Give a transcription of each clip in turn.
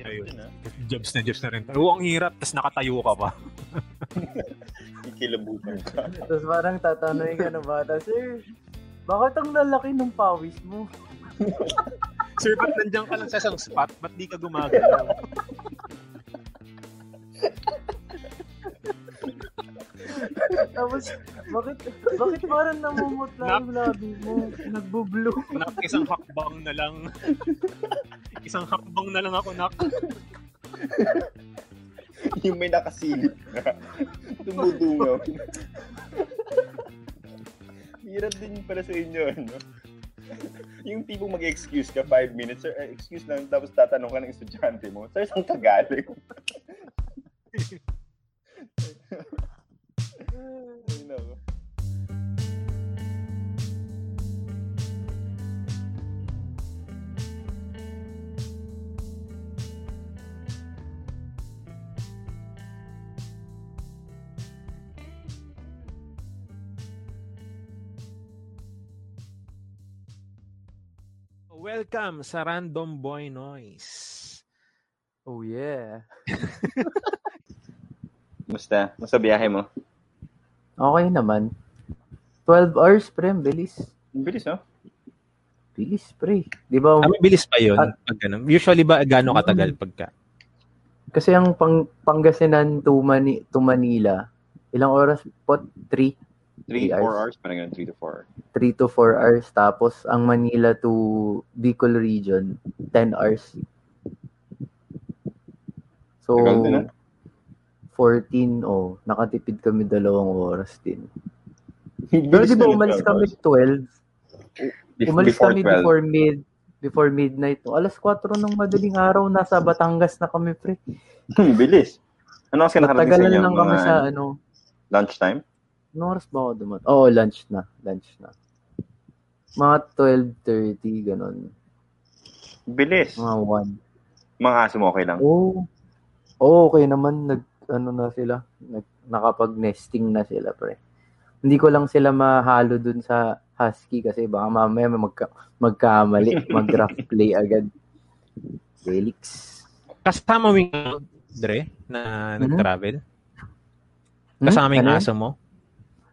Hirap Ayun. din, ah. Jobs na jobs na rin. Oo, ang hirap. Tapos nakatayo ka pa. Kikilabutan ka. Tapos parang tatanungin ka ng bata, Sir, bakit ang lalaki ng pawis mo? Sir, ba't nandiyan ka lang sa isang spot? Ba't di ka gumagalaw? Tapos, bakit, bakit parang namumutla yung labi mo? Nagbo-blue. Nak, isang hakbang na lang. Isang hakbang na lang ako, nak. yung may nakasilip ka. Tumudungaw. Hirap din pala sa inyo, ano? yung tipong mag-excuse ka, 5 minutes, sir, eh, excuse lang, tapos tatanong ka ng estudyante mo, sir, saan ka galing? Welcome sa Random Boy Noise. Oh yeah. Musta? Musta biyahe mo? Okay naman. 12 hours, pre. Bilis. Bilis, no? Bilis, pre. Di ba? Ah, mabilis pa yun? Ah. Pag ganun. Usually ba, gaano katagal pagka? Kasi ang pang, Pangasinan to, Mani, to Manila, ilang oras po? 3? 3, 4 Three hours. hours? Parang ganun, 3 to 4. 3 to 4 hours. Tapos, ang Manila to Bicol region, 10 hours. So, Tagal din, ah. 14, oh, nakatipid kami dalawang oras din. Pero di ba umalis kami 12? Umalis before kami 12. before mid before midnight. No? Alas 4 ng madaling araw, nasa Batangas na kami, pre. Hmm, bilis. Ano kasi nakarating sa inyo? lang kami Mga sa ano. lunchtime? Anong oras ba ako dumat? Oo, oh, lunch na. Lunch na. Mga 12.30, ganun. Bilis. Mga 1. Mga aso mo okay lang? Oo. Oh, okay naman. Nag, ano na sila. Nag, nakapag-nesting na sila, pre. Hindi ko lang sila mahalo dun sa Husky kasi baka mamaya may magka, magkamali. Mag-rough play agad. Felix. Kasama mo yung Dre, na Mhm. nag-travel? Hmm? Kasama yung Ano aso mo?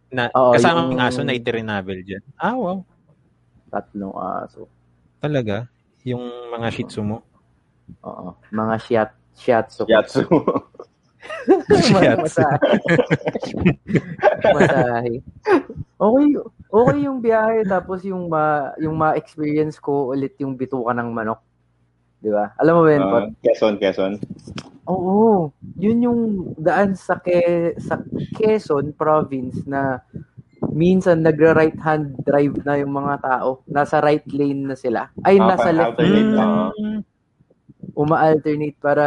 Na, Oo, kasama yung- aso na itinavel dyan? Ah, wow. Tatlong aso. Talaga? Yung mga shih tzu mo? Oo. Mga shiat, shiatsu. Yatsu. Shiatsu. Masahe. Masahe. Okay, okay yung biyahe tapos yung ma, yung ma-experience ko ulit yung bituka ng manok. 'Di ba? Alam mo ba yun? Ah, Quezon, Quezon. Oo. Yun yung daan sa ke, sa Quezon province na minsan nagra-right hand drive na yung mga tao. Nasa right lane na sila. Ay, Ah, nasa left alternate, lane na. ah. Uma-alternate para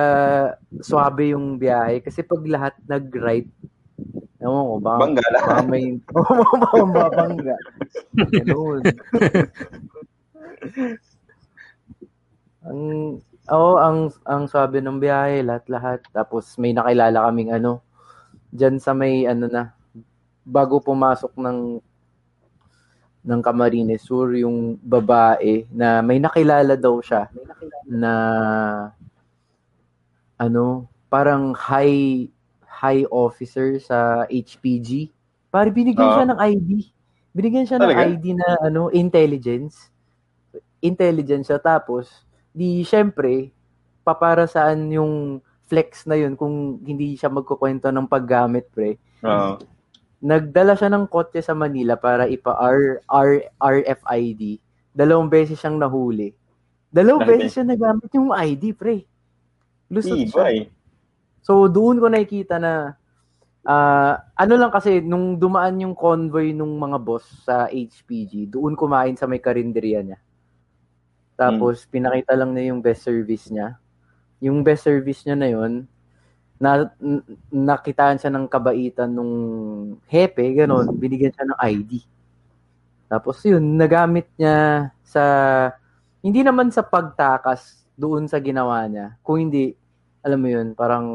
swabe yung biyahe. Kasi pag lahat nag-right, ewan ko, baka, Bangga lang. baka may mababangga. Ganun. ang Oo, ang ang sabi ng biyahe, lahat-lahat. Tapos may nakilala kaming ano, diyan sa may ano na bago pumasok ng ng Camarines Sur yung babae na may nakilala daw siya na ano, parang high high officer sa HPG. Pare binigyan Ah. siya ng ID. Binigyan siya ng Talaga? ID na ano, intelligence. Intelligence siya tapos di syempre papara saan yung flex na yun kung hindi siya magkukwento ng paggamit pre. Oo. Nagdala siya ng kotse sa Manila para ipa R, R, RFID. Dalawang beses siyang nahuli. Dalawang Dahil- beses siya nagamit yung ID, pre. Lusot siya. Ibay. So, doon ko nakikita na ah, ano lang kasi, nung dumaan yung convoy nung mga boss sa HPG, doon kumain sa may karinderya niya. Tapos, pinakita lang niya yung best service niya. Yung best service niya na yun, na, n- nakitaan siya ng kabaitan nung hepe, ganun, binigyan siya ng ID. Tapos yun, nagamit niya sa, hindi naman sa pagtakas doon sa ginawa niya. Kung hindi, alam mo yun, parang,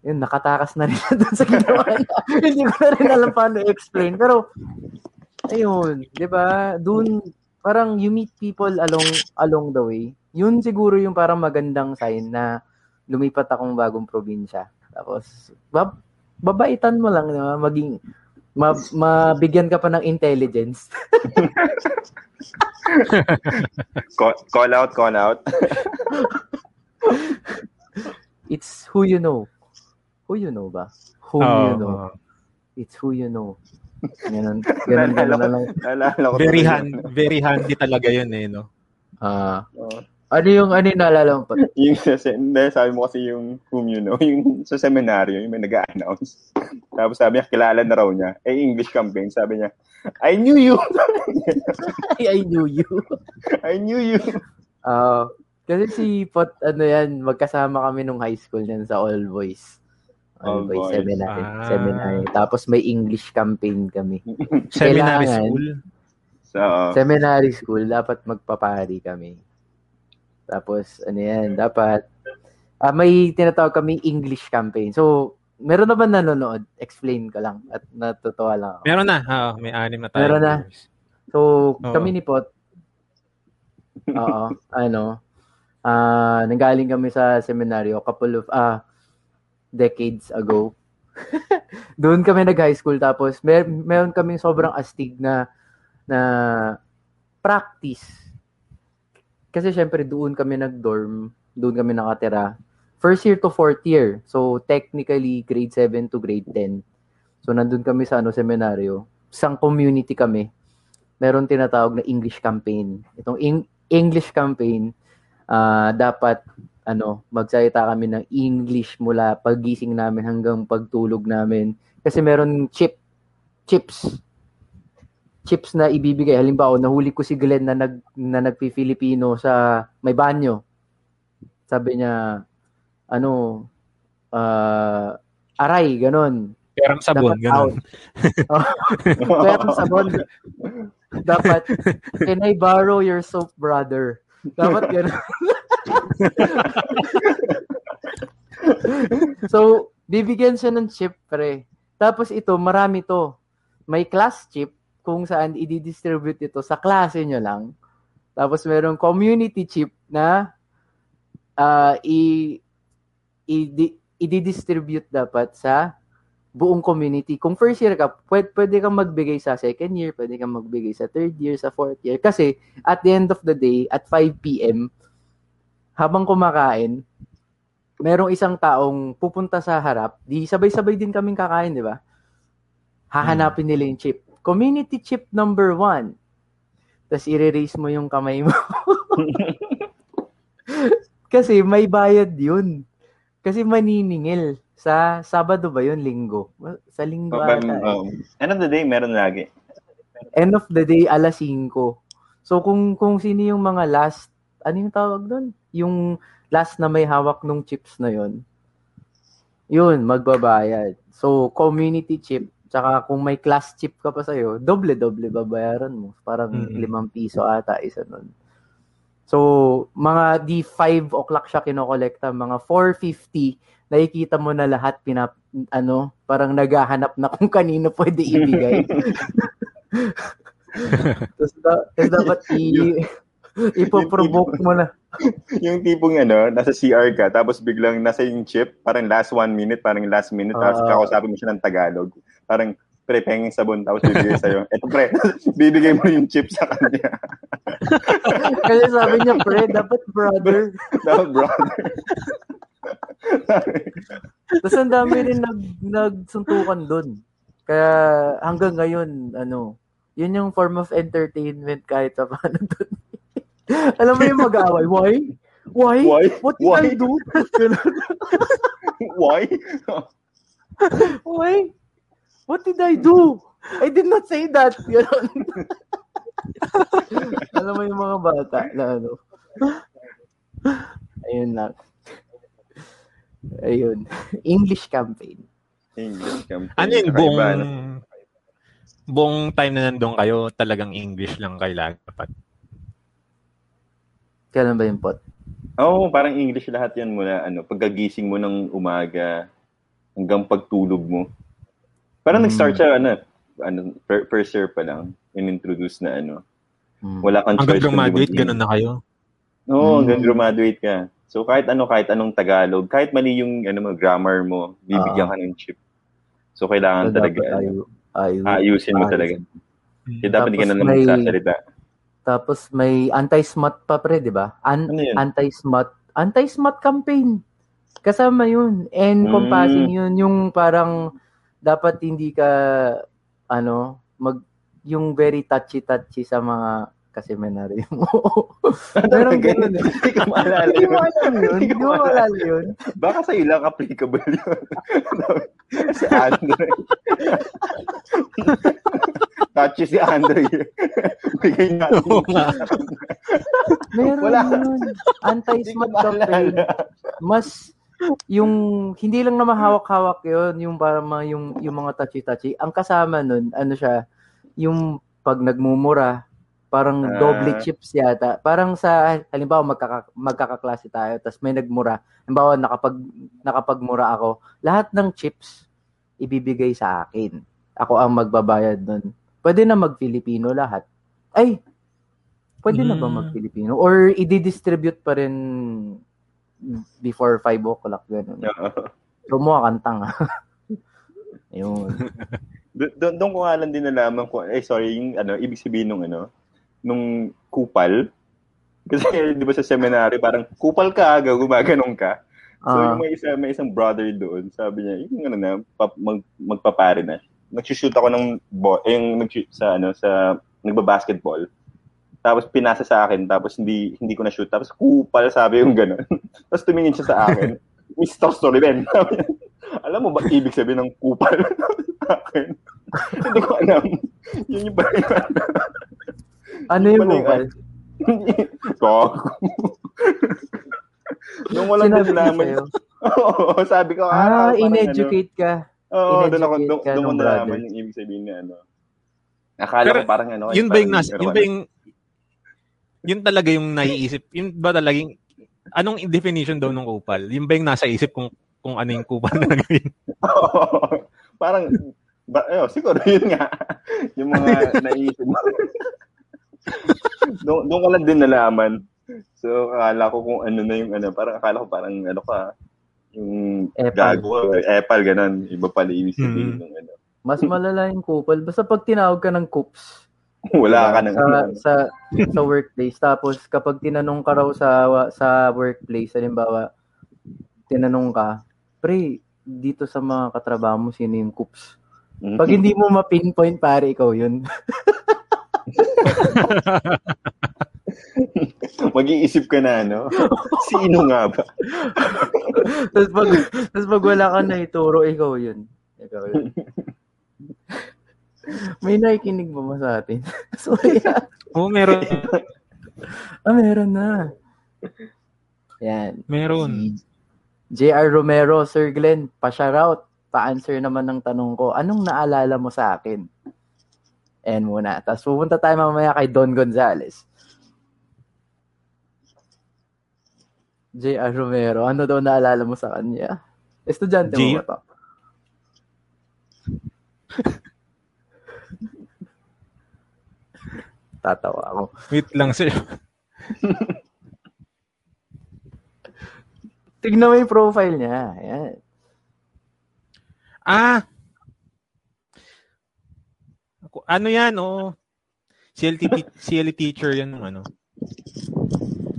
yun, nakatakas na rin doon sa ginawa niya. hindi ko na rin alam paano i-explain. Pero, ayun, di ba, doon, parang you meet people along along the way. yun siguro yung parang magandang sign na lumipat akong bagong probinsya. Tapos, bab babaitan mo lang, diba? maging, ma mabigyan ka pa ng intelligence. call, call out, call out. It's who you know. Who you know ba? Whom Oo. you know. It's who you know. Ganun, ganun, ganun na lang. Naalala ko. Very hand, very handy talaga yun eh, no? Ah, Oo. ano yung, ano yung naalala mo pa? yung sa, sabi mo kasi yung whom you know, yung sa seminaryo, yung may nag-announce. Tapos sabi niya, kilala na raw niya. Eh, English campaign. Sabi niya, I knew you! I knew you. I knew you! Ah, kasi si Pot, ano yan, magkasama kami nung high school yan sa All Boys. All, All Boys, Boys. Seminary. Ah. Seminary. Tapos may English campaign kami. Seminary Kailangan. school. So, uh, Seminary school, dapat magpapari kami. Tapos, ano yan, dapat, ah, may tinatawag kami English campaign. So, meron na ba nanonood? Explain ko lang at natutuwa lang ako. Meron na. Oo, may anim na tayo. Meron na. So, Oo. kami ni Pot, oo, ano, ah nanggaling kami sa seminaryo couple of, ah, decades ago. Doon kami nag-high school tapos mer meron kami sobrang astig na na practice. Kasi syempre doon kami nag-dorm, doon kami nakatira. First year to fourth year. So technically grade 7 to grade 10. So nandun kami sa ano seminaryo. Isang community kami. Meron tinatawag na English campaign. Itong Eng- English campaign ah dapat ano, magsalita kami ng English mula paggising namin hanggang pagtulog namin. Kasi meron chip, chips, chips na ibibigay. Halimbawa, nahuli ko si Glenn na, nag, na nagpi-Filipino sa may banyo. Sabi niya, ano, ah, aray, ganon. Perang sabon, Dapat ganun. Perang sabon. Dapat, can I borrow your soap, brother? Dapat ganon. so, bibigyan siya ng chip, pre. Tapos ito, marami to. May class chip kung saan i-distribute ito sa klase nyo lang. Tapos merong community chip na ah, i, i, i-distribute dapat sa buong community. Kung first year ka, pwede, pwede kang magbigay sa second year, pwede kang magbigay sa third year, sa fourth year. Kasi at the end of the day, at 5 p.m., habang kumakain, merong isang taong pupunta sa harap, di sabay-sabay din kaming kakain, di ba? Hahanapin nila yung chip. Community chip number one. Tapos i-erase mo yung kamay mo. Kasi may bayad yun. Kasi maniningil. Sa Sabado ba yun? Linggo? Sa linggo ata. eh. um, end of the day, meron lagi. End of the day, alas 5. So kung kung sino yung mga last, ano yung tawag doon? Yung last na may hawak nung chips na yon yun, magbabayad. So, community chip, tsaka kung may class chip ka pa sa'yo, doble-doble babayaran mo. Parang Mm. limang piso ata isa nun. So, mga di 5 o'clock siya kinokolekta, mga 4.50, nakikita mo na lahat pinap, ano, parang naghahanap na kung kanino pwede ibigay. Tapos, da, tapos dapat i, ipoprovoke mo na. yung tipong ano, nasa CR ka, tapos biglang nasa yung chip, parang last one minute, parang last minute, tapos Ah. kakausapin mo siya ng Tagalog. Parang, pre, penging sabon, tapos bibigay sa'yo. Eto, pre, bibigay mo yung chip sa kanya. Kasi sabi niya, pre, dapat brother. Dapat, brother. Tapos ang dami rin nag, nagsuntukan doon. Kaya hanggang ngayon, ano, yun yung form of entertainment kahit pa paano doon. Alam mo yung mag-aaway, why? Why? Why? What did Why? I do? Why? Why? What did I do? I did not say that. Ganun. Alam mo yung mga bata na ano. Ayun lang. Ayun. English campaign. English campaign. Ano yun, Kakaiba, buong, ano? buong time na nandun kayo, talagang English lang kailangan dapat. Kailan ba yung pot? Oo, oh, parang English lahat yan mula, ano, pagkagising mo ng umaga hanggang pagtulog mo. Parang Hmm. nag-start siya, ano, ano, first year pa lang, in-introduce na, ano, Hmm. wala kang Hanggang choice. kundi graduate, ganun na kayo. Oo, Mm. hanggang graduate ka. So kahit ano, kahit anong Tagalog, kahit mali yung ano mo, grammar mo, bibigyan ka ng chip. So kailangan So, talaga, ano, ayu- ayu- ayusin mo ayusin. talaga. Kaya dapat hindi ka na may- magsasalita. Tapos may anti-smut pa pre, di ba? An- Ano yun? Anti-smut. Anti-smut campaign. Kasama yun. Encompassing Mm. yun. Yung parang dapat hindi ka, ano, mag, yung very touchy-touchy sa mga kaseminaryo mo. Meron ganun eh. Hindi ko maalala Hindi yun. mo alam yun. Hindi mo maalala yun. Baka sa'yo lang applicable yun. si Andre. Touchy si Andre. Bigay natin. Meron Wala. yun. Anti-smut Hindi campaign. mas yung hindi lang na mahawak-hawak yun, yung para mga yung yung mga touchy-touchy. Ang kasama nun, ano siya, yung pag nagmumura, parang Ah. doble chips yata. Parang sa halimbawa magkaka, magkakaklase tayo, tapos may nagmura. Halimbawa nakapag nakapagmura ako, lahat ng chips ibibigay sa akin. Ako ang magbabayad nun. Pwede na mag-Filipino lahat. Ay, pwede na ba Mm. mag-Filipino? Or i-distribute pa rin before 5 o'clock, kang tanga. Ayun. Do- do- Doon ko nga lang din nalaman ko, eh sorry, yung ano, ibig sabihin nung ano, nung kupal. Kasi di ba sa seminary, parang kupal ka, gumaganong ka. So yung may, isa, may isang brother doon, sabi niya, yung ano na, pap, mag, magpapare na. Nagsushoot ako ng ball, eh, yung nag sa ano, sa nagba-basketball. Tapos pinasa sa akin, tapos hindi hindi ko na shoot. Tapos kupal, sabi yung gano'n. tapos tumingin siya sa akin. Mr. Niya, alam mo ba ibig sabihin ng kupal sa akin? hindi ko alam. Yun yung ba ano yung vocal? Kok. Nung walang Sinabi sa'yo. Oo, sabi ko, Ah, ano, in-educate ka. Oo, doon ako, doon, doon ko nalaman yung ibig sabihin na ano. Akala Pero, ko parang ano. Yun ba yung parang nas, meron yun ba yung yun talaga yung naiisip, yun ba talagang anong definition daw ng kupal? Yun ba yung nasa isip kung kung ano yung kupal na gawin? Oo. parang, ba, eh, siguro yun nga. yung mga naisip mo. doon, doon ko lang din nalaman. So, akala ko kung ano na yung ano. Parang akala ko parang ano ka. Yung Epal. gago. Epal, ganun. Iba pala ibig sabihin Mhm. ng ano. Mas malala yung kupal. Basta pag tinawag ka ng coops Wala ka ng sa, ano. sa, sa workplace. Tapos kapag tinanong ka raw sa, sa workplace, halimbawa, tinanong ka, pre, dito sa mga katrabaho mo, sino yung coops? Mhm. Pag hindi mo ma-pinpoint, pare, ikaw yun. Mag-iisip ka na, no? Sino nga ba? tapos pag, tapos pag wala ka na ituro, ikaw yun. Ikaw yun. May nakikinig ba mo sa atin? Sorry. ah. Oo, meron. ah, meron na. Yan. Meron. Si J.R. Romero, Sir Glenn, pa-shoutout. Pa-answer naman ng tanong ko, anong naalala mo sa akin? And muna. Tapos pupunta tayo mamaya kay Don Gonzales. J.R. Romero, ano daw naalala mo sa kanya? Estudyante mo J- ba to? Tatawa ako. Wait lang, sir. Tignan mo yung profile niya. Ayan. Ah! Ano yan, oh? CLT, CLT teacher yan ng ano.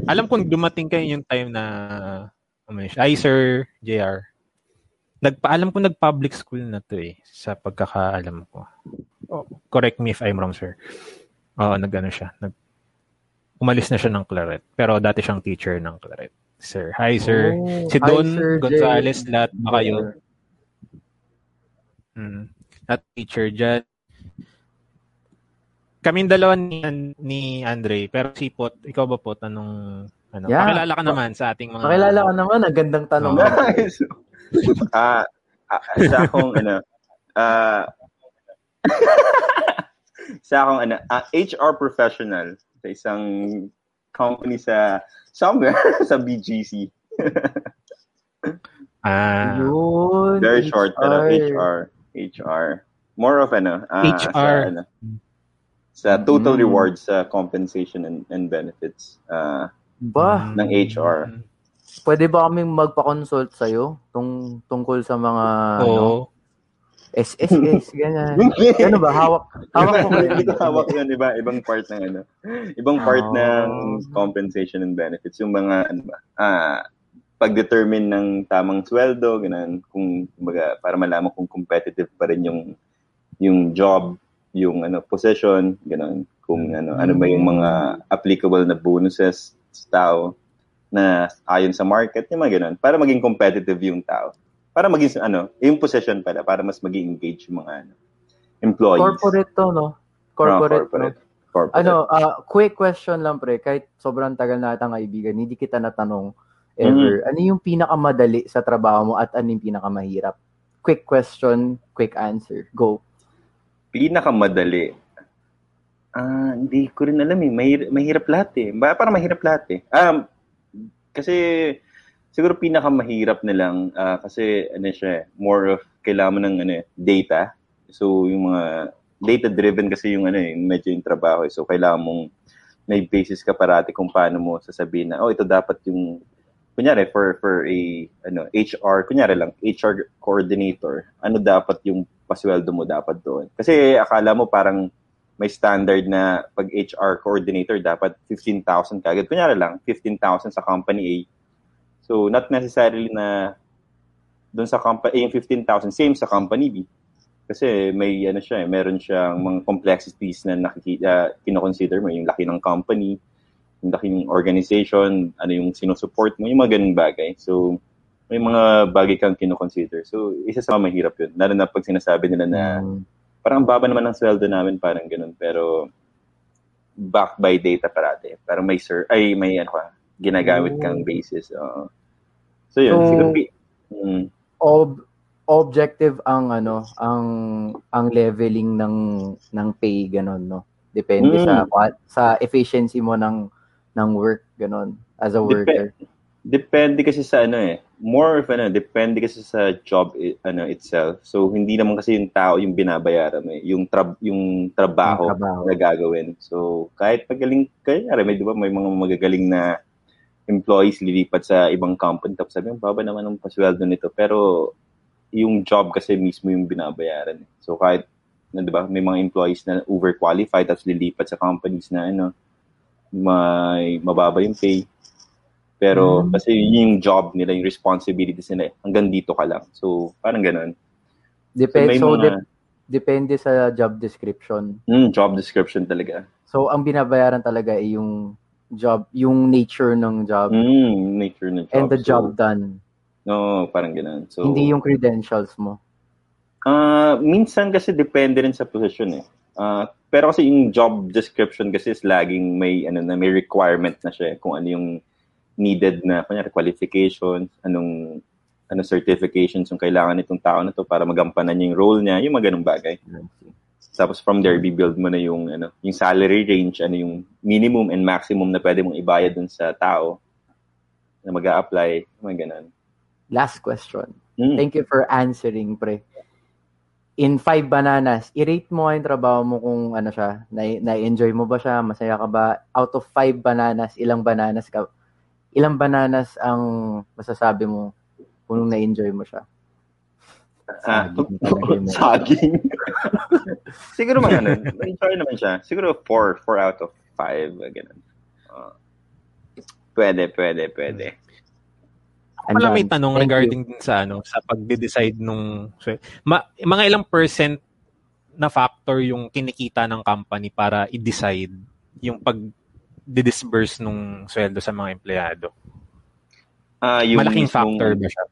Alam ko dumating kayo yung time na siya. Ay, Sir JR. Nagpaalam ko nag-public school na to eh. Sa pagkakaalam ko. Oh, correct me if I'm wrong, sir. Oo, nag-ano siya. Nag, umalis na siya ng Claret. Pero dati siyang teacher ng Claret. Sir. Hi, sir. Oh, si hi, Don Sir J. Gonzales, lahat ba kayo? Mm. At teacher dyan. Kaming dalawa ni, ni Andre, pero si Pot, ikaw ba Pot, anong, ano, Yeah. pakilala ka naman sa ating mga... Pakilala ka naman, ang gandang tanong. Oo. Nice. Ah, ah, sa akong ano, ah, sa akong ano, ah, HR professional sa isang company sa somewhere sa BGC. Ah, Yun. Very short pero HR. HR. HR. More of ano, ah, HR. sa ano, sa total Mm. rewards sa compensation and, and benefits. Ah, Ba, ng HR. Pwede ba kaming magpa-consult sa'yo tung, tungkol sa mga ano, Oo. SSS, ganyan. Ano ba? Hawak, hawak ko ko hawak yun, iba, ibang part ng ano. Ibang part Ah. ng compensation and benefits. Yung mga, ano ba, ah, pag-determine ng tamang sweldo, ganun, kung, kumbaga, para malaman kung competitive pa rin yung, yung job, yung, ano, position, ganun, kung, ano, ano ba yung mga applicable na bonuses sa tao na ayon sa market, yung mga ganun, para maging competitive yung tao. Para maging, ano, yung position pala, para mas maging engage yung mga, ano, employees. Corporate to, no? Corporate, Ah, corporate. no? Corporate. Ano, ah, quick question lang, pre. Kahit sobrang tagal na atang kaibigan, hindi kita natanong ever. Ano yung pinakamadali sa trabaho mo at ano yung pinakamahirap? Quick question, quick answer. Go. Pinakamadali. Ah, hindi ko rin alam eh. Mahirap, mahirap lahat eh. Ba, parang mahirap lahat eh. Um, kasi siguro pinakamahirap na lang ah, kasi ano siya, eh, more of kailangan ng ano, eh, data. So yung mga data-driven kasi yung ano eh, medyo yung trabaho eh. So kailangan mong may basis ka parati kung paano mo sasabihin na, oh, ito dapat yung kunyari for for a ano HR kunyari lang HR coordinator ano dapat yung pasweldo mo dapat doon? Kasi akala mo parang may standard na pag HR coordinator dapat 15,000 kagad. Kunyari lang 15,000 sa company A. So not necessarily na doon sa company yung 15,000 same sa company B. Kasi may ano siya eh, meron siyang mga complexities na nakikita kino-consider mo yung laki ng company laking organization, ano yung sinusupport mo, yung mga ganung bagay. So, may mga bagay kang kinoconsider. So, isa sa mga mahirap yun. Lalo na pag sinasabi nila na Mm. parang ang baba naman ng sweldo namin, parang ganun. Pero, backed by data parati. Pero may sir, ay may ano ka, ginagamit kang basis. oo. so, yun. So, siguro, mm, ob- objective ang ano, ang ang leveling ng ng pay ganun, no. Depende Mm. sa sa efficiency mo ng ng work ganun as a worker. Depende kasi sa ano eh. More of ano, depende kasi sa job ano itself. So hindi naman kasi yung tao yung binabayaran mo eh. Yung trab yung trabaho, Yung trabaho. na gagawin. So kahit magaling kaya may di ba may mga magagaling na employees lilipat sa ibang company tapos sabi, "Ang baba naman ng pasweldo nito." Pero yung job kasi mismo yung binabayaran. eh. So kahit na, di ba, may mga employees na overqualified tapos lilipat sa companies na ano, may mababa yung pay. Pero Mm. kasi yun yung job nila, yung responsibilities nila, eh. hanggang dito ka lang. So, parang ganun. Depende may so, mga- dep- depende sa job description. Mm, job description talaga. So ang binabayaran talaga ay yung job, yung nature ng job Mm, nature ng job. and the So, job done. No, parang ganun. So, Hindi yung credentials mo. Ah, minsan kasi depende rin sa position eh. Ah, pero kasi yung job description kasi is laging may ano na may requirement na siya kung ano yung needed na kunyari qualifications, anong ano certifications yung kailangan nitong tao na to para magampanan niya yung role niya, yung mga ganung bagay. Tapos from there, bibuild mo na yung, ano, yung salary range, ano yung minimum and maximum na pwede mong ibayad dun sa tao na mag apply mga ganun. Last question. Mm. Thank you for answering, pre. In five bananas, i-rate mo yung trabaho mo kung ano siya, na- na-enjoy mo ba siya, masaya ka ba? Out of five bananas, ilang bananas ka, ilang bananas ang masasabi mo kung na-enjoy mo siya? Ah, Saging yun. saging. Siguro mga ano, enjoy naman siya. Siguro 4, 4 out of 5, ganun. Ah, pwede, pwede, pwede. Wala may Andyan. tanong Thank regarding din sa ano sa pagde-decide nung so, ma, mga ilang percent na factor yung kinikita ng company para i-decide yung pag disburse nung sweldo sa mga empleyado. Ah, yung Malaking mismong- factor ba siya?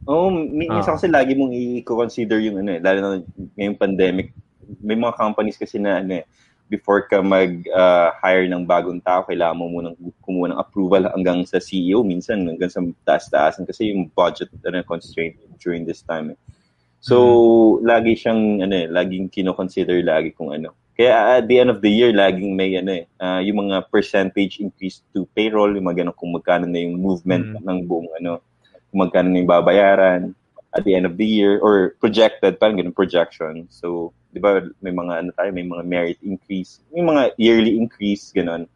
Oo, oh, minsan Ah. kasi lagi mong i-consider yung ano eh, lalo na ngayong pandemic. May mga companies kasi na ano eh, before ka mag-hire ng bagong tao, kailangan mo munang kumuha ng approval hanggang sa CEO, minsan hanggang sa taas-taasan kasi yung budget ano, constraint during this time. Eh. So, lagi siyang, ano eh, laging kino-consider lagi kung ano. Kaya at the end of the year, laging may ano eh, ah, yung mga percentage increase to payroll, yung mga ganun, kung magkano na yung movement Mm. ng buong ano, kung magkano na yung babayaran at the end of the year or projected, parang ganun, projection. So, di ba, may mga ano tayo, may mga merit increase, may mga yearly increase, ganun.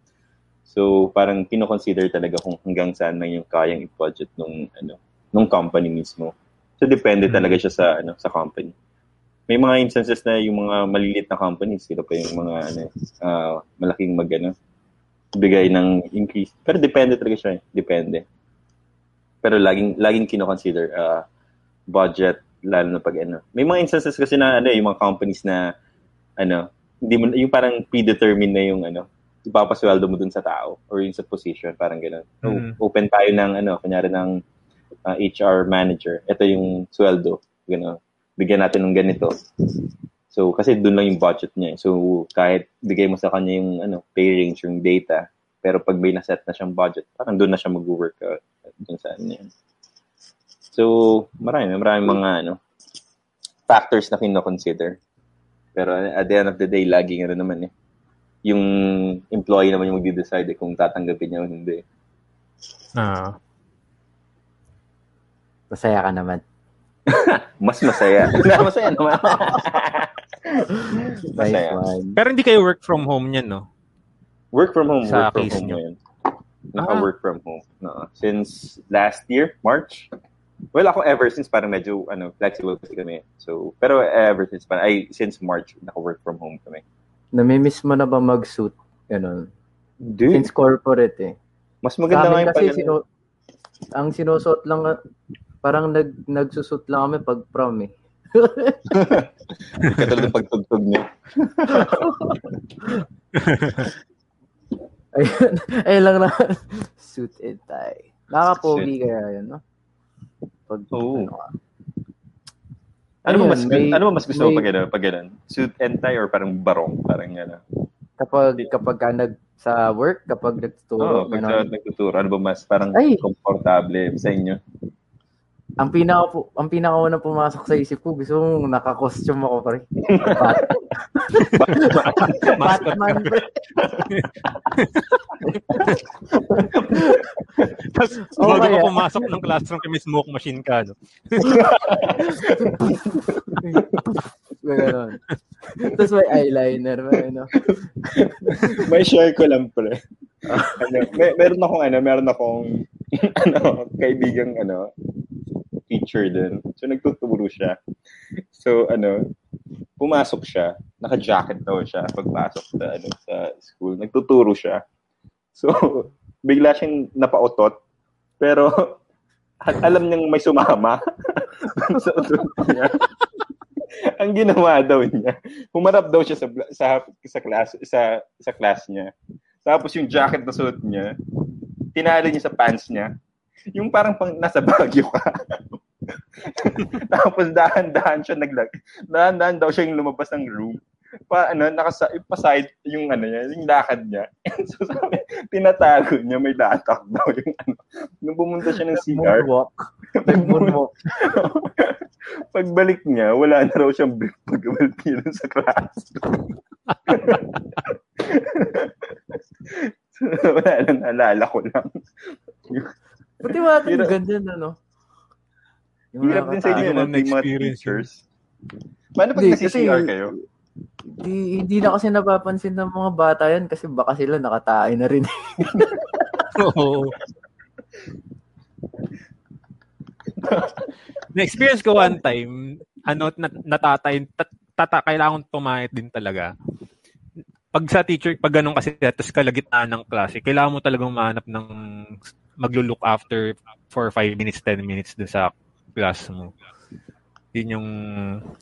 So, parang kino-consider talaga kung hanggang saan lang yung kayang i-budget nung, ano, nung company mismo. So, depende Mm. talaga siya sa, ano, sa company. May mga instances na yung mga maliliit na companies, sila pa yung mga, ano, ah, malaking mag, ano, bigay ng increase. Pero depende talaga siya. eh. Depende. Pero laging, laging kino-consider, ah, budget, lalo na pag, ano. May mga instances kasi na, ano, yung mga companies na, ano, hindi mo, yung parang predetermined na yung, ano, ipapasweldo mo dun sa tao or yung sa position, parang gano'n. So, Mm. open tayo ng, ano, kunyari ng uh, HR manager. Ito yung sweldo. Gano'n. Bigyan natin ng ganito. So, kasi dun lang yung budget niya. eh. So, kahit bigay mo sa kanya yung ano, pay range, yung data, pero pag may naset na siyang budget, parang dun na siya mag-work out dun sa ano yun. So, marami, marami mga ano, factors na kino-consider. Pero at the end of the day, laging ano naman eh, yung employee naman yung magde-decide eh, kung tatanggapin niya o hindi. Ah. Masaya ka naman. Mas masaya. masaya naman. Nice masaya. one. Pero hindi kayo work from home niyan, no? Work from home. Sa work from case home nyo. ngayon. Naka-work from home. No. Since last year, March. Well, ako ever since parang medyo ano, flexible kasi kami. So, pero ever since parang, ay, since March, naka-work from home kami. Namimiss mo na ba mag-suit? Ganun. Dude, Since corporate eh. mas maganda nga yung kasi, pag- sino, ang sinusuot lang, parang nag, nagsusut lang kami pag prom eh. katulad ng pagtugtog niyo. Ayun, ayun lang na. Suit and tie. Nakaka-pogi kaya yun, no? Pag, Oo. ano. Ano ba Ayun, mas may- ano ba mas gusto mo may- pag ano, pag ganun? Suit and tie or parang barong, parang ano. Kapag, kapag ka nag, sa work, kapag nagtuturo, Oh, pag ganun. nagtuturo, ano ba mas parang Ay! komportable sa inyo? Ang pinaka po, ang pinaka unang pumasok sa isip ko, gusto kong naka-costume ako pare. Bat- Batman. pre. Tapos, Oo, bago ka pumasok ng classroom, kami smoke machine ka, no? Ganun. Tapos may eyeliner, may ano. May share ko lang pre. ano, may, meron akong ano, meron akong ano, kaibigang ano, teacher din. So nagtuturo siya. So ano, pumasok siya, naka-jacket daw siya pagpasok sa ano sa school. Nagtuturo siya. So bigla siyang napautot. Pero at alam niyang may sumama sa utot niya. Ang ginawa daw niya, humarap daw siya sa sa sa class sa sa class niya. Tapos yung jacket na suot niya, tinali niya sa pants niya. Yung parang pang nasa Baguio ka. Tapos dahan-dahan siya naglag. Dahan-dahan daw siya yung lumabas ng room. Pa, ano, nakasa, pa-side yung ano niya, yung lakad niya. so sabi, tinatago niya, may latak daw yung ano. Nung pumunta siya ng CR, Moonwalk. Nag-moonwalk. pagbalik niya, wala na raw siyang brief pagbalik niya dun sa class. wala lang, naalala ko lang. Pati wala ganyan, ano? Yung Hirap din sa inyo, Yung mga na-experience teachers. Paano pag kasi- kayo? Di, hindi na kasi napapansin ng mga bata yan kasi baka sila nakatae na rin. Oo. Na-experience ko one time, ano, nat- natatay, tat- tata, kailangan pumayat din talaga. Pag sa teacher, pag ganun kasi, tapos kalagitnaan ng klase, kailangan mo talagang mahanap ng maglo-look after for 5 minutes, 10 minutes dun sa class mo. Yun yung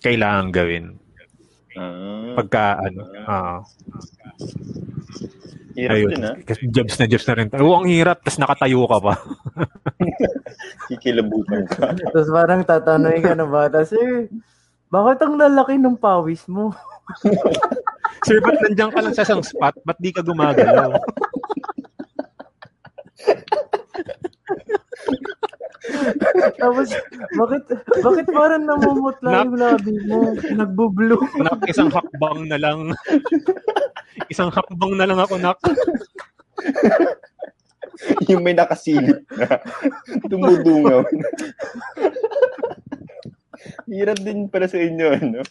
kailangan gawin. Ah, Pagka, ano, ah, hirap ayun. din, ha? Kasi jobs na jobs na rin. Oo, ang hirap, tapos nakatayo ka pa. Kikilabutan ka. Tapos parang tatanungin ka ng bata, Sir, bakit ang lalaki ng pawis mo? Sir, ba't nandiyan ka lang sa isang spot? Ba't di ka gumagalaw? Tapos, bakit, bakit parang namumutla Nak- yung labi mo? Nagbo-blue. Nak, isang hakbang na lang. isang hakbang na lang ako, nak. yung may nakasilip na. Dumudungaw. Hirap din para sa inyo, ano?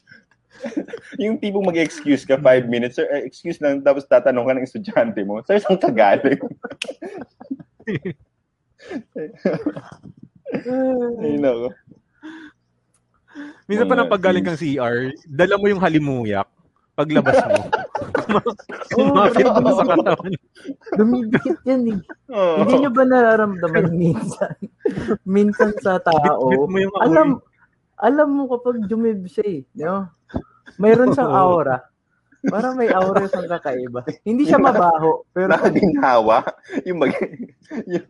yung tipong mag-excuse ka, five minutes, sir, eh, excuse lang, tapos tatanong ka ng estudyante mo, sir, saan ka galing? Ay, nako. Minsan pa Mga nang paggaling kang CR, dala mo yung halimuyak paglabas mo. Kumapit mo sa katawan. Dumidikit yan eh. Oo. Hindi nyo ba nararamdaman minsan? minsan sa tao, yung amoy. alam, alam mo kapag dumib siya eh. No? Mayroon siyang aura. Parang may aura siyang kakaiba. Hindi siya mabaho, pero Nakaginhawa. Yung mag... yung...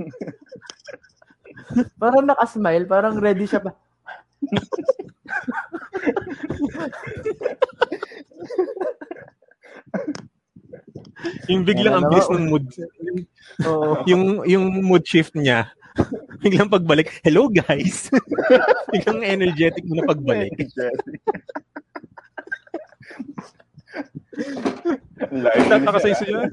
parang nakasmile, parang ready siya pa. Yung biglang ang bilis ng mood. Oo. Yung, yung mood shift niya. Biglang pagbalik, hello guys. biglang energetic mo na pagbalik. Ang layo Tataka niya. sa yun.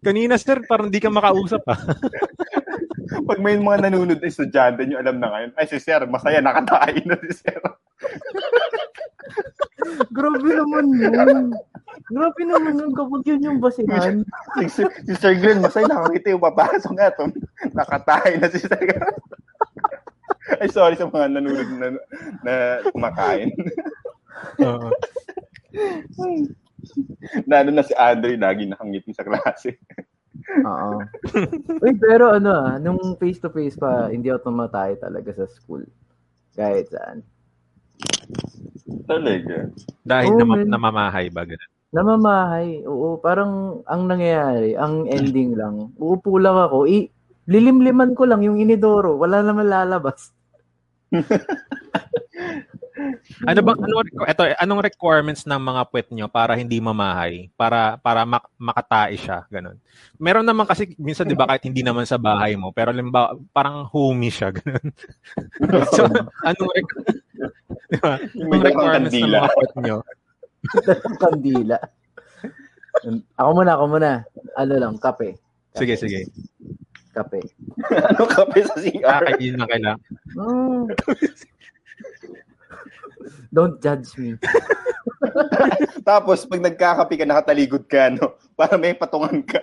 Kanina sir, parang di ka makausap ah. Pag may mga nanonood na estudyante nyo, alam na ngayon, ay si Sir, masaya, nakatayin na si Sir. Grabe naman yun. Grabe naman yun kapag yun yung basihan. si, si, si Sir Glenn, masaya, nakakita yung papasok nga to. Nakatayin na si Sir. ay, sorry sa mga nanonood na, na kumakain. Oo. Lalo na si Andre, lagi nakangiti sa klase. Oo. Uy, pero ano ah, nung face-to-face pa, hindi ako tumatay talaga sa school. Kahit saan. Talaga. Dahil nama- man. namamahay ba? Ganun. Namamahay. Oo, parang ang nangyayari, ang ending lang, uupo lang ako, i lilimliman ko lang yung inidoro. Wala naman lalabas. Ano bang ano ito anong requirements ng mga puwet nyo para hindi mamahay? Para para mak- makatae siya, ganun. Meron naman kasi minsan 'di ba kahit hindi naman sa bahay mo, pero limbawa parang homey siya, ganun. so, anong rec- di ba? Yung may Anong requirements ng mga puwet nyo? Kandila. ako muna, ako muna. Ano lang, kape. Sige, sige. Kape. ano kape sa CR? Ah, yun na kailangan. Mm. Don't judge me. Tapos, pag nagkakape ka, nakataligod ka, no? Para may patungan ka.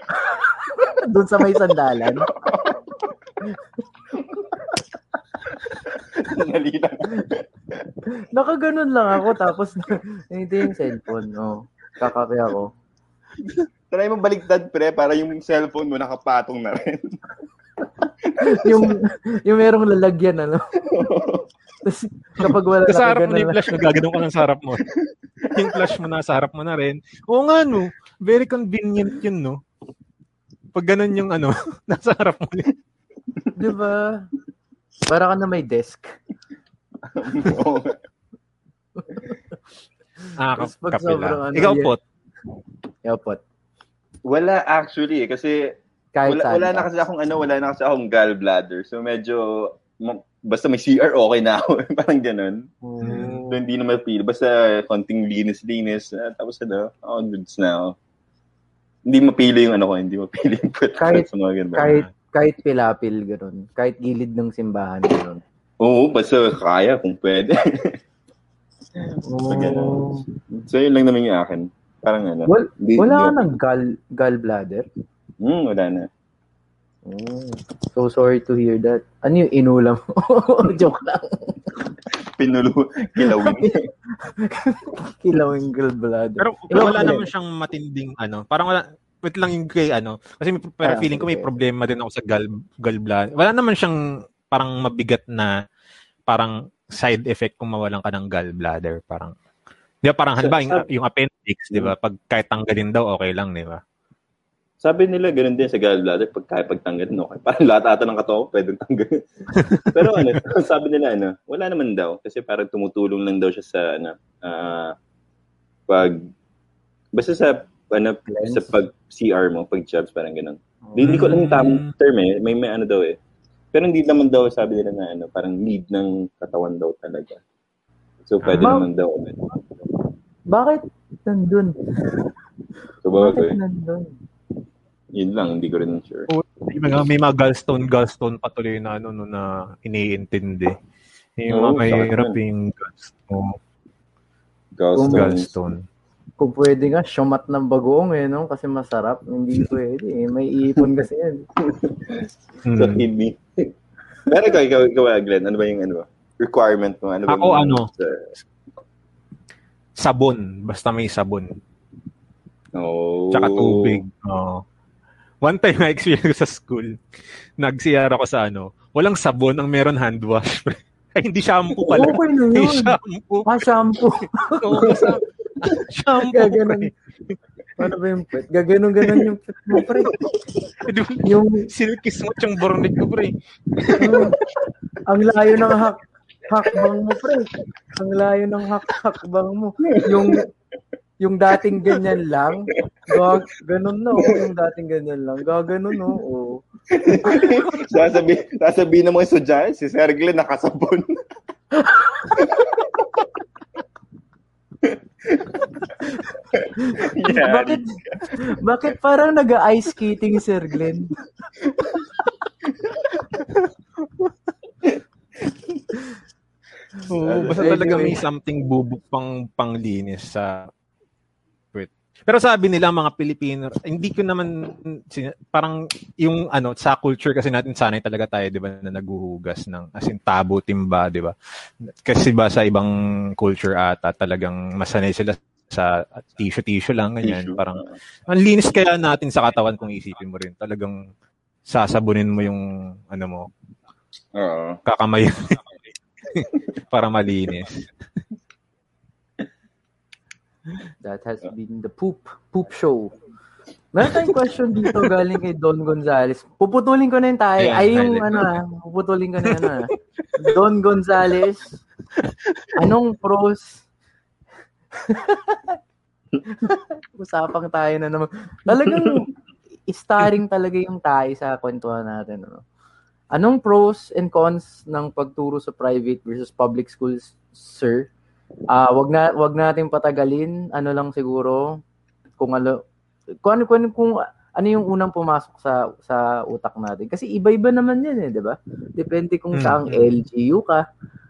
Doon sa may sandalan. Dali lang. Nakaganon lang ako tapos hindi yung cellphone. Oh, kakape ako. Try mo baligtad, pre, para yung cellphone mo nakapatong na rin. Yung yung merong lalagyan ano. Tapos kapag wala sa harap mo na yung flash mo, gaganon ka lang sa harap mo. yung flash mo nasa harap mo na rin. Oo nga, no. Very convenient yun, no. Pag ganun yung ano, nasa harap mo. Di ba? Para ka na may desk. Ah, kap- pag kape sobrang ano, Ikaw, pot. Yapot. wala actually, eh, kasi Kahit wala, saan wala na kasi akong ano, wala na kasi akong gallbladder. So medyo, basta may CR, okay na ako. Parang ganun. Mm. So hindi na mapili. Basta konting linis-linis. ah, tapos ano, oh, goods na ako. Hindi mapili yung ano ko, hindi mapili yung put Kahit- mga ganun. Kahit kahit pilapil ganun. Kahit gilid ng simbahan ganun. Oo, basta kaya kung pwede. Oh. so yun lang naman yung akin. Parang ano. Wal- hindi- Wala ka ng gall gallbladder? Hmm, wala na. Oh. So sorry to hear that. Ano yung inulam mo? Joke lang. Pinulo, kilawin. Kilawing gallbladder. Pero Ikaw, wala naman siyang matinding ano. Parang wala, wait lang yung kay ano. Kasi may, pero Ah, feeling ko may okay. problema din ako sa gall, gallbladder. Wala naman siyang parang mabigat na parang side effect kung mawalan ka ng gallbladder. Parang, di ba parang, halimbawa, yung, yung appendix, di ba? Pag kahit tanggalin daw, okay lang, di ba? Sabi nila, ganun din sa gallbladder, pag kaya pagtanggalin, okay. Parang lahat ata ng katawan pwedeng tanggalin. Pero ano, sabi nila, ano, wala naman daw. Kasi parang tumutulong lang daw siya sa, ano, ah, pag, basta sa, ano, Cleanse? sa pag CR mo, pag jobs, parang ganun. Hindi hindi ko alam yung tamang term eh. May, may ano daw eh. Pero hindi naman daw, sabi nila na, ano, parang need ng katawan daw talaga. So, pwede Ah. naman daw. Bakit nandun? So, bago Bakit eh. nandun? Yun lang, hindi ko rin sure. May mga, may mga gallstone, gallstone patuloy na ano, no, na iniintindi. Yung Oo, mga mahirap yung gallstone. Gallstones. Gallstone. Kung pwede nga, shumat ng bagoong eh, no? Kasi masarap. Hindi pwede eh. May ipon kasi yan. Sa Hmm. kidney. Pero ikaw, ikaw, ikaw, Glenn, ano ba yung ano, requirement mo? Ano ba Ako, yung- ano? sa- Sabon. Basta may sabon. Oh. Tsaka tubig. Oo. One time na experience sa school, nag-CR ako sa ano, walang sabon, ang meron hand wash. Ay, hindi shampoo pala. Okay na yun. shampoo. Ah, shampoo. Oo, sa- shampoo. Gaganon. Ano ba yung pet? Gaganon-ganon yung pet mo, pre. Yung silky smooth yung bornig ko, pre. yung ang layo ng hak hakbang mo, pre. Ang layo ng hak hakbang mo. Yung yung dating ganyan lang, gag ganun no, yung dating ganyan lang, gaganon no. Oh. sasabi, sasabi ng mga estudyante, si Sir Glenn nakasabon. yeah. Bakit bakit parang nag-ice skating Sir Glenn? Oo, basta Anyway. talaga may something bubuk pang panglinis sa. Pero sabi nila mga Pilipino, hindi ko naman parang yung ano sa culture kasi natin sanay talaga tayo 'di ba na naguhugas ng as in tabo timba 'di ba? Kasi ba sa ibang culture ata talagang masanay sila sa tissue-tissue lang ganyan, Tissue. parang ang linis kaya natin sa katawan kung isipin mo rin. Talagang sasabunin mo yung ano mo, Oo. kakamay para malinis. That has been the poop poop show. Meron tayong question dito galing kay Don Gonzales. Puputulin ko na yun tayo. Ay, yung ano, ah, puputulin ko na yun. ah. Don Gonzales, anong pros? Usapang tayo na naman. Talagang starring talaga yung tayo sa kwentuhan natin. Ano? Anong pros and cons ng pagturo sa private versus public schools, sir? Ah, wag na wag nating patagalin. Ano lang siguro kung ano kung ano kung, kung ano yung unang pumasok sa sa utak natin. Kasi iba-iba naman 'yan eh, 'di ba? Depende kung Mm. saang LGU ka,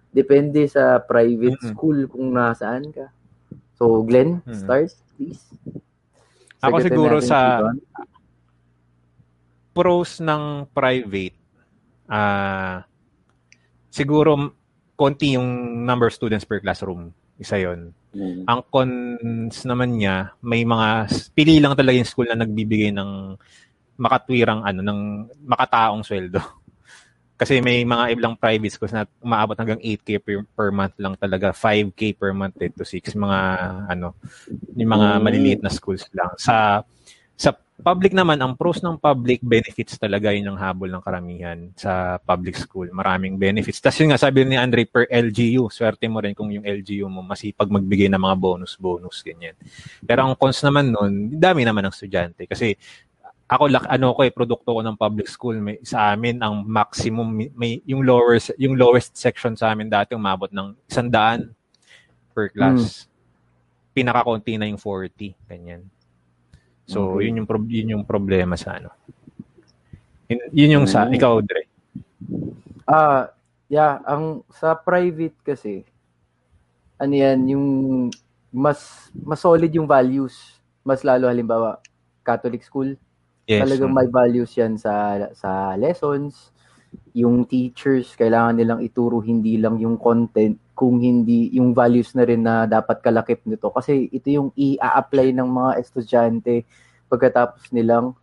depende sa private Mm-mm. school kung nasaan ka. So, Glenn, Mm. start please. Ako siguro sa pros ng private, ah siguro m- konti yung number of students per classroom. Isa yon. Mm. Ang cons naman niya, may mga pili lang talaga yung school na nagbibigay ng makatwirang ano ng makataong sweldo. Kasi may mga ibang private schools na umaabot hanggang 8k per, per month lang talaga, 5k per month eh, to 6 mga ano, yung mga Mm. maliliit na schools lang. Sa sa public naman, ang pros ng public benefits talaga yun ang habol ng karamihan sa public school. Maraming benefits. Tapos yun nga, sabi ni Andre, per LGU, swerte mo rin kung yung LGU mo masipag magbigay ng mga bonus-bonus, ganyan. Pero ang cons naman nun, dami naman ng estudyante. Kasi ako lak ano ko eh produkto ko ng public school may sa amin ang maximum may- yung lowest yung lowest section sa amin dati umabot ng 100 per class. Pinakakonti na yung 40 ganyan. So Okay. yun yung prob- yun yung problema sa ano. Yun, yun yung sa Mm. ikaw Dre. Ah, yeah, ang sa private kasi ano yan, yung mas mas solid yung values. Mas lalo halimbawa Catholic school, Yes. talagang may values yan sa sa lessons. Yung teachers kailangan nilang ituro hindi lang yung content kung hindi yung values na rin na dapat kalakip nito kasi ito yung i-apply ng mga estudyante pagkatapos nilang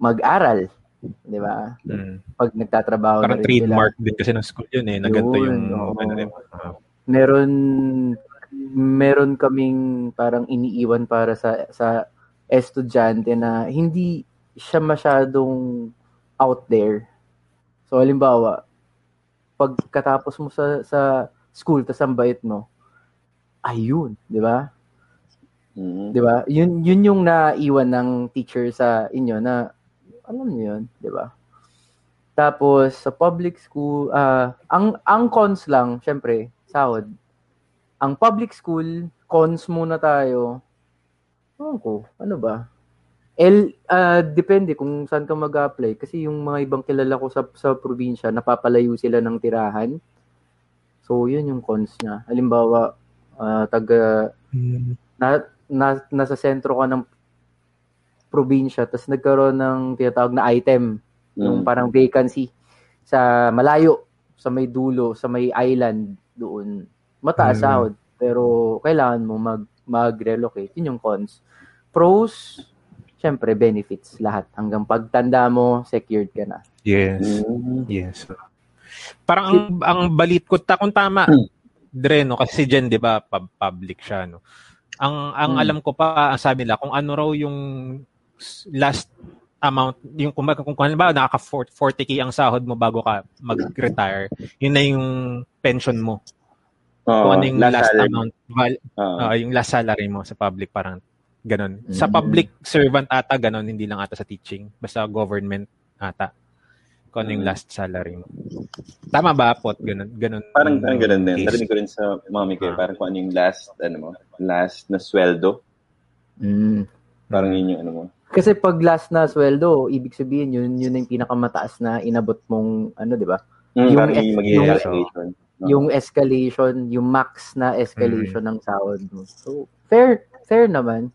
mag-aral, 'di ba? Mm. Pag nagtatrabaho Parang na rin sila. trademark din kasi ng school yun eh. Na ganito Yun, yung ano ah, meron meron kaming parang iniiwan para sa sa estudyante na hindi siya masyadong out there. So halimbawa, pagkatapos mo sa sa school tas ang bait mo, ayun, 'di ba? Mm. 'Di ba? Yun yun yung naiwan ng teacher sa inyo na alam niyo yun, 'di ba? Tapos sa public school, ah ang ang cons lang, syempre, sahod. Ang public school, cons muna tayo. Ewan ko, ano ba? L, ah, depende kung saan ka mag-apply. Kasi yung mga ibang kilala ko sa, sa probinsya, napapalayo sila ng tirahan. So, yun yung cons niya. Halimbawa, ah, taga na, na nasa sentro ka ng probinsya tapos nagkaroon ng tinatawag na item yung Mm. parang vacancy sa malayo sa may dulo sa may island doon mataas Mm. sahod pero kailangan mo mag mag-relocate yun yung cons pros syempre benefits lahat hanggang pagtanda mo secured ka na Yes. Mm. Yes. Parang ang, ang balit ko, ta, kung tama, Hmm. Dre, no? Kasi si Jen, di ba, pub- public siya, no? Ang, ang Hmm. alam ko pa, ang sabi nila, kung ano raw yung last amount, yung kung, kung, kung halimbawa, nakaka 40k ang sahod mo bago ka mag-retire, yun na yung pension mo. Oo, kung ano yung last, salary. amount, val- Oo. ah, yung last salary mo sa public, parang ganon. Sa Mm. public servant ata, ganon, hindi lang ata sa teaching. Basta government ata. Kung ano yung Mm. last salary mo. Tama ba, Pot? Ganon, ganon. Parang, parang ganun din. case. Narinig ko rin sa mami ko, eh, Ah. parang kung ano yung last, ano mo, last na sweldo. mm. Parang yun yung ano mo. Kasi pag last na sweldo, ibig sabihin yun, yun yung pinakamataas na inabot mong, ano, di ba? Mm, Yung parang yung yung- allocation. Oo. Yung escalation, yung max na escalation Mm. ng sahod mo. So, fair, fair naman.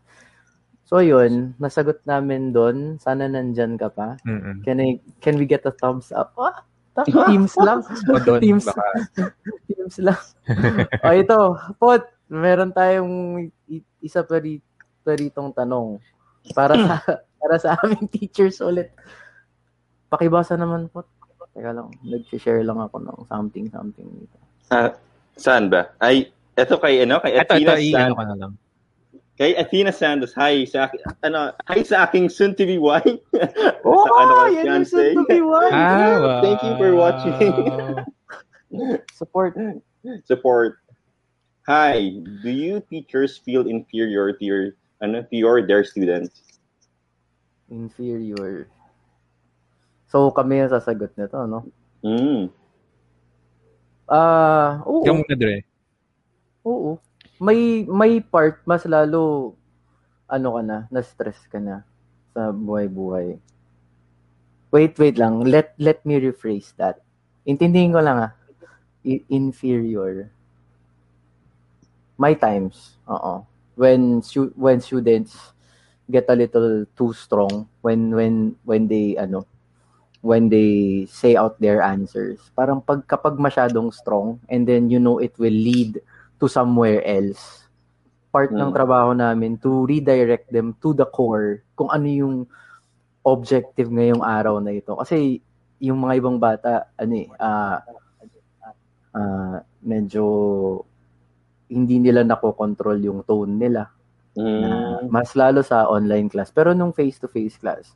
So, yun, nasagot namin doon. Sana nandyan ka pa. Mm-mm. Can, I, can we get a thumbs up? Ah, ta- teams lang. O doon, Teams. baka, teams lang. o, ito. Pot, meron tayong isa pa, ri, pa ritong tanong. Para sa, para sa aming teachers ulit. Pakibasa naman po. Teka lang, nag-share lang ako ng something something dito. Ah, saan ba? Ay, eto kay, ano, kay ito, ito, Athena i-ano Santos. ka na lang. Kay Athena Santos, hi sa akin, ano, hi sa aking soon to be wife. Oh, Sa ano, yan yung soon to be wife. Ah, wow. Thank you for watching. Support. Support. Hi, do you teachers feel inferior to your, ano, to your, their students? Inferior. So, kami yung sasagot nito, no? Mm. Ah, oo. Yung na, Dre. Oo. May may part mas lalo ano ka na, na-stress ka na sa buhay-buhay. Wait, wait lang. Let let me rephrase that. Intindihin ko lang ah. I- inferior. My times. Oo. When stu- when students get a little too strong when when when they ano when they say out their answers. Parang pag kapag masyadong strong and then you know it will lead to somewhere else. Part ng Mm. trabaho namin to redirect them to the core kung ano yung objective ngayong araw na ito. Kasi yung mga ibang bata, ano eh, ah, ah, medyo hindi nila nakokontrol yung tone nila. Na Mm. mas lalo sa online class. Pero nung face-to-face class,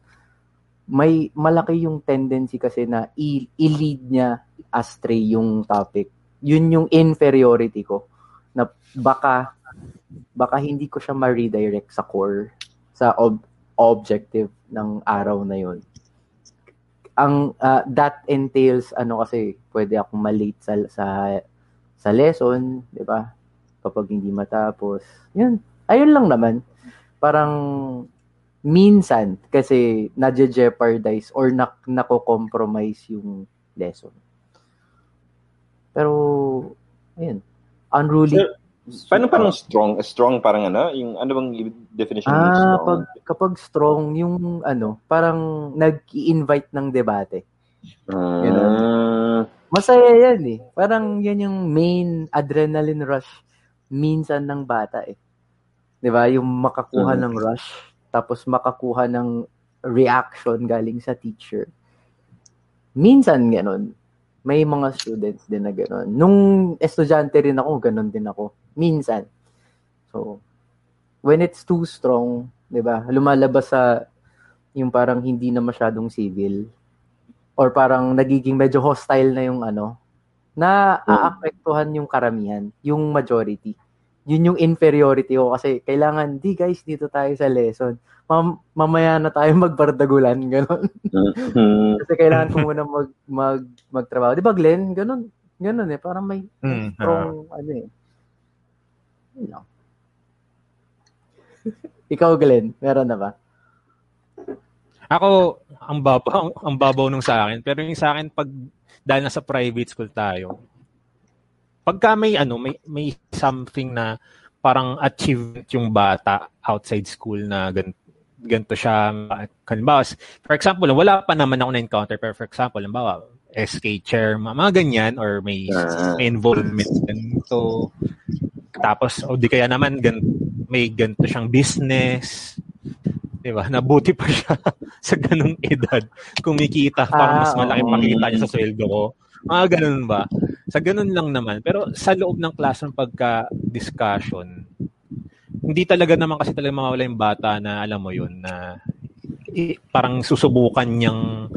may malaki yung tendency kasi na i- i-lead niya astray yung topic. Yun yung inferiority ko. Na baka baka hindi ko siya ma-redirect sa core, sa ob- objective ng araw na yun. Ang ah, that entails ano kasi pwede akong malate sa sa sa lesson, 'di ba? Kapag hindi matapos. Yun. Ayun lang naman. Parang minsan kasi nadje-jeopardize or nak nako-compromise yung lesson. Pero ayun. Unruly. Sir, Paano parang strong? Strong parang ano? Yung ano bang definition ng Ah, strong? pag kapag strong yung ano, parang nag-i-invite ng debate. Ah. Masaya yan eh. Parang yan yung main adrenaline rush minsan ng bata eh. 'Di ba? Yung makakuha Mhm. ng rush tapos makakuha ng reaction galing sa teacher. Minsan ganun. May mga students din na ganun. Nung estudyante rin ako, ganun din ako. Minsan. So, when it's too strong, 'di ba? Lumalabas sa yung parang hindi na masyadong civil or parang nagiging medyo hostile na yung ano, na aapektuhan yung karamihan, yung majority. Yun yung inferiority ko kasi kailangan, di guys, dito tayo sa lesson. Mam- mamaya na tayo magbardagulan, gano'n. Mhm. kasi kailangan ko muna mag, mag, magtrabaho. Di ba, Glenn? Gano'n. Gano'n eh. Parang may Mm, strong, ano eh. Yun lang. Ikaw, Glenn, meron na ba? Ako, ang babaw, ang babaw nung sa akin. Pero yung sa akin, pag dahil nasa private school tayo, pagka may ano, may may something na parang achievement yung bata outside school na gan, ganito siya. Halimbawa, for example, wala pa naman ako na-encounter, pero for example, halimbawa, SK chair, mga ganyan, or may, Ah. may involvement ganito. Tapos, o di kaya naman, gan, may ganito siyang business. Di ba? Nabuti pa siya sa ganung edad. Kumikita, parang mas Ah, malaki pakita niya sa sweldo ko. Mga ganun ba? Sa ganun lang naman. Pero sa loob ng classroom pagka-discussion, hindi talaga naman kasi talaga mawawala yung bata na alam mo yun na i- parang susubukan niyang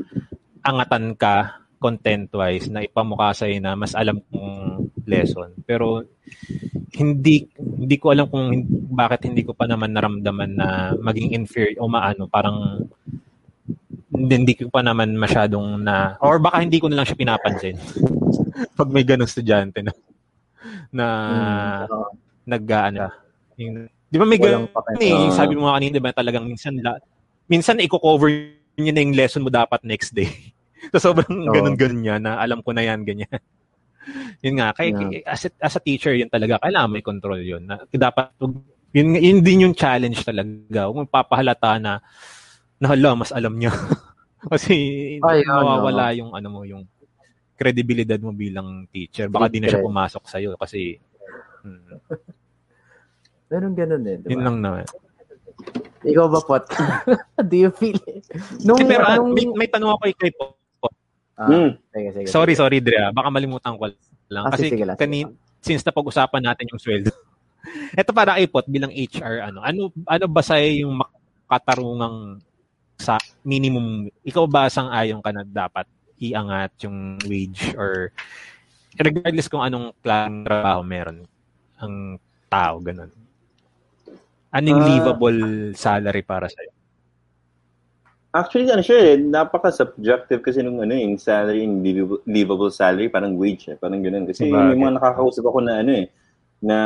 angatan ka content-wise na ipamukha sa'yo na mas alam kong lesson. Pero hindi hindi ko alam kung bakit hindi ko pa naman naramdaman na maging inferior o maano parang hindi, ko pa naman masyadong na or baka hindi ko na lang siya pinapansin pag may ganong estudyante na na Oo. nag ano yung, di ba may ganun eh, yung sabi mo nga kanina, di ba talagang minsan la, minsan i-cover niya na yung lesson mo dapat next day. so sobrang Oo. ganun-ganun niya na alam ko na yan, ganyan. yun nga, kay, Yeah. as, a, as a teacher, yun talaga, kailangan may control yun. Na, dapat, yun, yun din yung challenge talaga. Huwag papahalata na, na hala, mas alam niya. Kasi Ay, ano. mawawala yung ano mo, yung credibility mo bilang teacher. Baka di na siya pumasok sa'yo kasi hmm, Meron ganun eh, di yun ba? lang naman. Ikaw ba, Pot? Do you feel it? Nung, Eh, pero ah, nung- may, may tanong ako kay Po. Ah, Hmm. sige, sige, Sorry, sige. sorry, Drea. Baka malimutan ko lang. Ah, Kasi sige lang, sige kanin, lang. since napag-usapan natin yung sweldo. Ito para kay Pot bilang HR, ano, ano, ano ba sa yung makatarungang sa minimum, ikaw ba sang ayon ka na dapat iangat yung wage or regardless kung anong klaseng trabaho meron ang tao, ganun. Anong Ah. livable salary para sa'yo? Actually, ano siya eh, napaka-subjective kasi nung ano yung salary, yung livable, livable salary, parang wage eh, parang ganun. Kasi Sabagay. may mga nakakausap ako na ano eh, na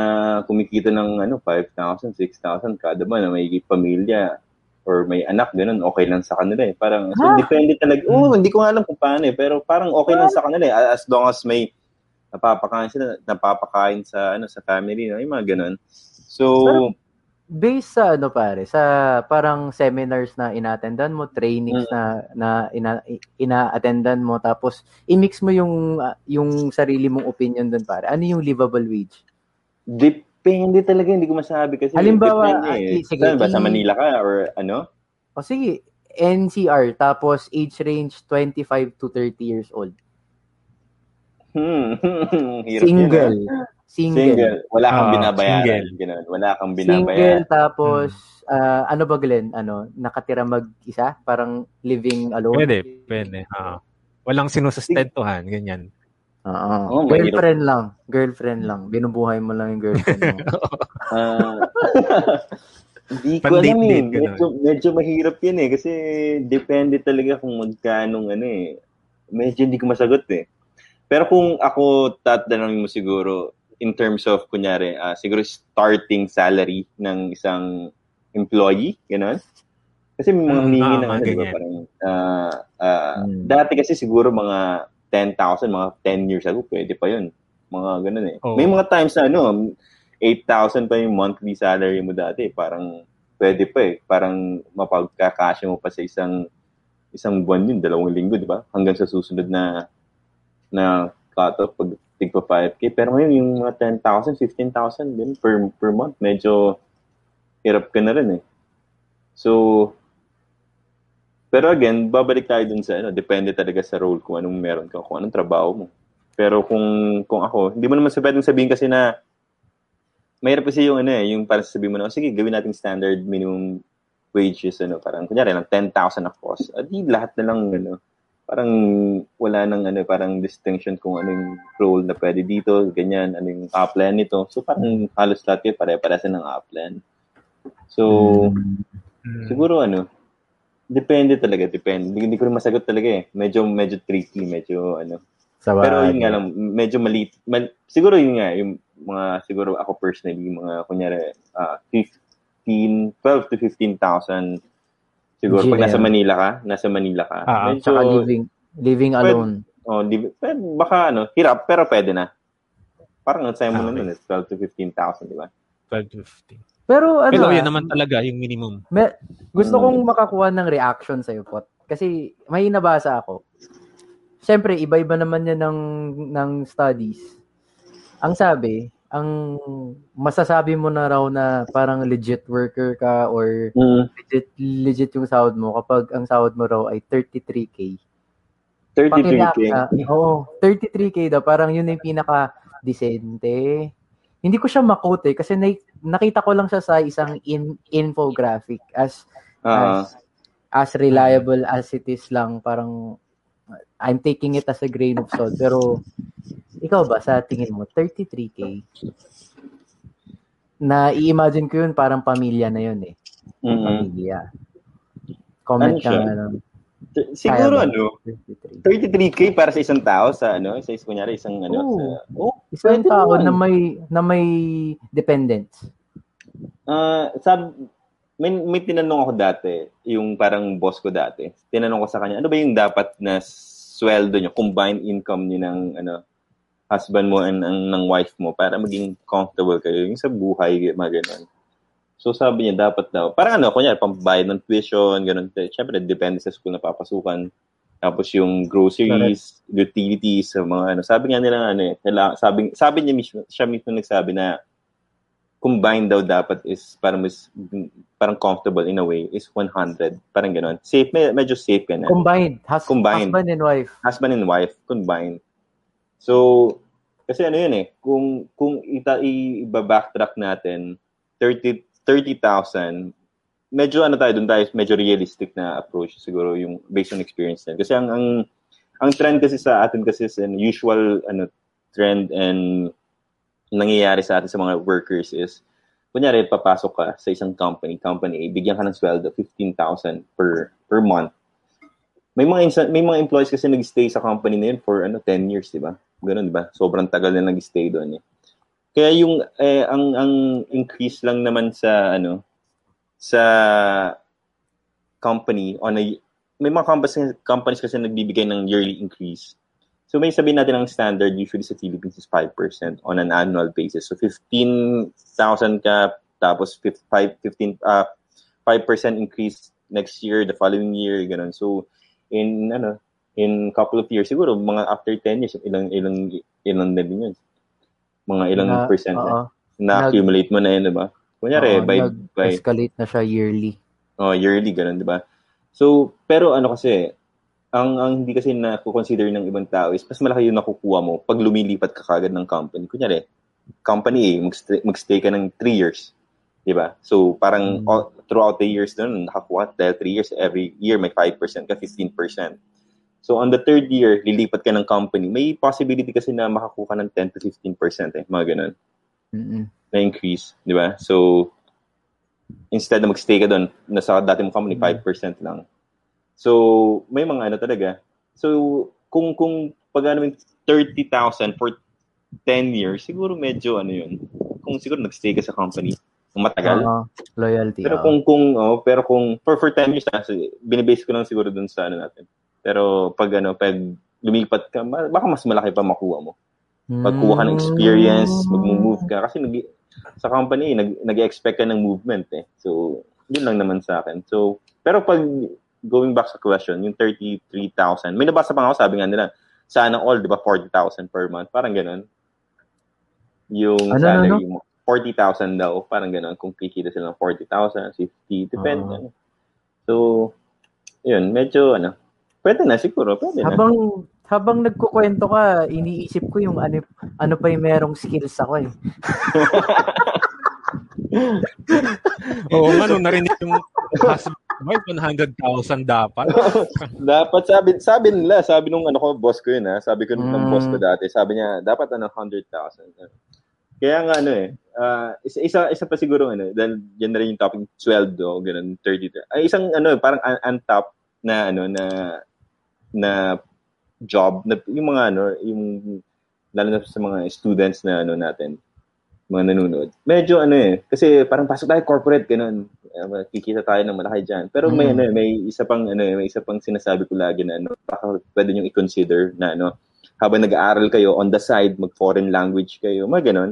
kumikita ng ano 5,000, 6,000 kada ba na may pamilya or may anak, ganun, okay lang sa kanila eh. Parang, so Ha? depende talaga. Oo, hindi ko nga alam kung paano eh, pero parang okay lang sa kanila eh, as long as may napapakain sila, napapakain sa ano sa family, no? yung mga ganun. So, Pero- Based sa ano pare, sa parang seminars na inattendan mo, trainings Mm. na na ina, ina-attendan mo tapos i-mix mo yung ah, yung sarili mong opinion doon pare. Ano yung livable wage? Depende talaga, hindi ko masabi kasi Halimbawa, depende ah, eh. sige, Saan ba, sa Manila ka or ano? O sige, NCR tapos age range 25 to 30 years old. Hmm. Single. Yun, ah. Single. Single. Wala kang Ah, binabayaran. single. Ganun. Wala kang Single binabayaran. tapos ah, ano ba Glenn? Ano, nakatira mag-isa? Parang living alone? Pwede, pwede. Ah. Walang sinusustentuhan, ganyan. Oo. Mahirap. girlfriend lang. Girlfriend lang. Binubuhay mo lang yung girlfriend mo. Ah, Hindi ko alam eh. ganun. Medyo, medyo mahirap yan eh. Kasi depende talaga kung magkano ano eh. Medyo hindi ko masagot eh. Pero kung ako tatanungin mo siguro in terms of kunyari, ah, siguro starting salary ng isang employee, gano'n. Kasi may mga Mm, humingi ah, ng mga ano, di ba? ganyan. Parang, ah, ah, Mm. dati kasi siguro mga 10,000, mga 10 years ago, pwede pa yun. Mga ganun eh. Oo. May mga times na ano, 8,000 pa yung monthly salary mo dati. Parang pwede pa eh. Parang mapagkakasya mo pa sa isang isang buwan yun, dalawang linggo, di ba? Hanggang sa susunod na na cut-off pag tigpa 5K. Pero ngayon, yung mga 10,000, 15,000 din per, per month, medyo hirap ka na rin eh. So, pero again, babalik tayo dun sa ano, depende talaga sa role kung anong meron ka, kung anong trabaho mo. Pero kung kung ako, hindi mo naman sa pwedeng sabihin kasi na mahirap kasi yung ano eh, yung para sabihin mo na, "Oh, sige, gawin nating standard minimum wages, ano, parang kunyari lang 10,000 a cost. Adi lahat na lang ano, parang wala nang ano, parang distinction kung anong role na pwede dito, ganyan, ano yung upline nito. So parang halos lahat kayo pare-pareha ng upline. So, Mm. siguro ano, depende talaga, depende. Hindi, hindi ko rin masagot talaga eh. Medyo, medyo tricky, medyo ano, Sa pero yun nga lang, medyo maliit. Mal, siguro yun nga, yung mga, siguro ako personally, mga kunyari, ah 15, 12 to 15,000. Siguro, pag GM. nasa Manila ka, nasa Manila ka. Ah, medyo, Tsaka living living Pwede- alone. oh, di, pwede, baka ano, hirap, pero pwede na. Parang ang sayo mo Ah, na nun, eh, 12 to 15,000, di ba? 12 to 15. Pero ano, Pero ah, yan naman talaga yung minimum. me- gusto Mm. kong makakuha ng reaction sa'yo, Pot. Kasi may nabasa ako. Siyempre, iba-iba naman yan ng, ng studies. Ang sabi, ang masasabi mo na raw na parang legit worker ka or legit, legit yung sahod mo kapag ang sahod mo raw ay 33K. 33K. Pakilaksa. Oo, 33K daw. Parang yun yung pinaka-decente. Hindi ko siya makote kasi na- nakita ko lang siya sa isang in- infographic as Ah, as, as reliable as it is lang. Parang I'm taking it as a grain of salt. Pero ikaw ba sa tingin mo 33K? Na i-imagine ko yun parang pamilya na yun eh. mm Pamilya. Comment Ano ka siya? Siguro Kaya ano, 33. 33K para sa isang tao sa ano, sa isang kunyari isang ano, Oo. sa, oh, Isang tao na may na may dependents. Ah, sab may, may tinanong ako dati, yung parang boss ko dati. Tinanong ko sa kanya, ano ba yung dapat na sweldo nyo, combined income niyo ng ano, husband mo and ng, ng wife mo para maging comfortable kayo yung sa buhay, mga ganun. So sabi niya, dapat daw, parang ano, kunya, pambayad ng tuition, ganun. Siyempre, depende sa school na papasukan. Tapos yung groceries, utilities, sa mga ano. Sabi nga nila, ano eh, sabi, sabi niya mismo, siya mismo nagsabi na combined daw dapat is parang mas parang comfortable in a way is 100 parang gano'n safe med- medyo safe ka na Combined. Hus- Combined. Husband and wife. husband and wife combined so kasi ano yun eh kung kung ita i-backtrack natin 30 30,000 medyo ano tayo doon tayo medyo realistic na approach siguro yung based on experience din kasi ang ang ang trend kasi sa atin kasi is an usual ano trend and nangyayari sa atin sa mga workers is kunyari papasok ka sa isang company company A bigyan ka ng sweldo 15,000 per per month may mga insa- may mga employees kasi nag-stay sa company na yun for ano 10 years, di ba? Ganun, di ba? Sobrang tagal na nag-stay doon eh. Kaya yung eh, ang ang increase lang naman sa ano sa company on a may mga companies, companies kasi nagbibigay ng yearly increase. So may sabihin natin ang standard usually sa Philippines is 5% on an annual basis. So 15,000 ka tapos 5 15 uh, 5% increase next year, the following year, ganun. So in ano in couple of years siguro mga after 10 years ilang ilang ilang na din yun mga ilang Na- percent oo. na na-accumulate mo na yun diba kunyari Oo, by by Nag-escalate na siya yearly. oh yearly ganun diba so pero ano kasi ang ang hindi kasi na consider ng ibang tao is mas malaki yung nakukuha mo pag lumilipat ka kagad ng company kunyari company A magstay, magstay ka ng 3 years di ba so parang Mm. all, throughout the years doon nakakuha dahil 3 years every year may 5% ka 15% So on the third year, lilipat ka ng company, may possibility kasi na makakuha ng 10 to 15% eh, mga ganun, Mm-mm. na increase, di ba? So, instead na magstay ka doon, nasa dati mong company, Mm. 5% lang. So, may mga ano talaga. So, kung, kung pag ano, yung 30,000 for 10 years, siguro medyo ano yun. Kung siguro nagstay ka sa company, ng matagal. Oo, loyalty. Pero oo. kung kung oh, pero kung for for 10 years na, binibase ko lang siguro dun sa ano natin. Pero pag ano, pag lumipat ka, baka mas malaki pa makuha mo. Magkuha ka ng experience, Mm. mag-move ka kasi nag sa company nag nag-expect ka ng movement eh. So, yun lang naman sa akin. So, pero pag going back sa question, yung 33,000, may nabasa pa nga ako, sabi nga nila, sana all, di ba, 40,000 per month. Parang ganun. Yung Ano, salary ano? mo. 40,000 daw, parang ganun. Kung kikita sila ng 40,000, 50, depende. Ano. So, yun, medyo, ano, pwede na siguro, pwede na. Habang habang nagkukwento ka, iniisip ko yung ano ano pa yung merong skills ako eh. Oo nga, nung narinig yung husband wife, 100,000 dapat. dapat sabi sabi nila, sabi nung ano ko, boss ko yun ha, sabi ko ng Mm. boss ko dati, sabi niya, dapat ano, 100,000. Kaya nga ano eh, ah, isa, isa, isa pa siguro ano, dahil yan na rin yung topic, sweldo, ganun, 30. Ay, isang ano, parang un- untap na ano, na, na job, na, yung mga ano, yung, lalo na sa mga students na ano natin, mga nanonood. Medyo ano eh, kasi parang pasok tayo corporate, ganun. Uh, kikita tayo ng malaki dyan. Pero may Mm. ano, may isa pang ano, eh, may isa pang sinasabi ko lagi na ano, baka pwede nyo i-consider na ano, habang nag-aaral kayo, on the side, mag-foreign language kayo, mga ganon.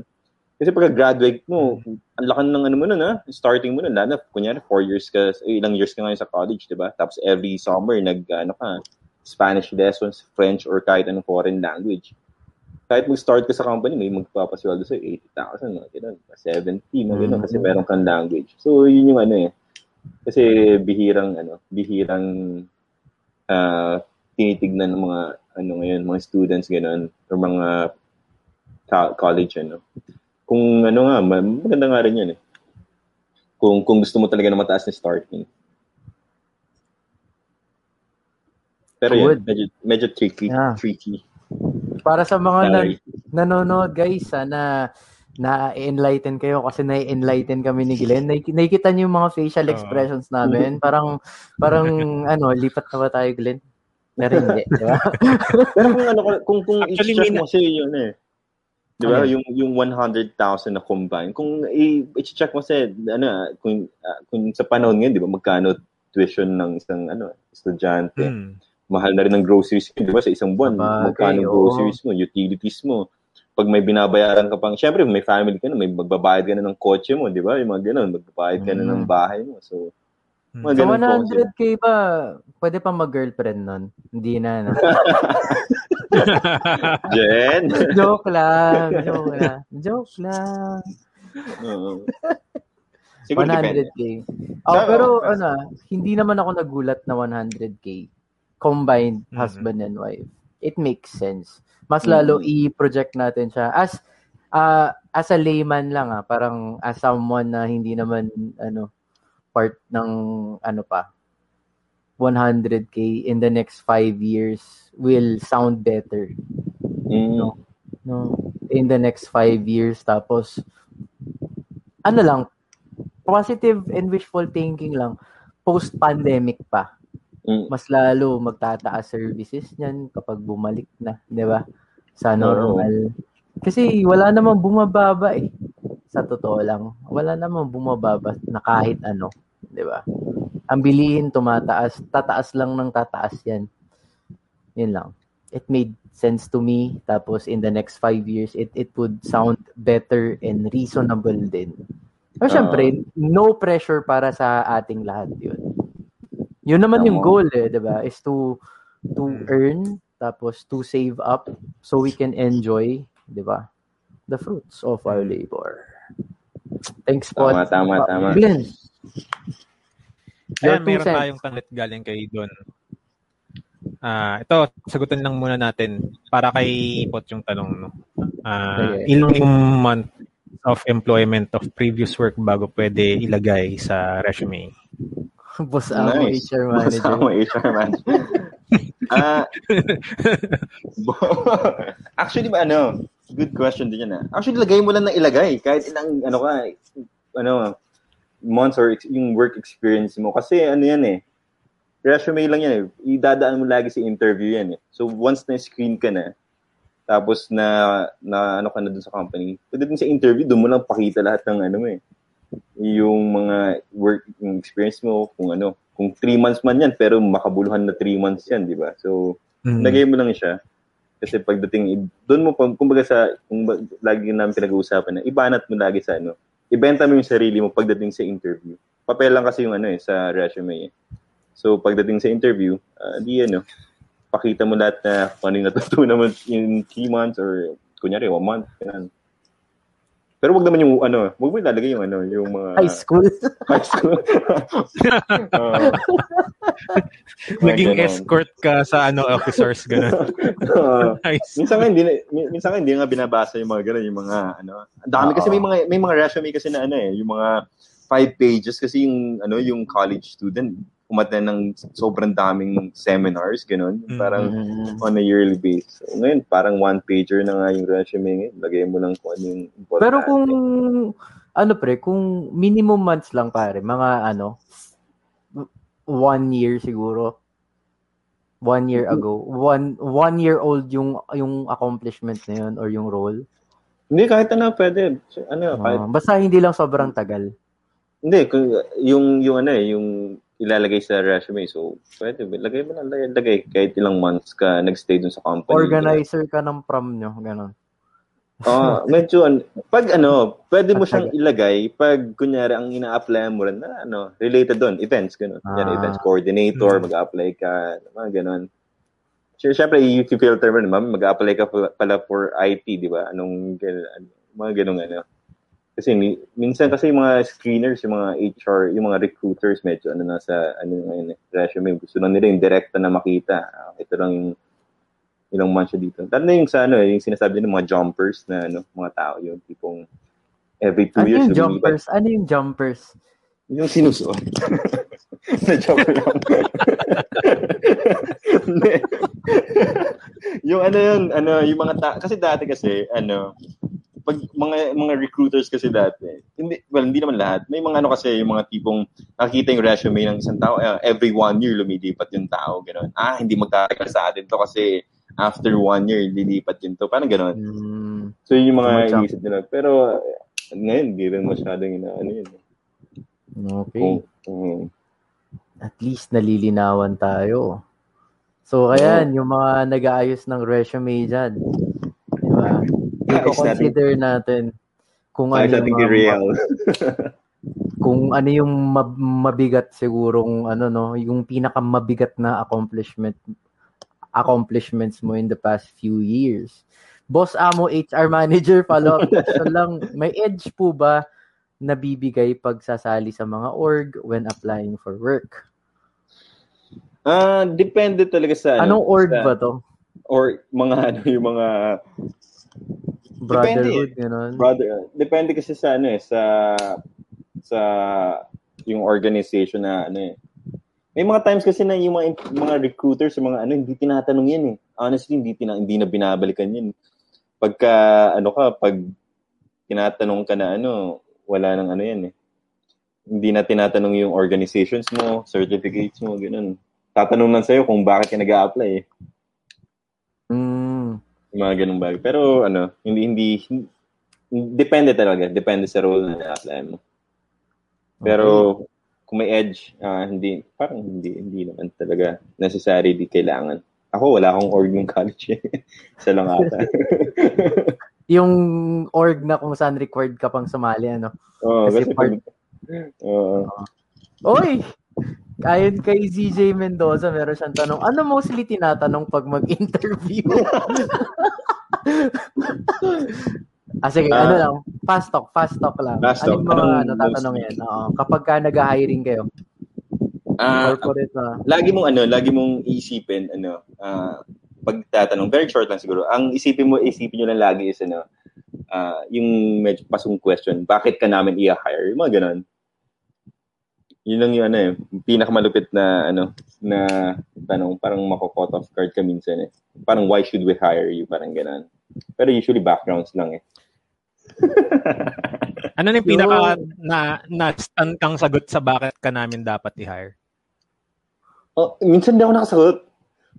Kasi pag graduate mo, ang lakan ng ano mo nun, ha? Starting mo nun, lalo, kunyari, four years ka, ilang years ka ngayon sa college, di ba? Tapos every summer, nag, ano ka, Spanish lessons, French, or kahit anong foreign language. Kahit mag-start ka sa company, may magpapasweldo sa'yo, 80,000, mga ganun, 70, mga ganun, kasi meron kang language. So, yun yung ano eh. Kasi bihirang, ano, bihirang uh, tinitignan ng mga, ano ngayon, mga students, ganun, or mga college, ano kung ano nga, maganda nga rin yun eh. Kung, kung gusto mo talaga na mataas na starting. Pero yun, medyo, medyo tricky. Yeah. Tricky. Para sa mga na, nanonood guys, sana na-enlighten kayo kasi na-enlighten kami ni Glenn. Nakikita niyo yung mga facial expressions namin. Parang, parang ano, lipat na ba tayo, Glenn? Pero hindi, di ba? Pero kung ano, kung, kung Actually, i-check mo kasi yun eh. Di ba? Yung, yung 100,000 na combine. Kung i-check mo sa, ano, kung, uh, kung sa panahon ngayon, di ba, magkano tuition ng isang, ano, estudyante. Mm. Mahal na rin ng groceries, di ba, sa isang buwan. Bagay, magkano oh. groceries mo, utilities mo. Pag may binabayaran ka pang, syempre, may family ka na, may magbabayad ka na ng kotse mo, di ba? Yung mga ganun, magbabayad ka mm. na ng hmm. bahay mo. So, mga so, 100k ba, pwede pa mag-girlfriend nun? Hindi na, no? Jen? joke lang. Joke lang. Joke lang. Uh, 100k. Oh, pero oh, ano, hindi naman ako nagulat na 100k combined mm-hmm. husband and wife. It makes sense. Mas lalo mm-hmm. i-project natin siya as uh, as a layman lang ah, parang as someone na hindi naman ano part ng ano pa 100k in the next 5 years will sound better. Mm. No, no, in the next 5 years tapos ano lang positive and wishful thinking lang post pandemic pa. Mm. Mas lalo magtataas services niyan kapag bumalik na, 'di ba? Sa normal. Oh. Kasi wala namang bumababa eh. Sa totoo lang, wala namang bumababa na kahit ano, 'di ba? ang bilihin tumataas, tataas lang ng tataas yan. Yun lang. It made sense to me. Tapos in the next five years, it, it would sound better and reasonable din. Pero uh, syempre, no pressure para sa ating lahat yun. Yun naman yung goal eh, di ba? Is to to hmm. earn, tapos to save up so we can enjoy, di ba? The fruits of our labor. Thanks po. Tama, tama, tama. Glenn, Ayan, meron cents. tayong tanong galing kay Don. Ah, uh, ito, sagutin lang muna natin para kay Pot yung tanong, no. Ah, uh, okay. ilang month of employment of previous work bago pwede ilagay sa resume? Boss ako, nice. HR manager. Boss ako, HR manager. Ah, actually, ano, good question din yan. Ah. Actually, lagay mo lang na ilagay. Kahit ilang, ano ka, ano, months or yung work experience mo. Kasi ano yan eh, resume lang yan eh. Idadaan mo lagi sa interview yan eh. So once na screen ka na, tapos na, na ano ka na dun sa company, pwede din sa interview, doon mo lang pakita lahat ng ano mo eh. Yung mga work yung experience mo, kung ano, kung 3 months man yan, pero makabuluhan na 3 months yan, di ba? So, mm-hmm. lagay mo lang siya. Kasi pagdating, doon mo, kumbaga sa, kung lagi namin pinag-uusapan na, ibanat mo lagi sa ano, ibenta mo yung sarili mo pagdating sa interview. Papel lang kasi yung ano eh, sa resume eh. So, pagdating sa interview, uh, di ano, pakita mo lahat na kung ano yung natutunan mo in 3 months or kunyari, 1 month. Ganun. Pero wag naman yung ano, wag mo ilalagay yung ano, yung mga high school. high school. uh, Naging escort ka sa ano officers ganun. uh. Minsan nga hindi minsan nga hindi nga binabasa yung mga ganun, yung mga ano. Ang dami kasi may mga may mga resume kasi na ano eh, yung mga five pages kasi yung ano yung college student umattend ng sobrang daming seminars, ganun. Parang mm-hmm. on a yearly basis. So, ngayon, parang one pager na nga yung resume ngayon. Lagay mo lang kung ano yung importante. Pero kung, ano pre, kung minimum months lang pare, mga ano, one year siguro. One year ago. One one year old yung yung accomplishment na yun or yung role. Hindi, kahit ano, pwede. Ano, kahit... Uh, basta hindi lang sobrang tagal. Hindi, yung, yung ano eh, yung ilalagay sa resume. So, pwede. Lagay mo na lagay, lagay. Kahit ilang months ka nagstay dun sa company. Organizer ka ng prom nyo, gano'n. Ah, medyo an- pag ano, pwede mo siyang ilagay pag kunyari ang ina-apply mo rin na ano, related doon, events ganun. Kunyari, Ah. events coordinator, Hmm. mag-apply ka, mga ganun. Sure, syempre, i-filter mo naman, mag-apply ka pala- for IT, di ba? Anong, ano, mga ganun ano. Kasi mi- minsan kasi yung mga screeners, yung mga HR, yung mga recruiters, medyo ano na sa ano ngayon, resume, gusto lang nila yung direkta na makita. Ah, ito lang yung ilang months siya dito. Lalo na yung sa ano, eh, yung sinasabi ng mga jumpers na ano, mga tao, yung tipong every two Ano years yung jumpers? Ano yung jumpers? Yung sinusuot. Na-joke lang. Yung ano yun, ano, yung mga ta- kasi dati kasi, ano, pag mga mga recruiters kasi dati, hindi, well, hindi naman lahat. May mga ano kasi, yung mga tipong nakikita yung resume ng isang tao, eh, every one year lumilipat yung tao, gano'n. Ah, hindi magkakagal sa atin to kasi after one year, lilipat yun to. Parang gano'n. Hmm. So, yun yung mga Tumachak. inisip nila. Pero, eh, ngayon, hindi rin masyadong ina, ano yun. Okay. Kung, kung, At least nalilinawan tayo. So, ayan, yung mga nag-aayos ng resume dyan. I-consider natin kung ano yung mga- real. kung ano yung mab- mabigat sigurong ano no, yung pinakamabigat na accomplishment accomplishments mo in the past few years. Boss Amo HR Manager follow up question lang, may edge po ba nabibigay pag sasali sa mga org when applying for work? Ah, depende talaga sa ano, Anong org sa- ba to? Or mga ano yung mga Brotherhood, gano'n. brother. Depende kasi sa ano eh sa sa yung organization na ano eh. May mga times kasi na yung mga mga recruiters, yung mga ano hindi tinatanong yan eh. Honestly, hindi tina, hindi na binabalikan yun. Pagka ano ka, pag tinatanong ka na ano, wala nang ano yan eh. Hindi na tinatanong yung organizations mo, certificates mo, ganun. Tatanong lang sa'yo kung bakit ka nag-a-apply eh. Yung mga ganung bagay. Pero ano, hindi, hindi, hindi- depende talaga. Depende sa role na na-apply mo. Pero kung may edge, ah, hindi, parang hindi, hindi naman talaga necessary, di kailangan. Ako, wala akong org ng college eh. Isa lang ata. Yung org na kung saan required ka pang sumali, ano? Oo, Kasi kasi pag, Oo. Oy! Ayon kay ZJ Mendoza, meron siyang tanong, ano mostly tinatanong pag mag-interview? ah, sige, Ah. ano lang, fast talk, fast talk lang. Fast Ano talk. mga Anong ano, tatanungin? Oo, kapag ka nag-hiring kayo, Ah, corporate na. lagi mong ano, lagi mong isipin ano, ah pag tatanong, very short lang siguro. Ang isipin mo, isipin nyo lang lagi is ano, ah yung medyo pasong question, bakit ka namin i-hire? Yung mga ganun. Yun lang yung ano eh, pinakamalupit na ano, na tanong, parang mako-caught off guard ka minsan eh. Parang why should we hire you? Parang ganun. Pero usually backgrounds lang eh. Ano na yung Yun. pinaka na, na stand kang sagot sa bakit ka namin dapat i-hire? Oh, minsan di ako nakasagot.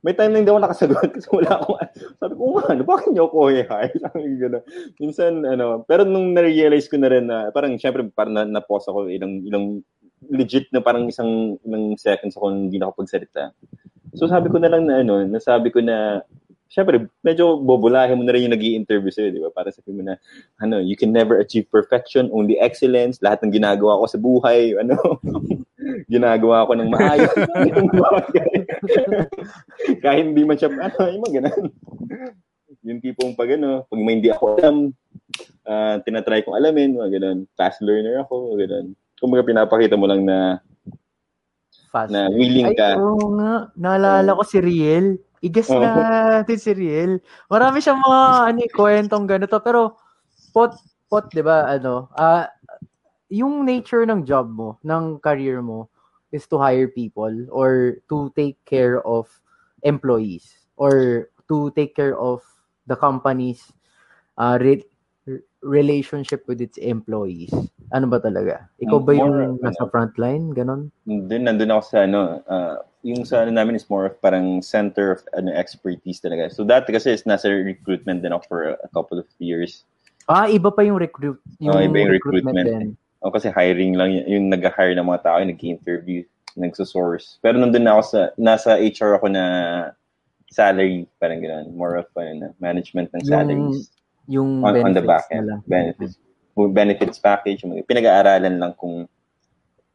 May time na hindi ako nakasagot kasi wala akong, sabi ko, "Oh, ano, bakit niyo ako i-hire? Minsan, ano, pero nung na-realize ko na rin na, parang, syempre, parang na, na-pause ako ilang, ilang, legit na parang isang, ilang seconds ako hindi nakapagsalita. So, sabi ko na lang na, ano, nasabi ko na, syempre, medyo bobolahin mo na rin yung nag interview sa'yo, di ba? Para sabihin mo na, ano, you can never achieve perfection, only excellence, lahat ng ginagawa ko sa buhay, ano, ginagawa ko ng maayos. Kahit hindi man siya, ano, yung mga ganun. Yung tipong pag ano, pag may hindi ako alam, ah, tinatry kong alamin, mga ganun. Fast learner ako, mga ganun. Kumbaga pinapakita mo lang na Fast. na willing Ay, ka. oo nga. Naalala ko si Riel. Igas Oo. natin si Riel. Marami siyang mga ano, eh, kwentong ganito. Pero, pot, pot, di ba, ano, ah, yung nature ng job mo, ng career mo, is to hire people or to take care of employees or to take care of the company's uh, re- relationship with its employees. Ano ba talaga? Ikaw ba yung More, nasa frontline? Ganon? Doon, nandun ako sa ano, ah, yung sa ano namin is more of parang center of ano, expertise talaga. So dati kasi is nasa recruitment din ako for a couple of years. Ah, iba pa yung recruit yung, Oh, iba yung recruitment, recruitment. din. O kasi hiring lang, yun, yung nag-hire ng mga tao, yung nag-interview. nagsosource. Pero nandun na ako sa, nasa HR ako na salary, parang gano'n. More of ano, management ng salaries. Yung on, on the benefits back end. lang. Benefits. Benefits package. yung Pinag-aaralan lang kung,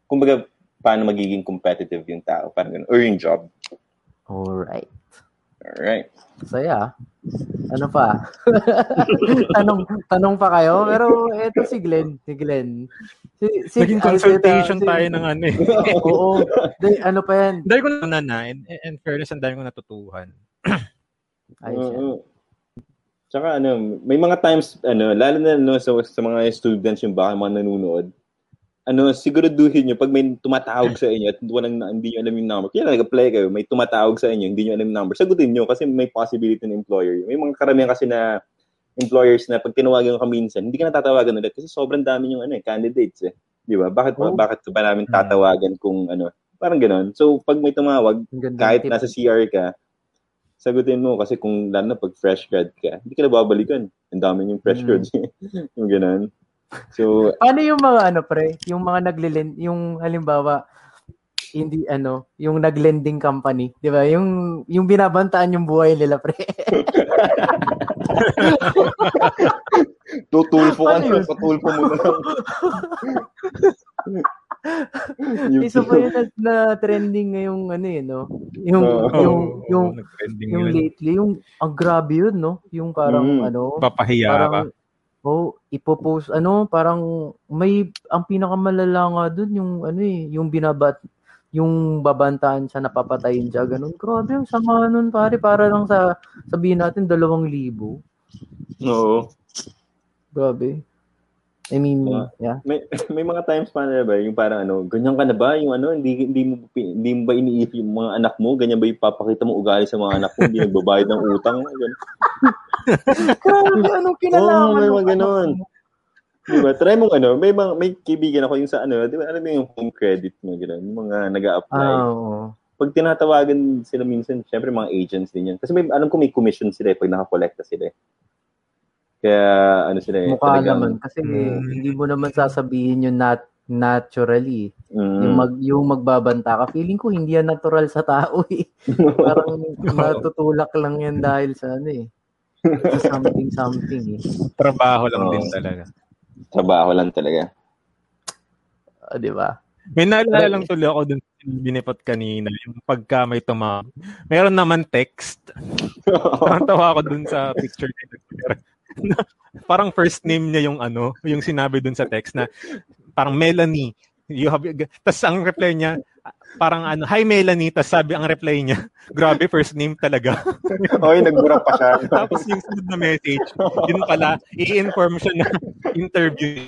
kumbaga, paano magiging competitive yung tao. Parang gano'n. Or yung job. Alright. Alright. Saya. Ano pa? tanong tanong pa kayo, pero eto si Glenn, si Glenn. Si, si, Naging consultation si- tayo ng ano eh. Oo. Di, ano pa yan? Dahil ko na na, in, in fairness, ang dami ko natutuhan. Ayos yan. Tsaka ano, may mga times, ano, lalo na no, sa, sa mga students yung baka mga nanonood, ano, siguraduhin nyo, pag may tumatawag sa inyo at walang, hindi nyo alam yung number, kaya nag-apply kayo, may tumatawag sa inyo, hindi nyo alam yung number, sagutin nyo kasi may possibility ng employer. May mga karamihan kasi na employers na pag tinawagan ka minsan, hindi ka na tatawagan ulit kasi sobrang dami yung ano, eh, candidates eh. Di ba? Bakit, Oo. bakit ba namin Hmm. tatawagan kung ano, parang ganon. So, pag may tumawag, kahit tip. nasa CR ka, sagutin mo kasi kung lalo na pag fresh grad ka, hindi ka na babalikan. Ang dami yung fresh Mm. grads. yung ganun. So, Ano yung mga ano pre? Yung mga naglilend, yung halimbawa hindi ano, yung naglending company, 'di ba? Yung yung binabantaan yung buhay nila pre. tutulfo ka patulfo mo na lang. Yung- Isa pa yun na, na trending ngayong ano eh, no? Yung Oo. yung Oo, yung yung yun. lately, yung ang grabe yun, no? Yung parang Mm. ano, Papahiya ka. parang oh, ipopost ano, parang may ang pinakamalala nga dun yung ano eh, yung binabat yung babantaan siya napapatayin siya ganun. Grabe yung sama nun pare para lang sa sabihin natin dalawang libo. Oo. Grabe. I mean, Yeah. yeah. May, may mga times pa na ba, yung parang ano, ganyan ka na ba? Yung ano, hindi, hindi, mo, hindi mo ba iniisip yung mga anak mo? Ganyan ba yung papakita mo ugali sa mga anak mo? Hindi nagbabayad ng utang? Ganun. Grabe, anong kinalaman? Oo, may mga anak mo? Diba? Try mo ano, may mga, may kaibigan ako yung sa ano, di ba, alam mo yung home credit mo, gano'n, yung mga nag apply Ah, oo. Pag tinatawagan sila minsan, syempre mga agents din yan. Kasi may, alam ko may commission sila eh, pag nakakolekta sila eh. Kaya, ano sila eh, Mukha talagang- naman kasi Mm. hindi mo naman sasabihin yun nat naturally. Mm. Yung mag yung magbabanta ka, feeling ko hindi yan natural sa tao eh. Parang matutulak lang yan dahil sa ano eh. Sa something something eh. Trabaho lang Oo. din talaga. Trabaho lang talaga. Ah, di ba? May naalala lang tuloy ako dun sa binipot kanina, yung pagka may tumawag. Meron naman text. Parang tawa ako dun sa picture nila. parang first name niya yung ano, yung sinabi dun sa text na parang Melanie. You have, tas ang reply niya, parang ano, hi Melanie, tas sabi ang reply niya, grabe first name talaga. Oy, nagburang pa siya. Tapos yung sunod na message, yun pala, i-inform siya na interview.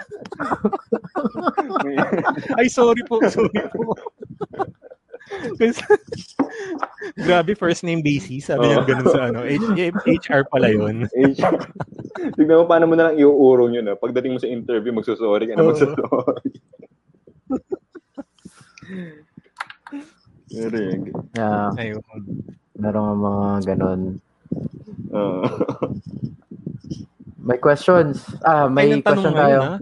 Ay, sorry po, sorry po. Kasi- Grabe, first name basis. Sabi niya Oo. ganun sa ano. H- HR pala yun. Eh, Tignan mo paano mo na lang iuurong yun. Ah. Pagdating mo sa interview, magsusorry ka na Oo. magsusorry. Yun. Yeah, Ayun. meron nga mga ganon. Oo. May questions. Ah, may Ay, question tayo. ha?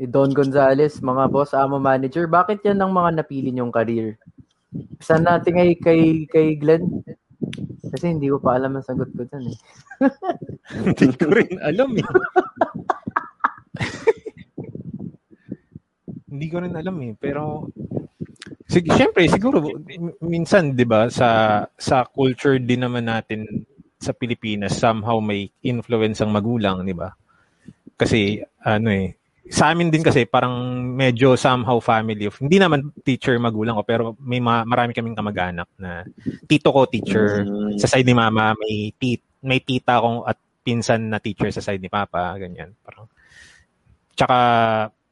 Si Don Gonzales, mga boss, amo manager, bakit yan ang mga napili niyong career? Saan natin kay, kay, kay Glenn? Kasi hindi ko pa alam ang sagot ko dyan eh. Hindi ko rin alam eh. Hindi ko rin alam eh. Pero, sig syempre, siguro, minsan, di ba, sa, sa culture din naman natin sa Pilipinas, somehow may influence ang magulang, di ba? Kasi, ano eh, sa amin din kasi parang medyo somehow family of, hindi naman teacher magulang ko, pero may ma- marami kaming kamag-anak na tito ko teacher, Mm. sa side ni mama may tit may tita akong at pinsan na teacher sa side ni papa ganyan. Parang tsaka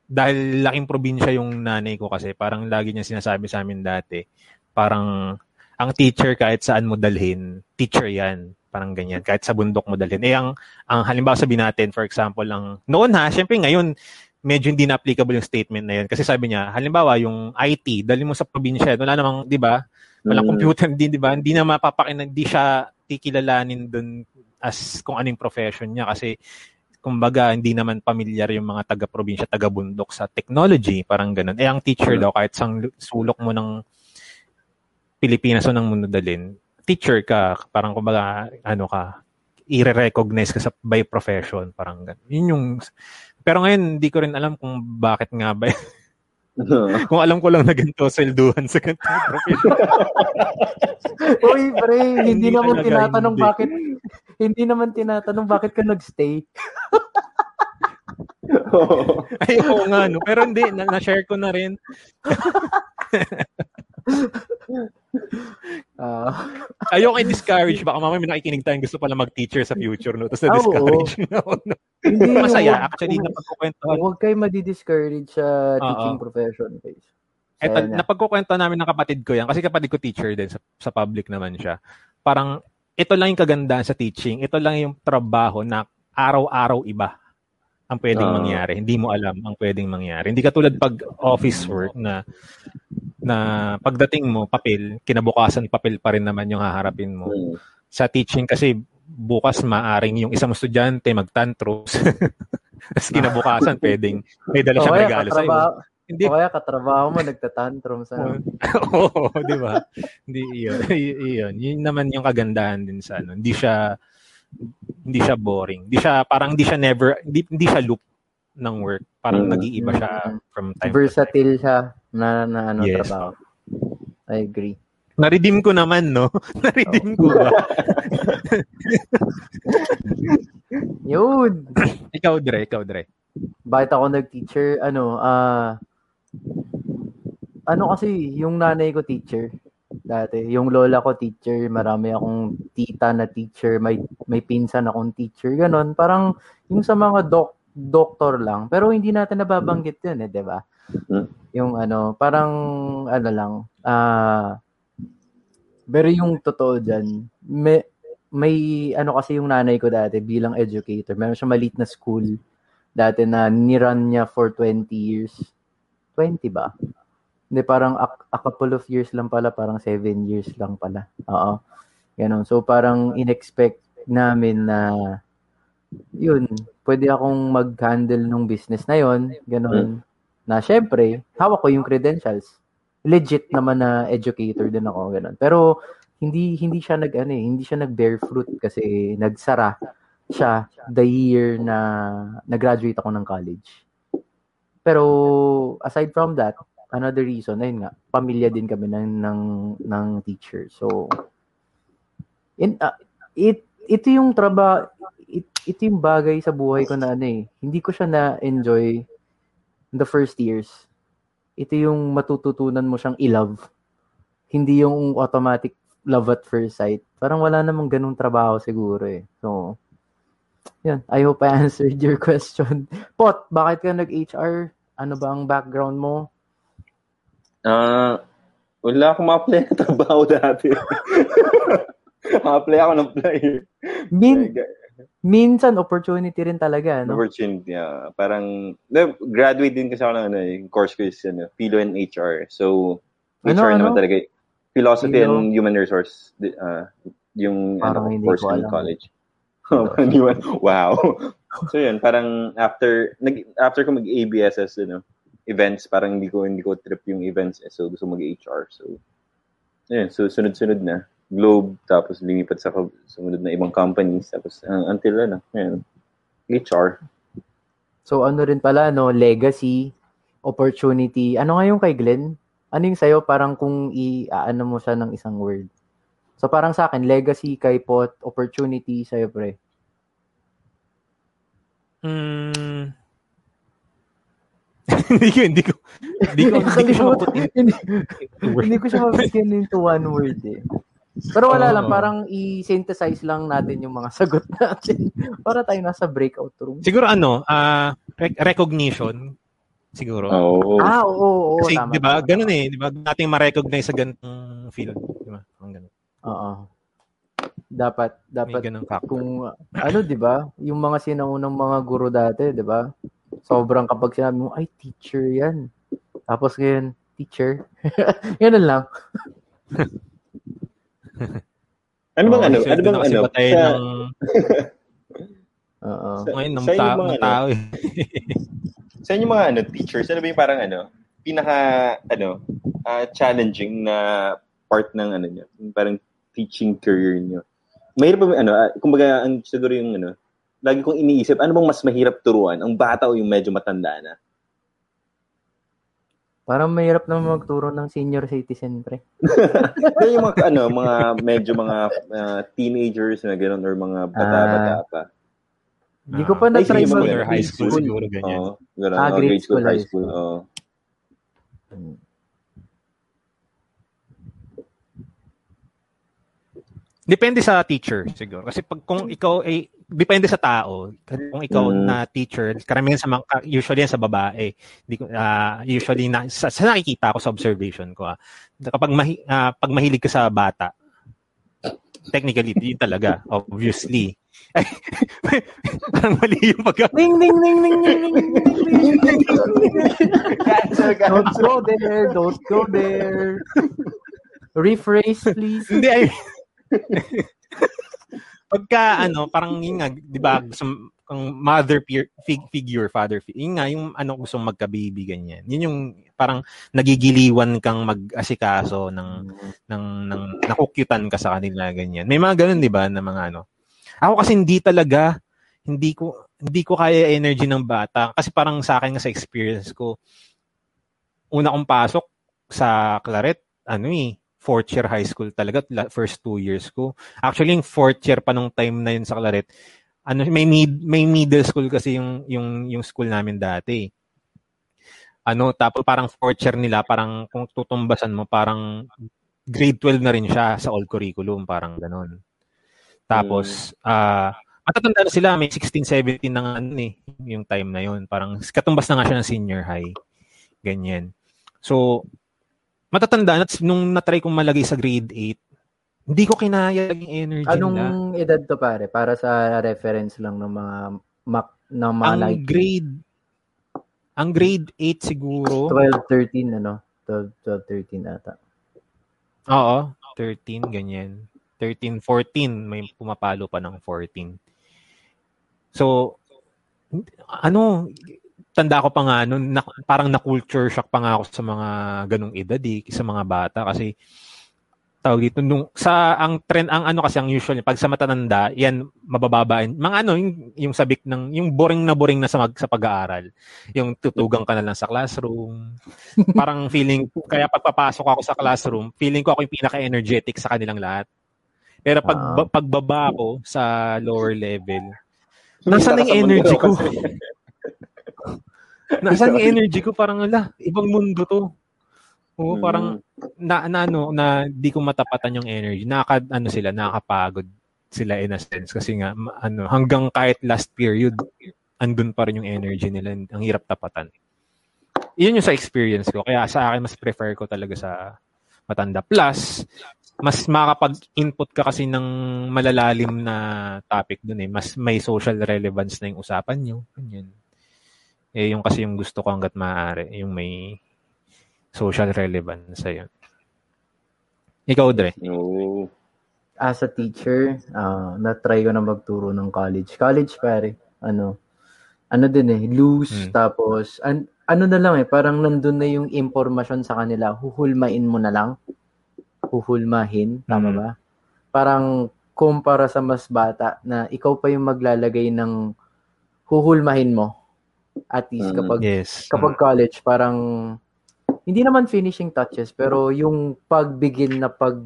dahil laking probinsya yung nanay ko kasi parang lagi niya sinasabi sa amin dati parang ang teacher kahit saan mo dalhin teacher yan. Parang ganyan kahit sa bundok mo dalhin. Eh ang ang halimbawa sabihin natin for example ang noon ha syempre ngayon medyo hindi na applicable yung statement na yun kasi sabi niya halimbawa yung IT dali mo sa probinsya wala namang 'di ba walang Mm. computer din, di ba? Hindi na mapapakin, hindi siya kikilalanin dun as kung anong profession niya kasi kumbaga hindi naman pamilyar yung mga taga-probinsya, taga-bundok sa technology, parang ganun. Eh ang teacher daw kahit sang sulok mo ng Pilipinas o ng mundo dalin, teacher ka, parang kumbaga ano ka, i-recognize ka sa by profession, parang ganun. Yun yung pero ngayon hindi ko rin alam kung bakit nga ba kung alam ko lang na ganito swelduhan sa ganito. Uy, pre, hindi, Hindi naman tinatanong hindi. bakit hindi naman tinatanong bakit ka nagstay. Ay, oo nga, no. Pero hindi, na- na-share ko na rin. Ah, Ayoko i-discourage. Baka mamaya may nakikinig tayong gusto pala mag-teacher sa future, no? Tapos Ah, na-discourage na ako. no? hindi Masaya. Actually, wag- napagkukwentuhan. Huwag kayo madi-discourage sa teaching profession, guys. Eto, niya. napagkukwento namin ng kapatid ko yan. Kasi kapatid ko teacher din. Sa, sa public naman siya. Parang, ito lang yung kagandahan sa teaching. Ito lang yung trabaho na araw-araw iba ang pwedeng Ah. mangyari. Hindi mo alam ang pwedeng mangyari. Hindi katulad pag office work na na pagdating mo, papel, kinabukasan papel pa rin naman yung haharapin mo. Hmm. Sa teaching kasi bukas maaring yung isang estudyante magtantrums. Tapos kinabukasan pwedeng may dala siyang regalo sa'yo. katrabaho, Hindi o kaya katrabaho mo, nagtatantrum sa... Oo, di ba? Hindi iyon. Iyon. Yun naman yung kagandahan din sa ano. Hindi siya hindi siya boring. Hindi siya parang hindi siya never hindi, hindi siya loop ng work. Parang Mm. nag-iiba siya from time to time. Versatile siya na, na ano, Yes. trabaho. I agree. Na-redeem ko naman, no? Na-redeem ko ba? Yun! ikaw, Dre. Ikaw, Dre. Bakit ako nag-teacher? Ano, ah... ano kasi, yung nanay ko teacher. Dati, yung lola ko teacher, marami akong tita na teacher, may may pinsan akong teacher, ganon. Parang yung sa mga doc doktor lang, pero hindi natin nababanggit 'yun eh, 'di ba? Hmm. Yung ano, parang ano lang, ah pero yung totoo diyan, may may ano kasi yung nanay ko dati bilang educator, meron siya maliit na school dati na nirun niya for 20 years. 20 ba? Hindi, parang a, a couple of years lang pala, parang 7 years lang pala. Oo. Ganon. So, parang in-expect namin na yun, pwede akong mag-handle ng business na yon ganon. Na syempre, hawak ko yung credentials. Legit naman na educator din ako, ganon. Pero, hindi hindi siya nag ano eh, hindi siya nag bear fruit kasi nagsara siya the year na nag-graduate ako ng college. Pero aside from that, another reason, ayun nga, pamilya din kami ng ng, ng teacher. So in ah, it ito yung trabaho it, ito yung bagay sa buhay ko na ano eh. Hindi ko siya na-enjoy the first years. Ito yung matututunan mo siyang i-love. Hindi yung automatic love at first sight. Parang wala namang ganung trabaho siguro eh. So, yun. I hope I answered your question. Pot, bakit ka nag-HR? Ano ba ang background mo? Ah, wala akong ma-apply na trabaho dati. ma-apply ako ng player. Min, minsan, opportunity rin talaga, no? Opportunity, yeah. Parang, na- graduate din kasi ako ng ano, eh, course ko is ano, Philo and HR. So, Ano, HR naman ano? talaga. eh. Philosophy Philo? and Human Resource. ah, yung Parang ano, hindi course ko in college. Ba- wow. so yun, parang after nag after ko mag-ABSS, you know, events, parang hindi ko hindi ko trip yung events eh, so gusto mag-HR. So yun, so sunod-sunod na. Globe, tapos lumipat sa sumunod na ibang companies, tapos uh, until ano, yun, HR. So, ano rin pala, no? Legacy, opportunity. Ano nga yung kay Glenn? Ano yung sa'yo? Parang kung i-ano mo siya ng isang word. So, parang sa akin, legacy kay Pot, opportunity sa'yo, pre. Mm. hindi ko, hindi ko, hindi ko, hindi ko maput in- hindi, into words. hindi ko siya mabigyan into one word eh. Pero wala Oo. lang, parang i-synthesize lang natin yung mga sagot natin para tayo nasa breakout room. Siguro ano, ah rec- recognition siguro. Oh. Ah, oo, oo, oo Kasi tama. 'di ba, tama. ganun eh, 'di ba? Nating ma-recognize sa ganung field, 'di ba? Ang ganun. Oo. Dapat, dapat kung ano 'di ba yung mga sinaunang mga guro dati 'di ba sobrang kapag sinabi mo ay teacher yan tapos ngayon teacher ganun lang Ano bang Oo, ano? Ano bang ano? ba tayo Sa, ng Oo. Sa- Ngayon, ng, sa ta- yung mga ng tao eh. Sa inyo mga ano, teachers, ano ba yung parang ano, pinaka ano, ah, challenging na part ng ano niyo, parang teaching career niyo. Mahirap ba ano, ah, kumbaga ang siguro yung ano, lagi kong iniisip, ano bang mas mahirap turuan, ang bata o yung medyo matanda na? Parang mahirap na magturo ng senior citizen, pre. Kaya yung mga ano, mga medyo mga ah, teenagers na gano'n or mga bata-bata pa. Hindi ko pa Ah, na-try mag mga high school siguro ganyan. Oo, gano'n, Ah, oh, grade grade school, school, high high school. oo. Depende sa teacher siguro. Kasi pag kung ikaw ay depende sa tao. Kung ikaw mm. na teacher, karamihan sa mga, usually sa babae, di, uh, usually na, sa, sa nakikita ko sa observation ko, ah, kapag mahi, uh, pag mahilig ka sa bata, technically, yun talaga, obviously. Parang mali yung pagka... Ding, ding, ding, ding, ding, ding, ding, ding, Cancel. Don't go there, don't go there. Rephrase, please. Hindi, I Pagka ano, parang yun nga, 'di ba, gusto mother peer, fig, figure, father figure. Yun nga yung ano gusto magka-baby ganyan. Yun yung parang nagigiliwan kang mag-asikaso ng ng ng nakukyutan ka sa kanila ganyan. May mga ganun 'di ba na mga ano. Ako kasi hindi talaga hindi ko hindi ko kaya energy ng bata kasi parang sa akin sa experience ko una kong pasok sa Claret ano eh fourth year high school talaga la- first two years ko. Actually yung fourth year pa nung time na yun sa Claret ano may mid, may middle school kasi yung yung yung school namin dati. Ano tapos parang fourth year nila parang kung tutumbasan mo parang grade 12 na rin siya sa old curriculum parang ganon tapos ah matatanda na sila may 16 17 na nga ano eh yung time na yun. Parang katumbas na nga siya ng senior high. Ganyan. So matatanda na nung na-try kong malagay sa grade 8 hindi ko kinaya yung energy Anong nila edad to pare? Para sa reference lang ng mga mak ng mga ang like grade ang grade 8 siguro 12, 13, ano? 12, 12, 13 ata. Oo, 13, ganyan. 13, 14, may pumapalo pa ng 14. So, ano, tanda ko pa nga nun, na, parang na-culture shock pa nga ako sa mga ganong edad eh, sa mga bata. Kasi tawag dito nung sa ang trend ang ano kasi ang usual pag sa matatanda yan mabababa. Mga ano yung, yung sabik ng yung boring na boring na sa mag, sa pag-aaral. Yung tutugang ka na lang sa classroom. Parang feeling kaya pagpapasok ako sa classroom feeling ko ako yung pinaka-energetic sa kanilang lahat. Pero pag ba- pagbaba ko sa lower level nasaan yung energy ko nasaan yung energy ko parang ala ibang mundo to Oo, Mm. parang na, na ano na di ko matapatan yung energy. Nakaka ano sila, nakakapagod sila in a sense kasi nga ano hanggang kahit last period andun pa rin yung energy nila. Ang hirap tapatan. Yun yung sa experience ko. Kaya sa akin mas prefer ko talaga sa matanda. Plus, mas makakapag-input ka kasi ng malalalim na topic dun eh. Mas may social relevance na yung usapan nyo. Ganyan. Eh, yung kasi yung gusto ko hanggat maaari. Yung may social relevance sa yun. Ikaw, Dre. Oo. As a teacher, ah na-try ko na magturo ng college. College pare, ano, ano din eh, loose, Hmm. tapos, an, ano na lang eh, parang nandun na yung impormasyon sa kanila, huhulmain mo na lang. Huhulmahin, tama Hmm. ba? Parang kumpara sa mas bata na ikaw pa yung maglalagay ng huhulmahin mo. At least Mm. kapag Yes. kapag college parang hindi naman finishing touches pero yung pagbigin na pag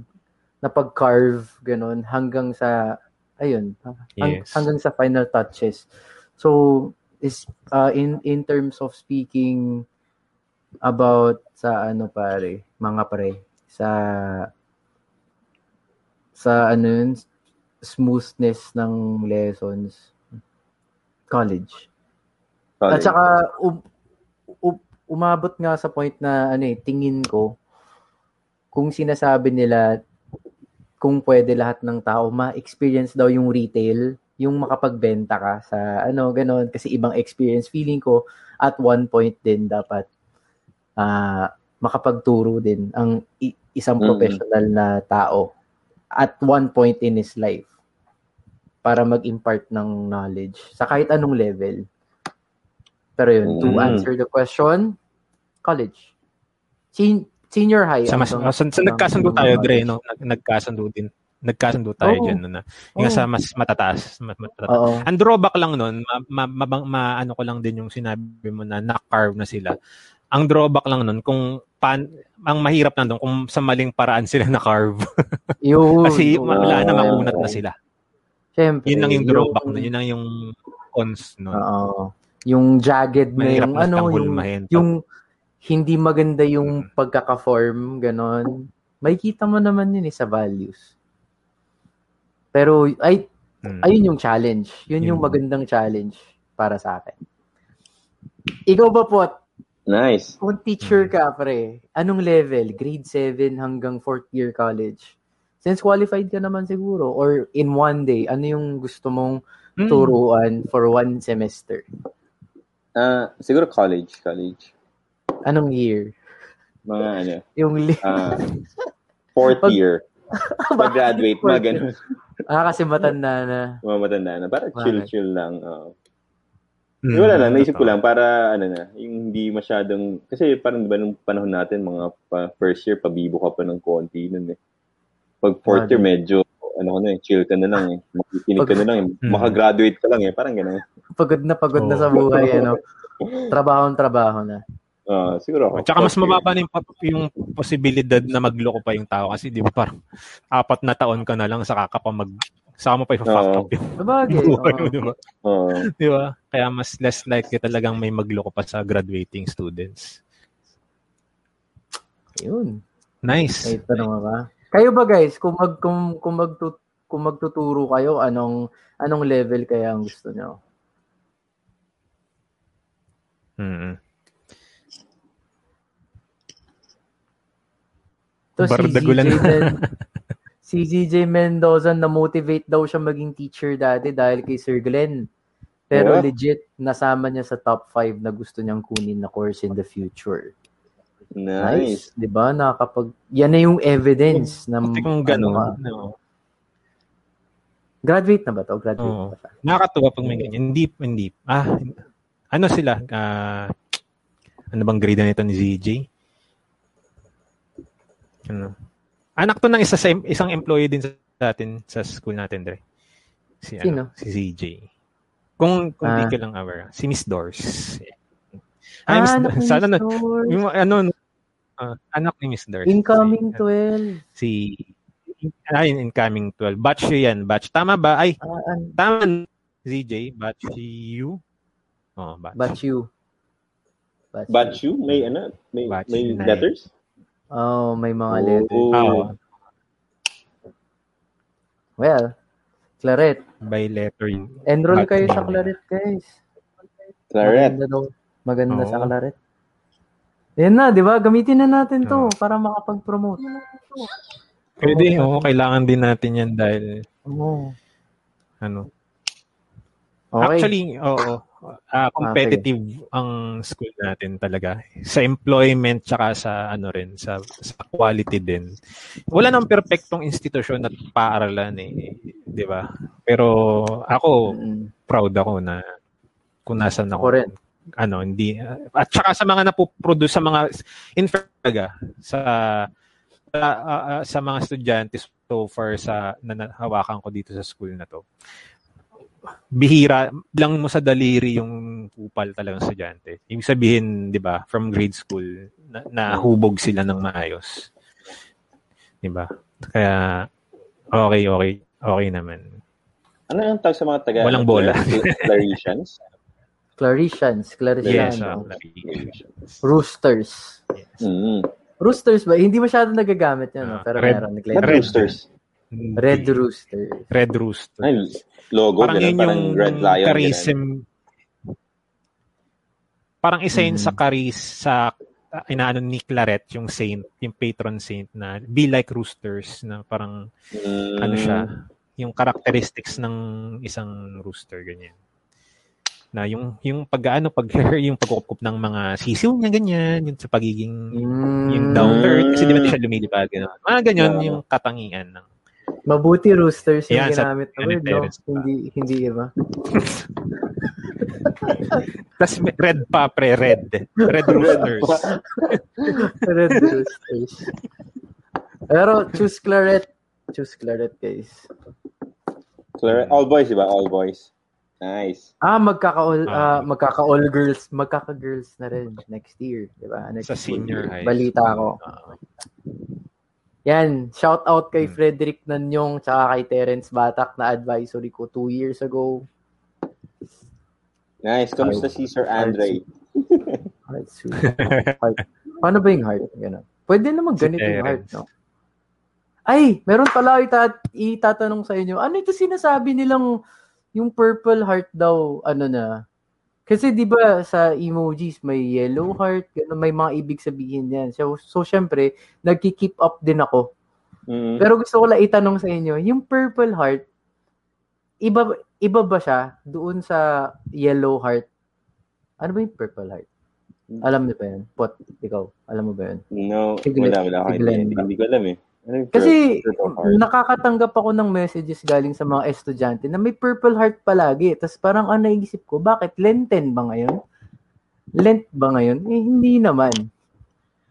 na pag-carve ganun hanggang sa ayun hang- Yes. hanggang sa final touches so is uh, in in terms of speaking about sa ano pare mga pre sa sa ano yun, smoothness ng lessons college at College. saka um- um- umabot nga sa point na ano eh, tingin ko kung sinasabi nila kung pwede lahat ng tao ma-experience daw yung retail, yung makapagbenta ka sa ano ganon kasi ibang experience feeling ko at one point din dapat ah makapagturo din ang isang Mm. professional na tao at one point in his life. para mag-impart ng knowledge sa kahit anong level. Pero yun, to Mm. answer the question, college. Sen- senior high. Sa, mas, hanggang- sa, sa nagkasundo tayo. Dre, no? Nag, nagkasundo din. Nagkasundo tayo Oo. dyan, no, na. Yung Oo. sa mas matataas. Mas matataas. Oo. Ang drawback lang nun, ma, ma, ma- ma- ano ko lang din yung sinabi mo na na-carve na sila. Ang drawback lang nun, kung pan, ang mahirap lang doon, kung sa maling paraan sila na-carve. Yun. Kasi yun. wala na, makunat na sila. Siyempre. Yun lang yung drawback nun. Yun lang yung cons nun. Oo. Yung jagged na Mahirap yung ano, yung, yung hindi maganda yung pagkaka-form, ganon. May kita mo naman yun eh sa values. Pero, ay, Mm. ayun yung challenge. Yun yung Yun. magandang challenge para sa akin. Ikaw ba po, Nice. kung teacher ka, pre, anong level? Grade 7 hanggang 4th year college? Since qualified ka naman siguro, or in one day, ano yung gusto mong Mm. turuan for one semester? Ah, siguro college, college. Anong year? Mga ano, Yung li- ah, fourth Pag- year. Pag-graduate, mga ganun. ah, kasi matanda na. Mga matanda na. Para chill-chill lang. oo. Mm. wala lang, naisip ko lang para ano na, yung hindi masyadong, kasi parang diba nung panahon natin, mga pa, first year, pabibo ka pa ng konti nun eh. Pag fourth year, Grabe. medyo, ano ka na eh, chill ka na lang eh. Makikinig ka na lang eh. Mm. Makagraduate ka lang eh, parang gano'n. Pagod na pagod na Oo. sa buhay, ano. Trabahong trabaho na. Ah, siguro ako. At saka mas mababa na yung, pa- yung posibilidad na magloko pa yung tao kasi di ba parang apat na taon ka na lang saka ka pa mag saka mo pa i-fuck Oo. up yung Sabagay. buhay mo, oo. di ba? Oo. Di ba? Kaya mas less likely talagang may magloko pa sa graduating students. Yun. Nice. May tanong ba? Kayo ba guys, kung mag kung, kung magtu kung magtuturo kayo, anong anong level kaya ang gusto nyo? Mm. To si Bardagulan. CJ, Men- si CJ Mendoza na motivate daw siya maging teacher dati dahil kay Sir Glenn. Pero Yeah. legit nasama niya sa top 5 na gusto niyang kunin na course in the future. Nice. 'Di ba? Nakakapag yan na yung evidence na Kasi kung ano gano'n, ka. no. Graduate na ba to? Graduate na ba nakakatuwa pag may ganyan. Hindi, hindi. Ah, ano sila? Ah, ano bang grade na nito ni ZJ? Ano? Anak to ng isa sa isang employee din sa atin sa school natin, Dre. Si, Sino? ano, si ZJ. Kung, kung di Ah. ka lang aware. Si Miss Doors. Ay, Ah, Miss ni sana Miss na, Doors. yung, ano, ah, anak ni Miss Doors. Incoming Si, 12. si, ay, incoming 12. Batch siya yan. Batch. Tama ba? Ay, an- Tama, ZJ, batch you. Oh, batch. batch you. Batch, Batch you. May ano? May, Batch may eh. letters? Oh, may mga Oh. letters. Oh, Well, Claret. by letter yun. Enroll kayo sa Claret, guys. Claret. Maganda, daw. Maganda sa Oo. Claret. Yan na, di ba? Gamitin na natin to para makapag-promote. Pwede, oo, kailangan din natin yan dahil, Oo. ano. Okay. Actually, oo. ah, competitive ang school natin talaga. Sa employment tsaka sa ano rin, sa, sa quality din. Wala nang perfectong institusyon at paaralan eh, 'di ba? Pero ako Mm. proud ako na kung nasan ako. Rin. Ano, hindi at saka sa mga napoproduce sa mga in talaga, sa sa, ah, ah, sa mga estudyante so far sa na nahawakan ko dito sa school na to bihira lang mo sa daliri yung kupal talagang estudyante. Ibig sabihin, 'di ba, from grade school na, nahubog sila ng maayos. 'Di ba? Kaya okay, okay, okay naman. Ano yung tawag sa mga taga? Walang bola. Claretians? Claretians. Yes, Claretiano. uh, Roosters. Mm. Roosters ba? Hindi masyado nagagamit yan, no? Ah, pero red- meron. Red, Red. roosters? red Rooster. Red Rooster. Ay, logo. parang yun parang yung Red Lion. charism. Parang isa yun Mhm. sa charis sa uh, inaano ni Claret, yung saint, yung patron saint na be like roosters na parang. Mm. ano siya, yung characteristics ng isang rooster ganyan. Na yung yung pag ano pag yung pagkukup ng mga sisiw niya ganyan, yung sa pagiging Mm. yung down to earth kasi di ba siya lumilipad gano'n. Mga ganyan Yeah. yung katangian ng Mabuti roosters yung Yan, sa ginamit na word, no? Hindi, hindi iba. Tapos may red pa, pre, red. Red roosters. Red roosters. Pero choose Claret. Choose Claret, guys. Clar- All boys, di ba? All boys. Nice. Ah, magkaka-all, Ah. ah, magkaka-all girls, magkaka-girls na rin next year, di ba? Next Sa senior high. Balita ko. Ah. Yan, shout out kay Hmm. Frederick Nanyong tsaka kay Terence Batak na advisory ko two years ago. Nice. Kamusta si Sir Andre? Heart. Heart. Paano ba yung heart? Ganun. Pwede naman Si ganito yung heart, no? Ay, meron pala itat itatanong sa inyo. Ano ito sinasabi nilang yung purple heart daw, ano na? Kasi 'di ba sa emojis may yellow heart, ganun, may mga ibig sabihin 'yan. So so syempre, nagki-keep up din ako. Mm. Pero gusto ko lang itanong sa inyo, yung purple heart iba iba ba siya doon sa yellow heart? Ano ba yung purple heart? Alam niyo ba yan? Pot, ikaw, alam mo ba yun? No, Si Glenn- wala, wala ako. Hindi, hindi ko alam eh. Ano yung Kasi nakakatanggap ako ng messages galing sa mga estudyante na may purple heart palagi. Tapos parang ang naisip ko, bakit Lenten ba ngayon? Lent ba ngayon? Eh, hindi naman.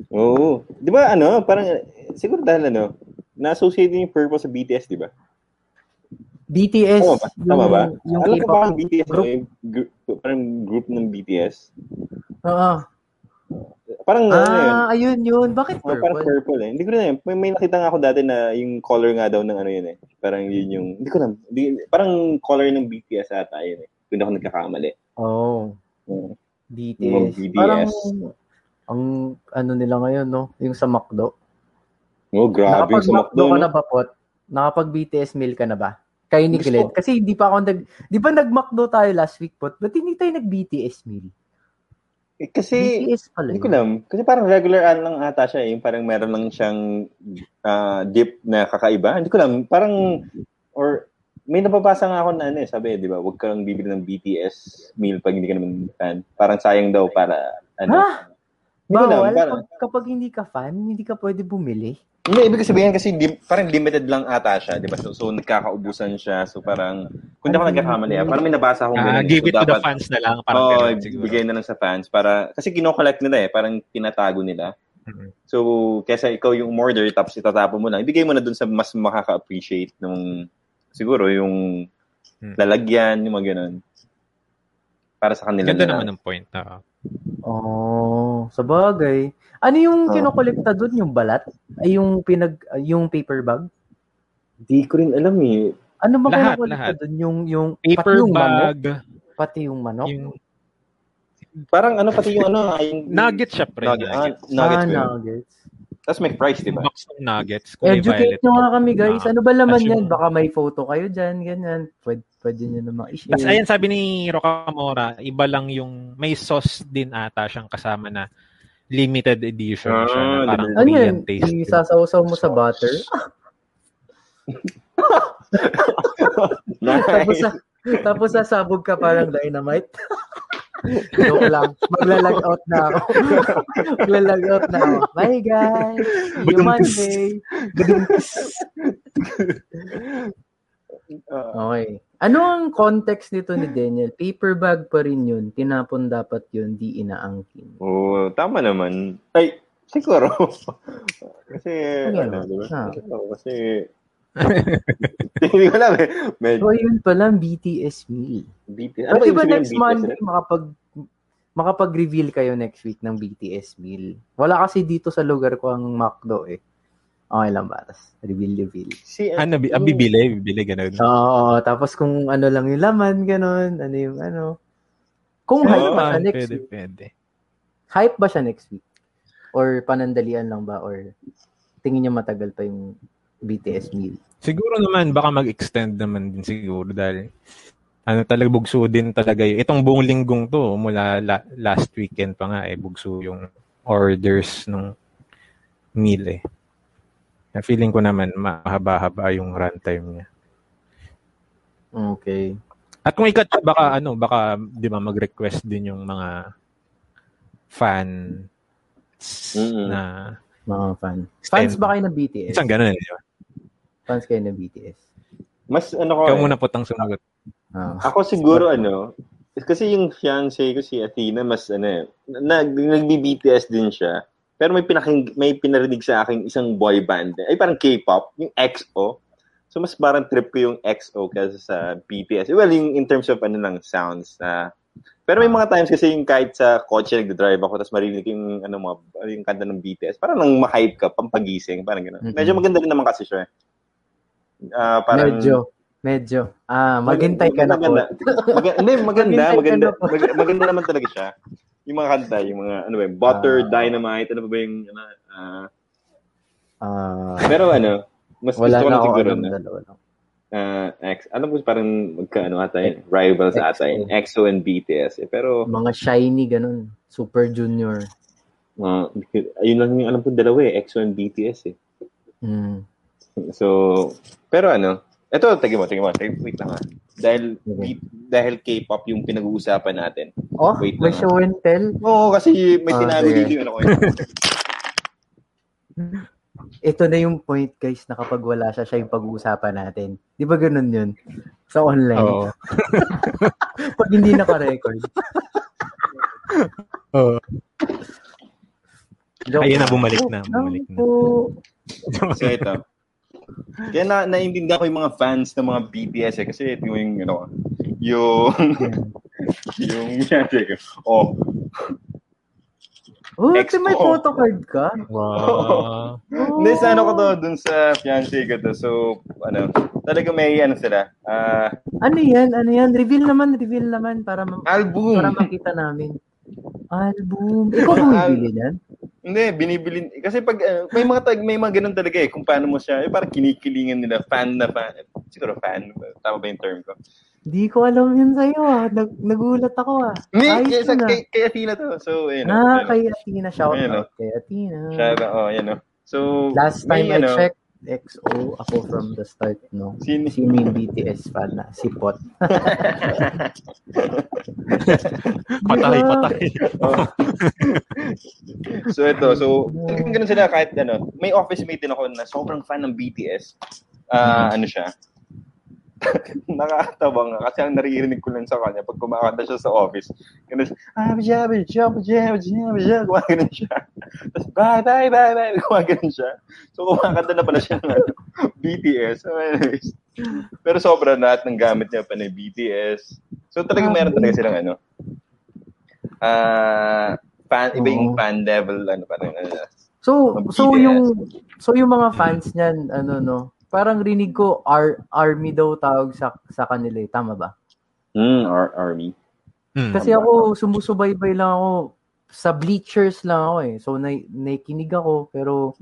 Oo. Di ba ano, parang, siguro dahil ano, na-associate yung purple sa BTS, di ba? BTS, Tama ba? Tama ba? yung Alam ko parang BTS, group. yung group, parang group ng BTS. Oo. Parang, ano yun, Ah, ayun yun. Bakit Oh, parang purple? purple eh. Hindi ko na yun. May, may nakita nga ako dati na yung color nga daw ng ano yun eh. Parang yun yung, hindi ko na, hindi, parang color ng BTS ata yun eh. Kung hindi ako nagkakamali. Oh, Mm. BTS. BTS. Parang, ang ano nila ngayon, no? Yung sa McDo. Oh, grabe yung sa Nakapag-McDo McDo. ka no? na ba, Pot? Nakapag-BTS meal ka na ba? Kayo ni Glenn. Kasi hindi pa ako nag... Di ba nag-McDo tayo last week, Pot? Ba't hindi tayo nag-BTS meal? Eh, kasi, BTS pala hindi ko alam. Kasi parang regular ano lang ata siya eh. Yung parang meron lang siyang ah, dip na kakaiba. Hindi ko alam. Parang, or, may nababasa nga ako na ano eh. Sabi, di ba, huwag ka lang bibili ng BTS meal pag hindi ka naman fan. Parang sayang daw para, ano. Ha? Hindi ko alam. Bawal? Parang, Pag, kapag hindi ka fan, hindi ka pwede bumili. Hindi, ibig sabihin kasi di, parang limited lang ata siya, di ba? So, so nagkakaubusan siya. So parang, kung di ako nagkakamali, ah, parang may nabasa akong Ah, ganun. give So, it to the dapat- fans na lang. Parang Oo, ganun bigay na lang sa fans. Para, kasi kinokollect nila eh, parang tinatago nila. Mhm. So, kesa ikaw yung order, tapos itatapon mo lang, ibigay mo na dun sa mas makaka-appreciate nung, siguro, yung Hmm. lalagyan, yung mga ganun. Para sa kanila Ganda na. naman ng point. Oo. Oh, sa bagay. Ano yung Oh. kinokolekta doon? Yung balat? Ay, yung pinag, yung paper bag? Di ko rin alam eh. Ano ba Lahat, kinokolekta doon? Yung, yung, Paper pati yung manok? bag. Pati yung manok? Yung Parang ano, pati yung ano, yung... nuggets siya, pre. Nugget, ah, Nuggets. nuggets ah, ba yun? nuggets. Tapos may price, di ba? Box ng nuggets. Educate nyo nga kami, guys. Ah, Ano ba laman yan? Baka may photo kayo dyan, ganyan. Pwede, pwede nyo namang i-share. Tapos ayan, sabi ni Rocamora, iba lang yung, may sauce din ata siyang kasama na limited edition Ah, siya. Na parang ano yan? taste. Isasaw-saw mo sa butter? tapos, sa, tapos sasabog ka parang dynamite? Joke lang. Maglalag out na ako. Maglalag out na ako. Bye, guys. See you Monday. Okay. Ano ang context nito ni Daniel? Paper bag pa rin yun. Tinapon dapat yun. Di inaangkin. Oo, tama naman. Ay, siguro. kasi, Ano? ano, di ba? Ah. Kasi, hindi ko alam eh. Med, So, yun pala, BTS meal. BTS. Ano ba Pwede ibig ba sabihin ng next BTS? Monday makapag makapag-reveal kayo next week ng BTS meal? Wala kasi dito sa lugar ko ang McDo eh. Okay lang ba? Tapos reveal, reveal. Si, Ano, bi- ah, bibili, bibili, ganun. Oo, tapos kung ano lang yung laman, ganun, ano yung ano. Kung hype ba siya Ah, next pwede, week? pwede. Hype ba siya next week? Or panandalian lang ba? Or tingin niyo matagal pa yung BTS meal? Siguro naman, baka mag-extend naman din siguro dahil ano talaga bugso din talaga yun. Itong buong linggong to, mula la- last weekend pa nga eh, bugso yung orders ng meal eh. Na feeling ko naman mahaba-haba yung runtime niya. Okay. At kung ikat baka ano, baka 'di ba mag-request din yung mga fan Mm-mm. na Mga fan. Fans ba kayo ng BTS? isang ganun eh, di ba? Fans kayo ng BTS? Mas ano ko, Ikaw eh, muna po tang sumagot. Ah. ako siguro ano, kasi yung fiancé ko si Athena mas ano eh, nag, nagbi-BTS din siya. Pero may pinaking, may pinarinig sa akin isang boy band. Ay parang K-pop, yung EXO. So mas parang trip ko yung EXO kaysa sa BTS. Well, yung in terms of ano lang sounds na pero may mga times kasi yung kahit sa kotse nagda-drive ako tapos marinig yung ano mga yung kanta ng BTS, parang nang ma-hype ka, pampagising, parang gano'n. Mhm. Medyo maganda rin naman kasi siya. Ah, parang medyo. Medyo. Ah, maghintay ka na po. maganda. Mag- hindi, maganda, maganda. na po. Mag- maganda naman talaga siya. Yung mga kanta, yung mga, ano ba, yun, Butter, Ah. Dynamite, ano ba ba yung, ano, ah, Ah, pero ano, mas wala gusto ko na siguro na, dalawa lang. ah, X, ano po, parang magka, ano ata yun, rivals ata yun, EXO and BTS. Eh. Pero, Mga shiny, ganun. Super Junior. uh, ayun lang yung alam ko dalawa eh, EXO and BTS eh. Hmm. So, pero ano, eto, tagi mo, tagi mo, tagi, wait lang ah. Dahil, Okay. Dahil K-pop yung pinag-uusapan natin. Oh, Wait may lang, show and tell. Oo, kasi may Ah, tinago sige. dito yung ano ko. eh. Ito na yung point, guys, na kapag wala siya, siya yung pag-uusapan natin. Di ba ganun yun? Sa online. Oo. Pag hindi naka-record. Oo. Ayun na, bumalik na. Bumalik na. So ito. Kaya na naiintindihan ko yung mga fans ng mga BTS eh kasi ito yung ano yung yung oh Oh, Ex may photocard ka? Wow. Hindi, sa ano ko to, dun sa fiancé ko to. So, ano, talaga may ano sila. ah Ano yan? Ano yan? Reveal naman, reveal naman para ma- album. para makita namin. Album. Ikaw bumibili yan? Hindi, binibili. Kasi pag, ano, may mga tag, may mga ganun talaga eh. Kung paano mo siya, eh, parang kinikilingan nila. Fan na fan. Siguro fan. Tama ba yung term ko? Di ko alam yun sa'yo ah. Nag- nagulat ako ah. Hindi, kaya, sa, ah. kay, kay Athena to. So, ayun. Ah, kay Athena. Shout Ayun, out kay Athena. Siya, oh, yan o. So, Last time may, I ano, checked, XO ako from the start, no? Sin- Sino yung BTS fan na? Si Pot. Patay, patay. Oh. so ito, so talagang ganun sila kahit ano, may office mate din ako na sobrang fan ng BTS. Ah, ano siya? Nakakatawa nga kasi ang naririnig ko lang sa kanya pag kumakanta siya sa office. Ganun siya, ah, jabba, jabba, jabba, jabba, jabba, gumagano'n siya. Tapos, bye, bye, bye, bye, gumagano'n siya. So, kumakanta na pala siya ng ano, BTS. So, anyways. Pero sobra lahat ng gamit niya pa na BTS. So, talagang meron talaga silang ano, ah, fan, iba yung fan level, ano, parang, ano, So, Ng so BTS. yung so yung mga fans niyan, ano no, parang rinig ko ar, army daw tawag sa sa kanila, eh. tama ba? mm, ar- army. Hmm. Kasi ako sumusubaybay lang ako sa bleachers lang ako eh. So na, nakikinig ako pero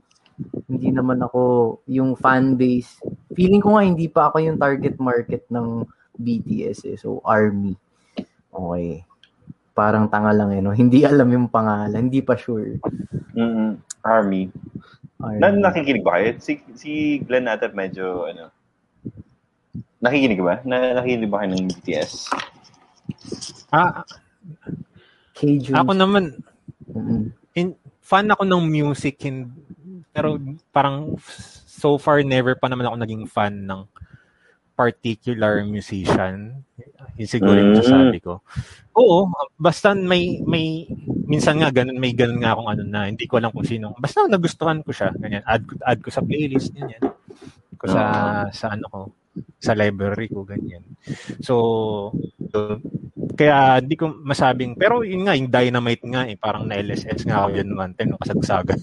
hindi naman ako yung fan base. Feeling ko nga hindi pa ako yung target market ng BTS eh. So army. Okay. Parang tanga lang eh no. Hindi alam yung pangalan, hindi pa sure. mm Army. Army. Na, nakikinig ba kayo? Si, si Glenn natin medyo, ano, nakikinig ba? Na, nakikinig ba kayo ng BTS? Ah, Cajun. ako naman, in, fan ako ng music, in, pero parang so far never pa naman ako naging fan ng particular musician. Yun siguro yung Mm. sasabi ko. Oo, basta may, may, minsan nga ganun, may ganun nga akong ano na, hindi ko alam kung sino. Basta nagustuhan ko siya, ganyan. Add, ko- add ko sa playlist, ganyan. Ko sa, sa ano ko, sa library ko, ganyan. So, so, kaya hindi ko masabing, pero yun nga, yung dynamite nga eh, parang na-LSS nga ako yun one time, nung kasagsagan.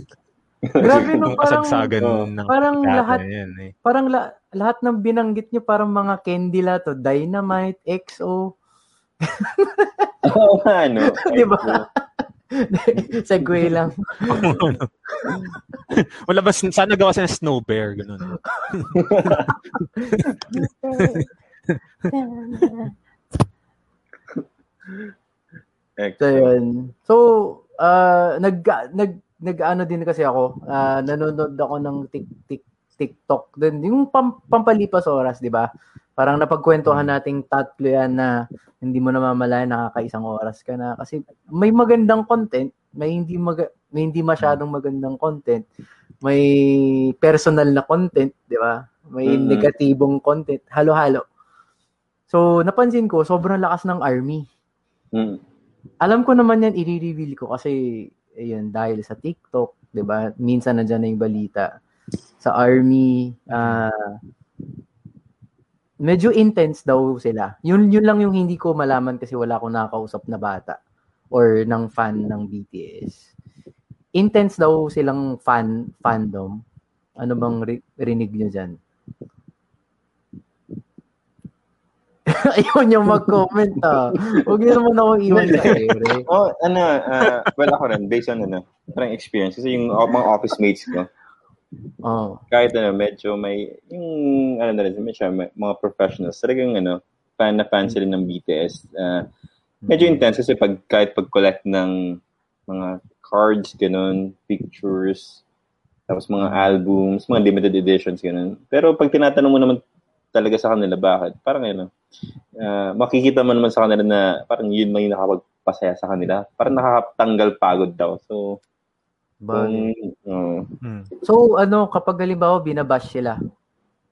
Grabe no, parang kasagsagan oh, ng parang lahat na yun, eh. parang la, lahat ng binanggit nyo parang mga candy la to. Dynamite, XO. Oo nga, ano. Di ba? Segway lang. Wala ba, sana gawa sa snow bear, ganun. So, yun. So, uh, nag, nag, nag, ano din kasi ako, ah, nanonood ako ng tik, tik, TikTok din. Yung pam, pampalipas oras, di ba? Parang napagkwentuhan nating tatlo yan na hindi mo namamalayan nakakaisang oras ka na. Kasi may magandang content, may hindi, mag, may hindi masyadong magandang content, may personal na content, di ba? may Mhm. negatibong content, halo-halo. So, napansin ko, sobrang lakas ng army. Mm. Alam ko naman yan, i-reveal ko kasi, ayun, dahil sa TikTok, di ba? Minsan nandiyan na yung balita. Sa army, ah, medyo intense daw sila. Yun, yun lang yung hindi ko malaman kasi wala akong nakakausap na bata or ng fan ng BTS. Intense daw silang fan fandom. Ano bang ri- rinig nyo dyan? Ayaw nyo mag-comment ah. Huwag nyo naman ako iwan sa ere. Oh, ano, ah, well, ako rin, based on ano, parang experience. Kasi yung o- mga office mates ko, Oh. kahit ano, medyo may, yung, ano na rin, medyo may, mga professionals, talagang ano, fan na fan sila ng BTS. Ah, medyo intense kasi pag, kahit pag-collect ng mga cards, ganun, pictures, tapos mga albums, mga limited editions, ganun. Pero pag tinatanong mo naman talaga sa kanila, bakit? Parang ano, ah, makikita mo naman sa kanila na parang yun may nakapagpasaya sa kanila. Parang nakakatanggal pagod daw. So, Kung, oh, Hmm. So, ano, kapag halimbawa binabash sila,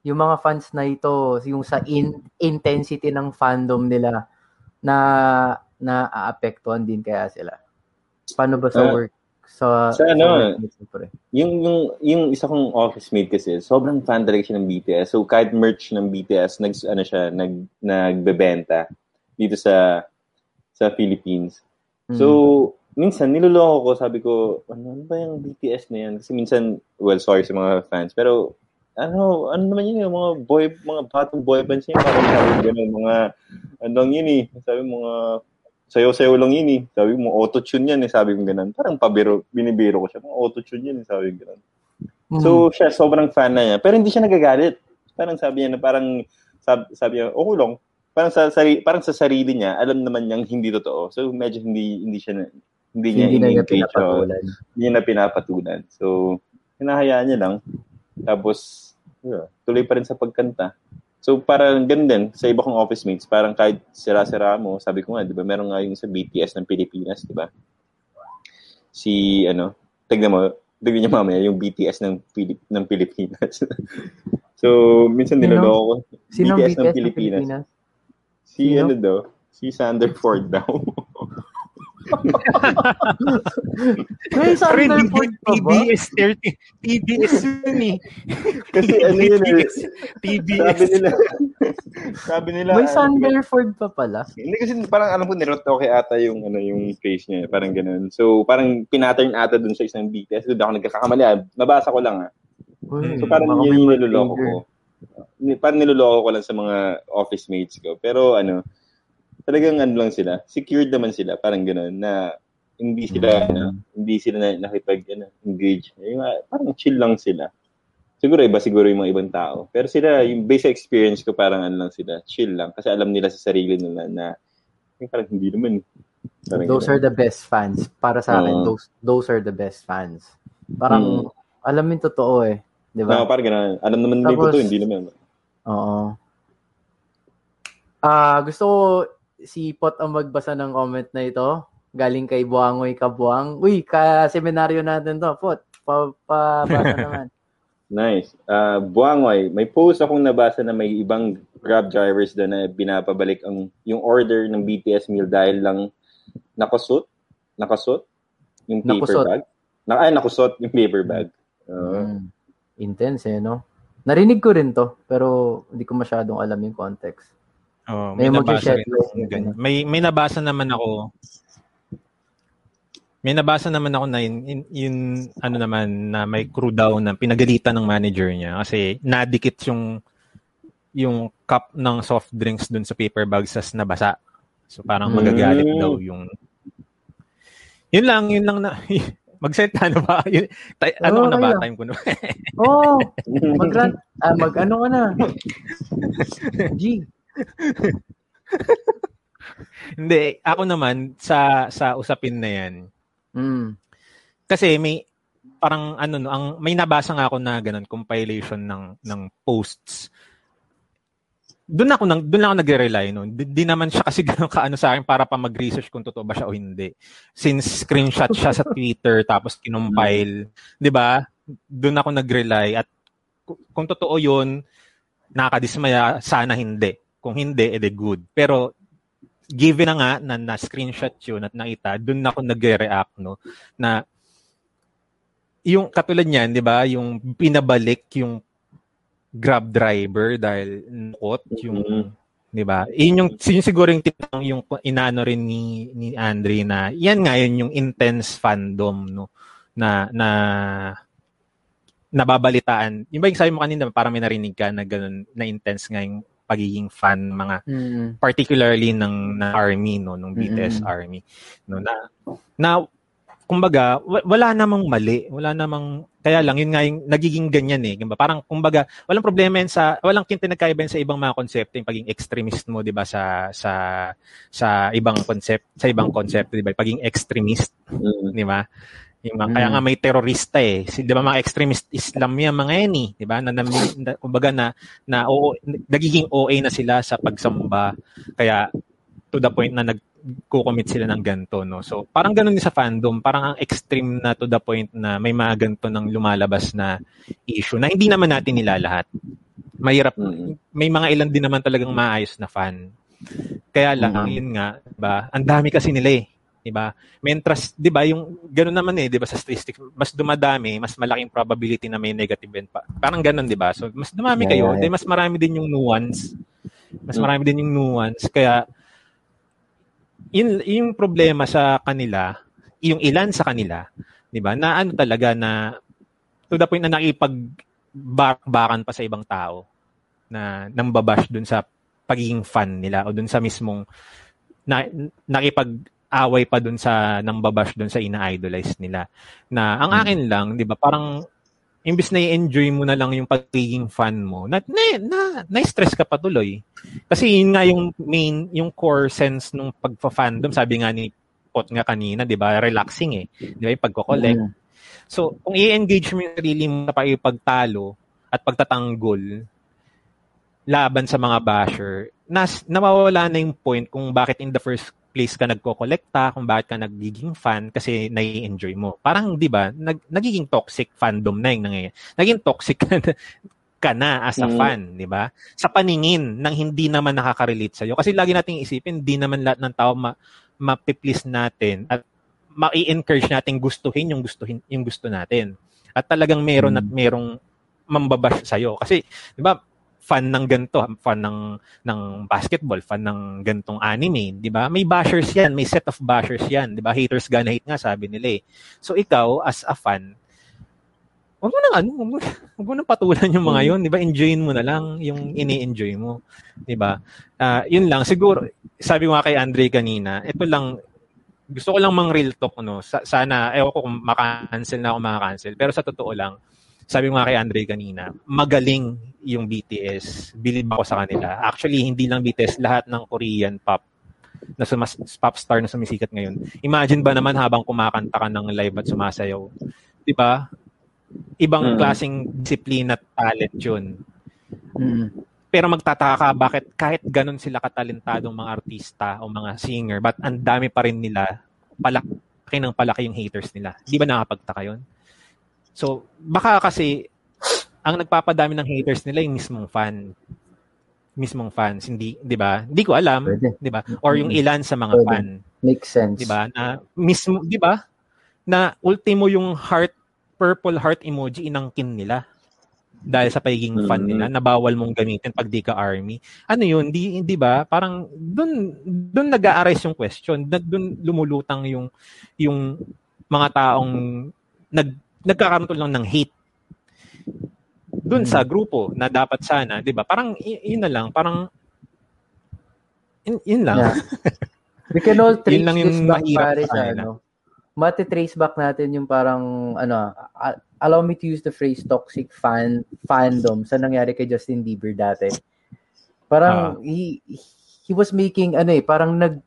yung mga fans na ito, yung sa in- intensity ng fandom nila, na na-aapektuhan din kaya sila. Paano ba sa Ah, work? Sa, sa ano, work siyempre? Yung, yung, yung isa kong office mate kasi, sobrang fan talaga siya ng BTS. So, kahit merch ng BTS, nag, ano siya, nag, nagbebenta dito sa sa Philippines. So, minsan, niloloko ko, sabi ko, ano, ano ba yung BTS na yan? Kasi minsan, well, sorry sa mga fans, pero, ano, ano naman yun, yung mga boy, mga batong boy bands niya, parang sabi ganun, mga, ano lang yun eh, sabi mga, sayo-sayo lang yun eh. Sabi mo, auto-tune yan eh, sabi ko ganun. Parang pabiro, binibiro ko siya, mga auto-tune yan eh, sabi ko ganun. Mm. So, siya, sobrang fan na niya. Pero hindi siya nagagalit. Parang sabi niya na parang, sabi, sabi niya, okay lang. Parang sa, sari, parang sa sarili niya, alam naman niyang hindi totoo. So, medyo hindi, hindi siya na, hindi niya hindi na niya in-engage, oh. pinapatulan. Hindi na pinapatulan. So, hinahayaan niya lang. Tapos, yeah, tuloy pa rin sa pagkanta. So, parang ganun din, sa iba kong office mates, parang kahit sira-sira mo, sabi ko nga, di ba, meron nga yung sa BTS ng Pilipinas, di ba? Si, ano, tignan mo, tignan niyo mamaya, yung BTS ng, Pilip, ng Pilipinas. so, minsan Sino? niloloko ko. Sinong BTS ng BTS ng Pilipinas. Pilipinas? Si, Sino? ano daw, si Sander Ford daw. Pa ba? TBS 30. TBS yun eh. Kasi ano yun eh, TBS. sabi nila, sabi nila, May ano, Thunderford pa pala. Hindi kasi parang alam ko nirot okay ata yung ano yung face niya, parang ganun. So parang pinattern ata dun sa isang BTS. Doon ako nagkakamali. ah. Nabasa ko lang ah. Uy, So parang yun yung niloloko ko. Ni- Parang niloloko ko lang sa mga office mates ko. Pero ano, talagang ano lang sila. Secured naman sila, parang ganun na hindi sila ano, hindi sila na, nakipag ano, engage. Yung, ah, parang chill lang sila. Siguro iba siguro yung mga ibang tao. Pero sila, yung basic experience ko parang ano lang sila, chill lang. Kasi alam nila sa sarili nila na eh, parang hindi naman. Parang Those ganun. are the best fans. Para sa akin, Oo. those those are the best fans. Parang, Hmm. alam yung totoo eh. Di No, ba? parang ganun. Alam naman nila yung Tapos- totoo, hindi naman. Oo. Ah, gusto ko si Pot ang magbasa ng comment na ito. Galing kay Buangoy Kabuang. Uy, ka-seminaryo natin to, Pot. Pa, pa basa naman. Nice. Uh, Buangway, may post akong nabasa na may ibang Grab drivers doon na binapabalik ang yung order ng BTS meal dahil lang nakasot, nakasot yung paper Nakusot. bag. Na, ay, nakusot yung paper bag. Uh, Mm. Intense eh, no? Narinig ko rin to, pero hindi ko masyadong alam yung context. Oh, May may nabasa rin. May may nabasa naman ako. May nabasa naman ako na yun, yun, yun, ano naman na may crew daw na pinagalitan ng manager niya kasi nadikit yung yung cup ng soft drinks dun sa paper bag sa nabasa. So parang Mm. magagalit daw yung Yun lang, yun lang na Mag-set ka na ba? Yun, tay, ano Oo, ko na ba? kaya. Time ko na. Oh, mag ah, mag ano ka na? G. Hindi, ako naman sa sa usapin na yan. Mm. Kasi may parang ano no, ang may nabasa nga ako na ganun compilation ng ng posts. Doon ako nang doon ako nagre-rely no. Di, di naman siya kasi ganun kaano sa akin para pa mag-research kung totoo ba siya o hindi. Since screenshot siya sa Twitter tapos kinumpile, 'di ba? Doon ako nag-rely at ku- kung totoo 'yun, nakakadismaya, sana hindi. Kung hindi, edi good. Pero given na nga na na-screenshot yun at nakita, doon ako nagre-react, no, na yung katulad niyan, 'di ba, yung pinabalik yung Grab driver dahil nukot yung mm-hmm. 'di ba? Yun yung, yun siguro yung tinang yung inaano rin ni ni Andre na yan nga yun yung intense fandom no na na nababalitaan. Yung ba yung sabi mo kanina, parang may narinig ka na ganun, na intense nga yung pagiging fan mga mm. particularly ng, ng army no ng BTS mm-hmm. army no na na kumbaga wala namang mali wala namang kaya lang yun nga yung nagiging ganyan eh diba? parang kumbaga walang problema yan sa walang kintinagkaiba sa ibang mga konsepto yung pagiging extremist mo di ba sa sa sa ibang concept sa ibang konsepto di ba pagiging extremist mm. di ba yung mga, mm. Kaya nga may terorista eh. Si, 'Di ba mga extremist Islam yan mga yan eh, 'di ba? Na, na, na kumbaga na na oo, nagiging OA na sila sa pagsamba. Kaya to the point na nag commit sila ng ganto no. So parang ganoon din sa fandom, parang ang extreme na to the point na may mga ganto ng lumalabas na issue na hindi naman natin nilalahat. Mahirap, mm. may mga ilan din naman talagang maayos na fan. Kaya lang, mm. yun nga, ba, ang dami kasi nila eh. 'Di ba? Mentras, 'di ba, yung ganoon naman eh, 'di ba sa statistics, mas dumadami, mas malaking probability na may negative event pa. Parang ganoon, 'di ba? So mas dumami kayo, yeah, yeah. mas marami din yung nuance. Mas marami din yung nuance kaya yun yung problema sa kanila, yung ilan sa kanila, 'di ba? Na ano talaga na to the point na nakipag bakan pa sa ibang tao na nang babash dun sa pagiging fan nila o dun sa mismong na, nakipag away pa dun sa nang babash dun sa ina-idolize nila. Na ang hmm. akin lang, 'di ba, parang imbis na i-enjoy mo na lang yung pagiging fan mo, na, na, na, na-stress ka pa tuloy. Kasi yun nga yung main, yung core sense ng pagfa-fandom, sabi nga ni Pot nga kanina, di ba, relaxing eh. Di ba, yung pagko-collect. Mm. So, kung i-engage mo yung sarili mo sa pagtalo at pagtatanggol laban sa mga basher, nas, nawawala na yung point kung bakit in the first place ka nagko-kolekta, kung bakit ka nagiging fan kasi nai-enjoy mo. Parang 'di ba, nag, nagiging toxic fandom na 'yung nangyayari. Naging toxic ka na, ka na as a mm. fan, 'di ba? Sa paningin ng hindi naman nakaka-relate sa iyo. Kasi lagi nating isipin, hindi naman lahat ng tao ma ma-please natin at ma-encourage nating gustuhin yung gustuhin yung gusto natin. At talagang meron mm. at merong mambabash sa iyo. Kasi 'di ba, fan ng ganito, fan ng ng basketball, fan ng gantong anime, 'di ba? May bashers 'yan, may set of bashers 'yan, 'di ba? Haters gonna hate nga sabi nila eh. So ikaw as a fan, wag mo nang ano, wag mo nang patulan yung mga 'yon, 'di ba? Enjoyin mo na lang yung ini-enjoy mo, 'di ba? Uh, 'yun lang siguro sabi ko nga kay Andre kanina, ito lang gusto ko lang mang real talk no. Sa, sana eh ko kung maka-cancel na ako maka-cancel, pero sa totoo lang, sabi mo nga kay Andre kanina, magaling yung BTS. Believe ako sa kanila. Actually, hindi lang BTS, lahat ng Korean pop na sumas, pop star na sumisikat ngayon. Imagine ba naman habang kumakanta ka ng live at sumasayaw, 'di ba? Ibang mm. klaseng disiplina at talent 'yun. Mm. Pero magtataka ka bakit kahit ganun sila katalentadong mga artista o mga singer, but ang dami pa rin nila palaki ng palaki yung haters nila. Di ba nakapagtaka yun? So, baka kasi ang nagpapadami ng haters nila yung mismong fan. Mismong fans, hindi, 'di ba? Hindi ko alam, 'di ba? Or yung ilan sa mga Pwede. fan. Makes sense. 'Di ba? Na mismo, 'di ba? Na ultimo yung heart purple heart emoji inangkin nila dahil sa pagiging mm-hmm. fan nila na bawal mong gamitin pag di ka army. Ano 'yun? Di hindi ba? Parang doon doon nag-aares yung question. Doon lumulutang yung yung mga taong nag nagkakaroon lang ng hate doon sa hmm. grupo na dapat sana, 'di ba? Parang y- yun na lang, parang yun, yun lang. Yeah. We can all trace yun lang yung back pare sa ano. Mati-trace back natin yung parang ano, uh, allow me to use the phrase toxic fan fandom sa nangyari kay Justin Bieber dati. Parang uh, he he was making ano eh, parang nag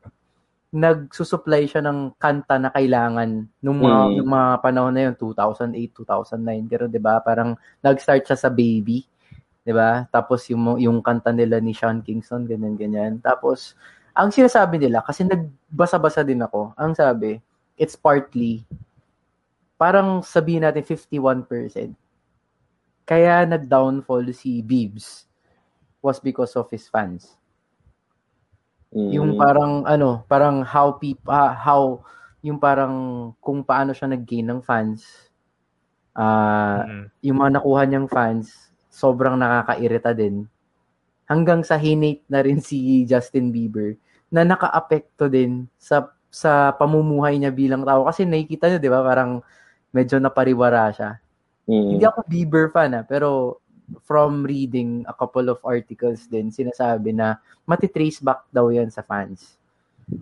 nagsusupply siya ng kanta na kailangan nung mga, mm. nung mga panahon na yun, 2008, 2009. Pero 'di ba parang nag-start siya sa Baby. 'di ba Tapos yung, yung kanta nila ni Sean Kingston, ganyan-ganyan. Tapos, ang sinasabi nila, kasi nagbasa-basa din ako, ang sabi, it's partly, parang sabihin natin 51%. Kaya nag-downfall si Biebs was because of his fans. Mm. Yung parang ano, parang how people how yung parang kung paano siya nag-gain ng fans. Ah, Mm. yung mga nakuha niyang fans, sobrang nakakairita din. Hanggang sa hinate na rin si Justin Bieber na naka-apekto din sa sa pamumuhay niya bilang tao kasi nakikita niyo 'di ba parang medyo napariwara siya. Mm. Hindi ako Bieber fan ah, pero from reading a couple of articles din, sinasabi na matitrace back daw yan sa fans.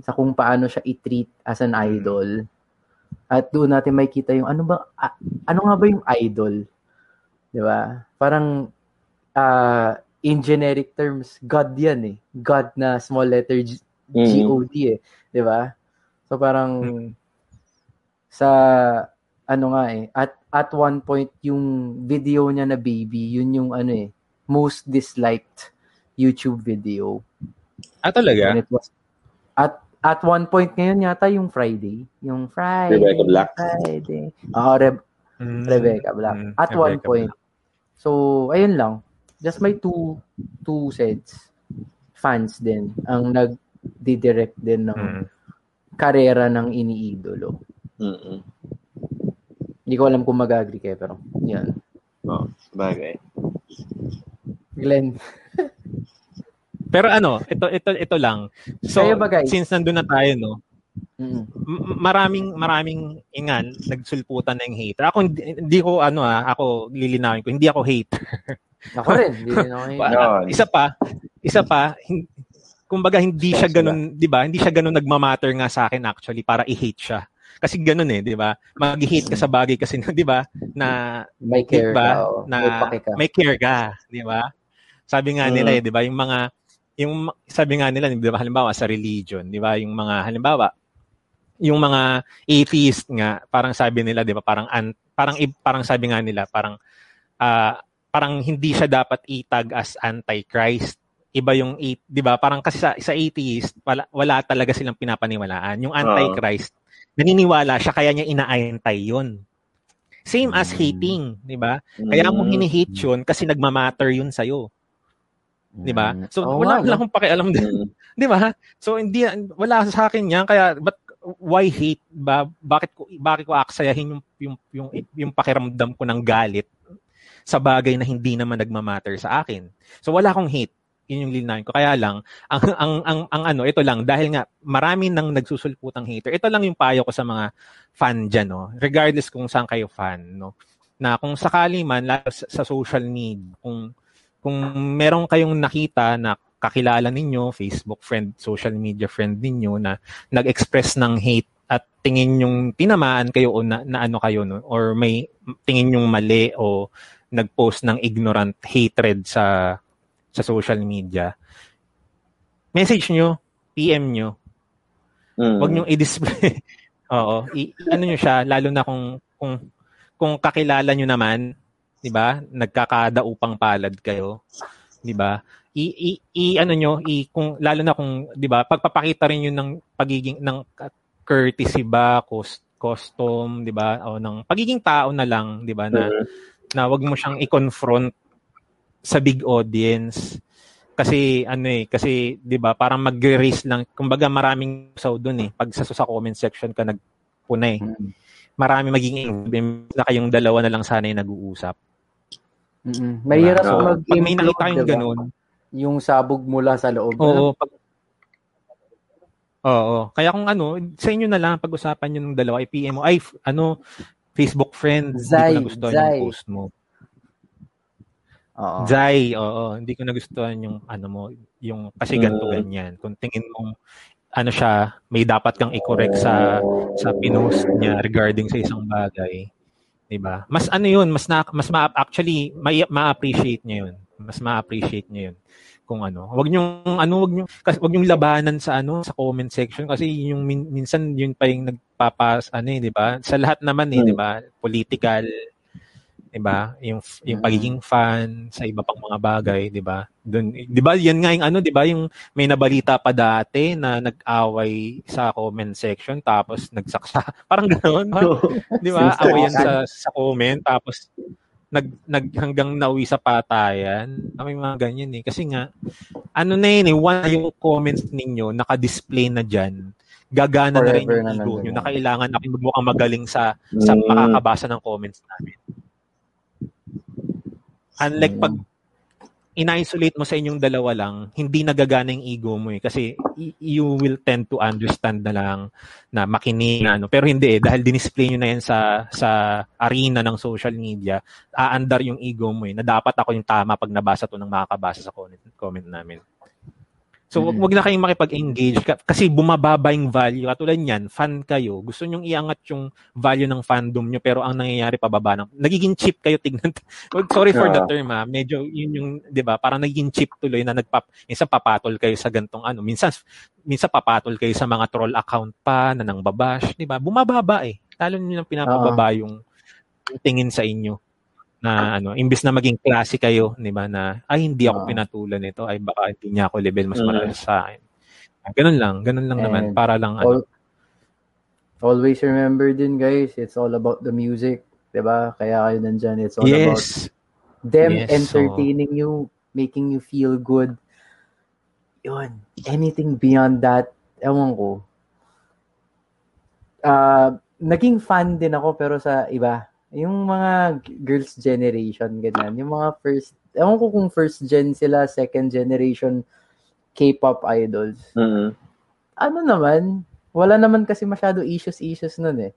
Sa kung paano siya i-treat as an idol. At doon natin makikita yung ano ba, a- ano nga ba yung idol? Di ba? Parang ah, in generic terms, God yan eh. God na small letter G- Mm. G-O-D eh. Di ba? So parang Mm. sa ano nga eh at at one point yung video niya na baby yun yung ano eh most disliked YouTube video Ah, talaga? and it was at at one point ngayon yata yung Friday yung Friday Rebecca Black. Friday oh Re- Mm. Rebecca Black Mm, at one Rebecca point so ayun lang just my two two sets fans din ang nag-direct din ng Mm. karera ng iniidolo Mm-mm. Hindi ko alam kung mag-agree kayo, pero yan. Oh, bagay. Glenn. Pero ano, ito ito ito lang. So, Kayo ba, guys? since nandun na tayo, no, Mm. m- maraming maraming ingan nagsulputan ng hater. Ako hindi, hindi ko ano ah, ako lilinawin ko, hindi ako hater. Ako rin. Hindi rin ako. Pa- Yun. isa pa, isa pa, hin- kumbaga hindi siya ganun, 'di ba? Hindi siya ganun nagmamatter nga sa akin actually para i-hate siya. Kasi ganun eh, 'di ba? Mag-hate ka sa bagay kasi 'di ba? Na May care Diba? ka. oh. na may ka. may care ka, 'di ba? Sabi nga nila Mm. eh, 'di ba, yung mga yung sabi nga nila, 'di ba, halimbawa sa religion, 'di ba, yung mga halimbawa yung mga atheist nga, parang sabi nila, 'di ba, parang an, parang parang sabi nga nila, parang ah parang hindi siya dapat itag as antichrist. Iba yung 'di ba? Parang kasi sa, sa atheist, wala, wala talaga silang pinapaniwalaan. Yung antichrist, naniniwala siya kaya niya inaantay 'yun. Same as Mm. hating, 'di ba? Kaya mo Mm. hini-hate yun kasi nagmamatter yun sa'yo. Di ba? Mm. So, Oo wala, nga, wala akong pakialam din. Di ba? So, hindi, wala sa akin yan. Kaya, but, why hate? Ba? Bakit ko, bakit ko aksayahin yung, yung, yung, yung pakiramdam ko ng galit sa bagay na hindi naman nagmamatter sa akin? So, wala akong hate. Yun yung linawin ko. Kaya lang, ang, ang, ang, ang ano, ito lang, dahil nga, marami nang nagsusulputang hater. Ito lang yung payo ko sa mga fan dyan, no? Regardless kung saan kayo fan, no? Na kung sakali man, lalo sa, sa social media, kung kung meron kayong nakita na kakilala ninyo, Facebook friend, social media friend ninyo na nag-express ng hate at tingin yung tinamaan kayo o na, na ano kayo no or may tingin yung mali o nag-post ng ignorant hatred sa sa social media. Message nyo, PM nyo, Mm. Huwag niyong i-display. Oo, i- ano niyo siya lalo na kung kung kung kakilala niyo naman, 'di ba? Nagkakadaupang palad kayo, 'di ba? I, i, i ano niyo, i kung lalo na kung 'di ba, pagpapakita rin 'yun ng pagiging ng courtesy ba, cost, custom, 'di ba? O ng pagiging tao na lang, 'di ba, na Mm. na wag mo siyang i-confront sa big audience. Kasi ano eh, kasi 'di ba, parang magre-raise lang. Kumbaga maraming saw doon eh. Pag sa, sa comment section ka nagpuna eh. Mm. Marami magiging na kayong dalawa na lang sana yung nag-uusap. Mm-mm. Mahirap Diba? mag Pag may nakita kayong ganun, Yung sabog mula sa loob. oo, pag Oo. Kaya kung ano, sa inyo na lang pag-usapan niyo ng dalawa, i-PM mo, ay, ano, Facebook friend, Zay, hindi ko nagustuhan Zay. yung post mo. Oo. Zay, oo. Hindi ko nagustuhan yung ano mo, yung kasi ganito Mm. ganyan. Kung tingin mo ano siya, may dapat kang i-correct sa sa pinost niya regarding sa isang bagay. 'Di ba? Mas ano 'yun, mas na, mas ma actually may ma-appreciate niya 'yun. Mas ma-appreciate niya 'yun kung ano. Wag niyo ano, wag niyo kasi wag niyo labanan sa ano, sa comment section kasi yung min, minsan yun pa yung nagpapas ano eh, 'di ba? Sa lahat naman eh, Mm. 'di ba? Political, 'di ba? Yung yung Mm. pagiging fan sa iba pang mga bagay, 'di ba? Doon, 'di ba? Yan nga yung ano, 'di ba? Yung may nabalita pa dati na nag-away sa comment section tapos nagsaksa. Parang ganoon, 'di ba? Awayan happen. sa sa comment tapos nag, nag hanggang nauwi sa patayan. May mga ganyan eh. Kasi nga, ano na yun eh, one yung comments ninyo, naka-display na dyan. Gagana na rin Forever yung na ego nyo yan. na kailangan natin magmukhang magaling sa sa Mm. makakabasa ng comments namin. Unlike pag ina-isolate mo sa inyong dalawa lang, hindi nagagana yung ego mo eh. Kasi you will tend to understand na lang na makinig na ano. Pero hindi eh, dahil dinisplay nyo na yan sa, sa arena ng social media, aandar yung ego mo eh, na dapat ako yung tama pag nabasa to ng makakabasa sa comment, comment namin. So, wag, Mm. wag na kayong makipag-engage ka- kasi bumababa yung value. Katulad niyan, fan kayo. Gusto nyong iangat yung value ng fandom nyo pero ang nangyayari pababa ng nagiging cheap kayo tignan. Sorry for the Yeah. term ha. Medyo yun yung, 'di ba? Parang nagiging cheap tuloy na nagpap minsan papatol kayo sa gantong ano. Minsan minsan papatol kayo sa mga troll account pa na nang babash, 'di ba? Bumababa eh. Lalo niyo nang pinapababa yung yung tingin sa inyo na ano, imbes na maging klase kayo, 'di ba, na ay hindi ako Ah. pinatulan nito, ay baka hindi niya ako level mas Mm. mataas sa akin. Ah, Ganun lang, ganun lang naman And para lang ano. Al- always remember din guys, it's all about the music. 'di ba? Kaya kayo nandyan. It's all about Yes. them Yes, so- entertaining you, making you feel good. Yun. Anything beyond that, ewan ko. Ah, naging fan din ako pero sa iba. Yung mga girls generation, ganyan. Yung mga first, ewan ko kung first gen sila, second generation K-pop idols. Mm. Ano naman, wala naman kasi masyado issues-issues nun eh.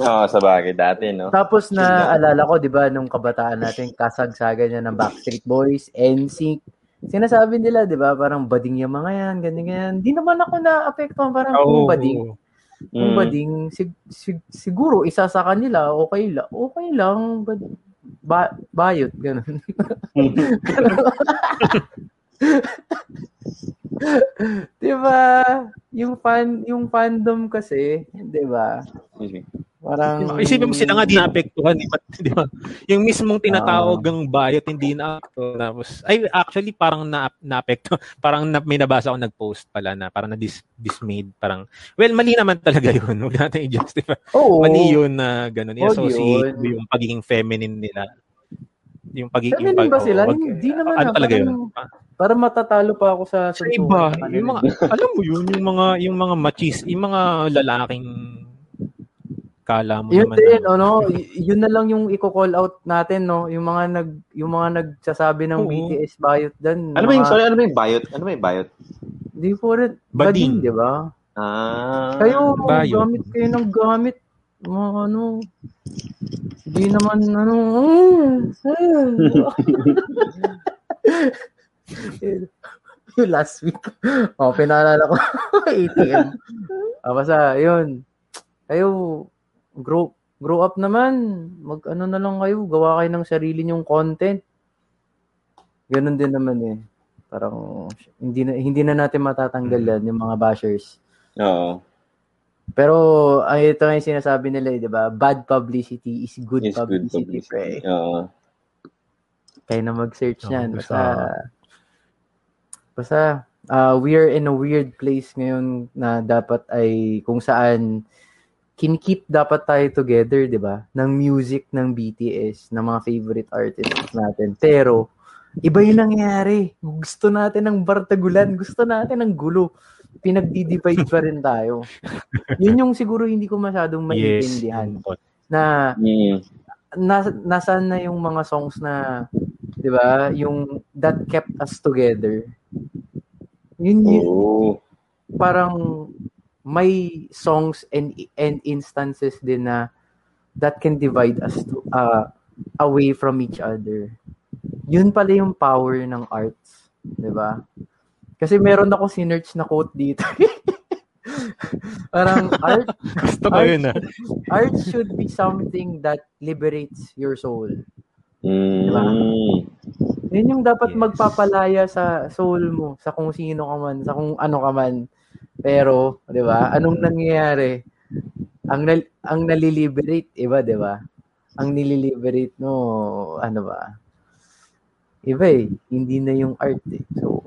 Oo, sa bagay dati, no? Tapos na alala ko, 'di ba, nung kabataan natin, kasagsagan niya ng Backstreet Boys, NSYNC. Sinasabi nila, 'di ba, parang bading yung mga yan, ganyan ganyan. Di naman ako na-apektuhan parang Oo. bading, kung Mm. bading sig- sig- siguro isa sa kanila okay lang. Okay lang, bad, ba, bayot ganun. Di ba? Yung fan, yung fandom kasi, di ba? Parang Isipin mo sila nga di naapektuhan, di ba? Di ba? Yung mismong tinatawag ng bayot hindi na tapos ay actually parang na naapekto, parang na, may nabasa ako nag-post pala na parang na dis, dismayed, parang well mali naman talaga yun. Huwag natin i-justify. Oo. Mali yun na ganun. Oh, I-associate yun. yung pagiging feminine nila. Yung pagiging Feminine ba sila? wag- Hindi naman Ano ah, talaga parang- yun? Para matatalo pa ako sa Sa iba, yung mga, alam mo yun, yung mga, yung mga machis, yung mga lalaking kala mo Yun naman. din, na- ano, y- yun na lang yung i-call out natin, no? Yung mga nag yung mga nagsasabi ng Oo. BTS bayot dan. Ano ba yung, sorry, ano ba yung bayot? Ano ba yung bayot? Di po rin. Bading. Di ba? Ah. Kayo, Bayot. gamit kayo ng gamit. Mga ano, di naman, ano, yung last week. Oh, pinaalala ko. ATM. Ah, basta, yun. Kayo, grow, grow up naman. Mag, ano na lang kayo, gawa kayo ng sarili nyong content. Ganun din naman eh. Parang, hindi na, hindi na natin matatanggal yan, yung mga bashers. Oo. Pero ay ito nga yung sinasabi nila, eh, 'di ba? Bad publicity is good Is good publicity, pre. publicity. Oo. Kaya na mag-search niyan. Basta basta uh, we are in a weird place ngayon na dapat ay kung saan kinikip dapat tayo together, 'di ba? Ng music ng BTS, ng mga favorite artists natin. Pero iba yung nangyayari. Gusto natin ng bartagulan, gusto natin ng gulo. Pinagdi-divide pa rin tayo. Yun yung siguro hindi ko masyadong Yes. maintindihan na nas, nasaan na yung mga songs na 'di ba yung that kept us together yun, yun Oo. parang may songs and and instances din na that can divide us to uh, away from each other yun pala yung power ng arts 'di ba kasi meron ako sinerch na quote dito parang art Gusto ko yun ah. art should be something that liberates your soul Mm. Yun yung dapat Yes. magpapalaya sa soul mo, sa kung sino ka man, sa kung ano ka man. Pero, 'di ba? Anong nangyayari? Ang nal- ang naliliberate, iba, 'di ba? Ang nililiberate no, ano ba? Iba eh, hindi na yung art eh. So,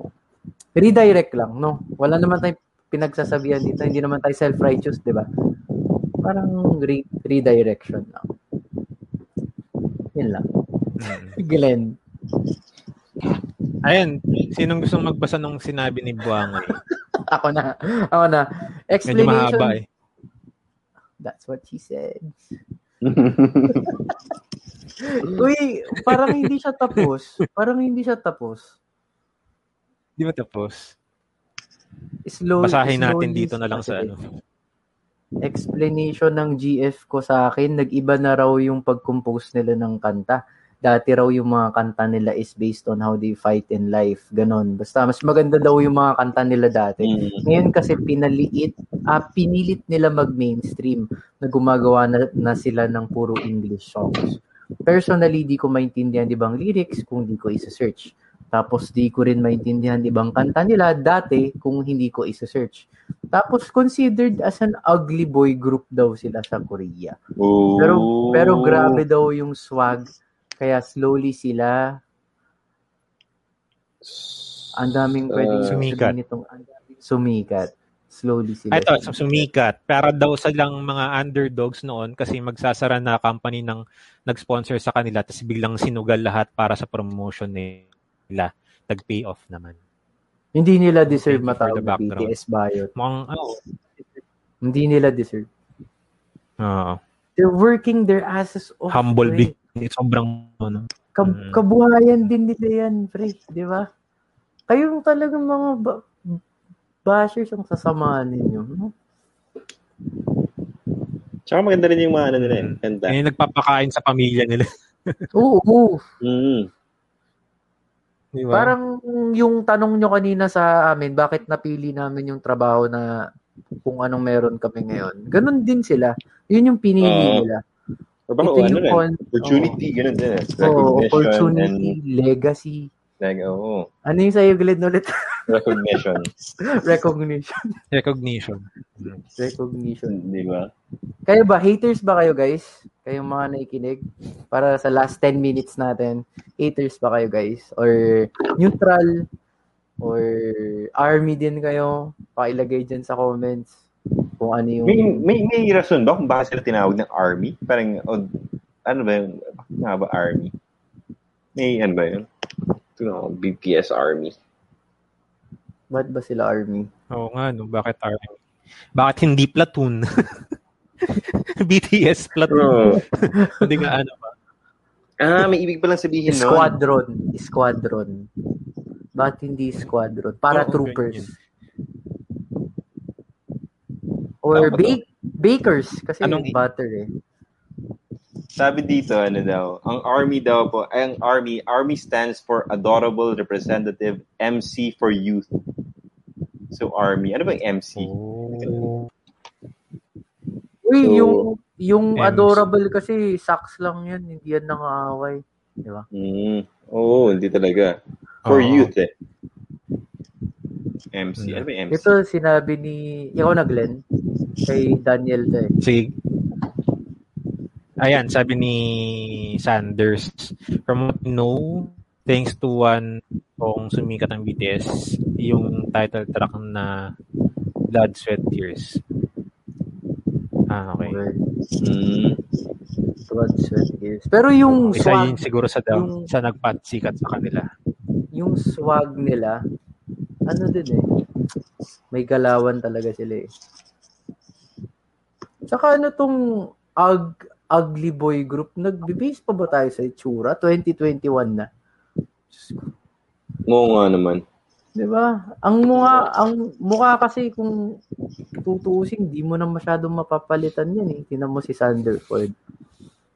redirect lang, no? Wala naman tayong pinagsasabihan dito, hindi naman tayo self-righteous, 'di ba? Parang re- redirection lang. Yun lang. Glenn. Ayun, sinong gustong magbasa nung sinabi ni Buangay? Ako na. Ako na. Medyo Explanation. mahaba eh. That's what she said. Uy, parang hindi siya tapos. Parang hindi siya tapos. Di ba tapos? Slow, Basahin natin dito na lang sa ano. Explanation ng GF ko sa akin, nag-iba na raw yung pag-compose nila ng kanta. Dati raw yung mga kanta nila is based on how they fight in life. Ganon. Basta mas maganda daw yung mga kanta nila dati. Mm. Ngayon kasi pinaliit, ah, pinilit nila mag-mainstream na gumagawa na, na sila ng puro English songs. Personally, di ko maintindihan ibang lyrics kung di ko isa-search. Tapos di ko rin maintindihan ibang kanta nila dati kung hindi ko isa-search. Tapos considered as an ugly boy group daw sila sa Korea. Oh. Pero pero grabe daw yung swag. Kaya slowly sila ang daming pwedeng Uh, Sumikat. nitong sumikat. Slowly sila. Ito, sa sumikat. Para daw silang mga underdogs noon kasi magsasara na company ng nag-sponsor sa kanila tapos biglang sinugal lahat para sa promotion nila. Nag-pay off naman. Hindi nila deserve matawag. BTS Bayot. Mukhang, ano, Hindi nila deserve. oo. They're working their asses off. humble pre. big. Sobrang, ano. Kab- Mm. Kabuhayan din nila yan, pre. Di ba? Kayong talagang mga ba- bashers ang sasamahan ninyo. no? Tsaka maganda rin yung mga ano nila yun. Kanta. Yung nagpapakain sa pamilya nila. Oo, oo. Mm. Di ba? Parang yung tanong nyo kanina sa amin, bakit napili namin yung trabaho na kung anong meron kami ngayon. Ganon din sila. Yun yung pinili Oo. nila. Or baka Ito ano yung rin. con- Opportunity, ganun din. eh. Recognition opportunity, legacy. and like, oo. Ano yung sa'yo, Glenn, ulit? Recognition. Recognition. Recognition. Recognition. Di ba? Kayo ba, haters ba kayo, guys? Kayong mga nakikinig? Para sa last 10 minutes natin, haters ba kayo, guys? Or neutral? Or army din kayo? Pakilagay dyan sa comments kung ano yung... May, may, may rason ba kung bakit sila tinawag ng army? Parang, oh, ano ba yung, bakit nga ba army? May, ano ba yun? Ito na, BPS Army. Ba't ba sila army? Oo nga, no? Bakit army? Bakit hindi platoon? BTS platoon. Oh. Hindi nga ano ba? Ah, may ibig palang sabihin nun. Squadron. Squadron. Bakit hindi squadron? Para Oo, troopers. ganyan. Or ba ba- bakers. Kasi Anong- butter eh. Sabi dito, ano daw, ang army daw po, ay ang army, army stands for Adorable Representative MC for Youth. So, army. Ano ba yung MC? Oh. Uy, So, yung yung MC. adorable kasi socks lang yan, hindi yan nangaaway. Di ba? Mm. Oo, hindi talaga. For Oo. youth eh. MC. Ano ba yung MC? Ito sinabi ni, ikaw na Glenn, kay Daniel to eh. Sige. Ayan, sabi ni Sanders, from what know, thanks to one kung sumikat ang BTS, yung title track na Blood, Sweat, Tears. Ah, okay. Okay. Mm. Blood, sweat, tears. Pero yung Isa swag, yun siguro sa, yung- sa nagpasikat sa kanila. yung swag nila, ano din eh, may galawan talaga sila eh. Tsaka ano tong ug, ugly boy group, nagbe-base pa ba tayo sa itsura? 2021 na. Oo nga naman. 'Di ba? Ang mukha, ang mukha kasi kung tutuusin, di mo na masyadong mapapalitan yan eh. Tingnan mo si Sanderford.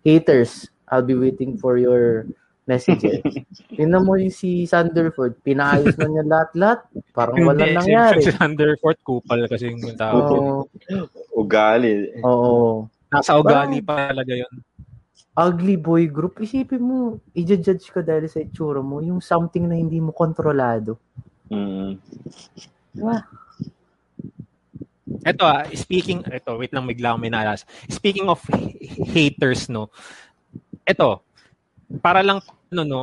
Haters, I'll be waiting for your messages. Tingnan mo yung si Sanderford, pinaayos na niya lahat-lahat. Parang walang Hindi, nangyari. Si, si Thunderfort, kupal kasi yung tao. Oo. Ugali. Oo. Nasa ugali pa talaga yun. Ugly boy group, isipin mo, i-judge ka dahil sa itsura mo, yung something na hindi mo kontrolado. Mm. Diba? Ito ah, speaking, ito, wait lang, bigla akong may naalas. Speaking of h- haters, no, ito, para lang, ano, no,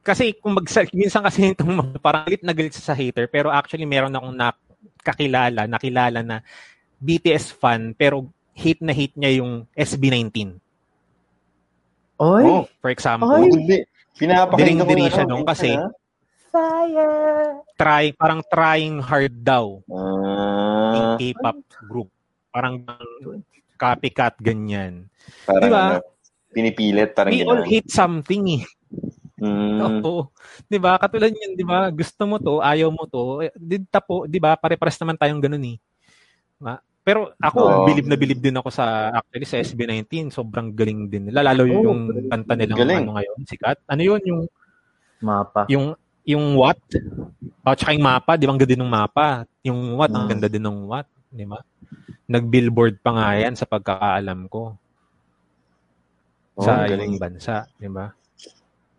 kasi kung mag minsan kasi itong mga parang galit na galit sa hater, pero actually meron akong nakakilala, nakilala na BTS fan, pero hate na hate niya yung SB19. Oy, Oh, For example. Ay. hindi. Pinapakinggan ko na siya nung kasi-? Fire! Try, parang trying hard daw yung K-pop group. Parang copycat ganyan. parang Di ba? ano, pinipilit, parang We all hate something eh. Mm, Oo. 'Di ba? Katulad niyan, 'di ba? Gusto mo 'to, ayaw mo 'to. Eh, Di tapo, 'di ba? Pare-pares naman tayong ganun eh. Ma- Pero ako, Oo. bilib na bilib din ako sa actually sa SB19. Sobrang galing din nila. Lalo Oo, yung kanta galing. ano ngayon, sikat. Ano yun? Yung Mapa. yung yung what? O tsaka yung mapa, di ba? Ang ganda din ng mapa. Yung what, ang Mm. ganda din ng what. Di ba? Nag-billboard pa nga yan sa pagkakaalam ko oh, sa galing. ibang bansa. Di ba?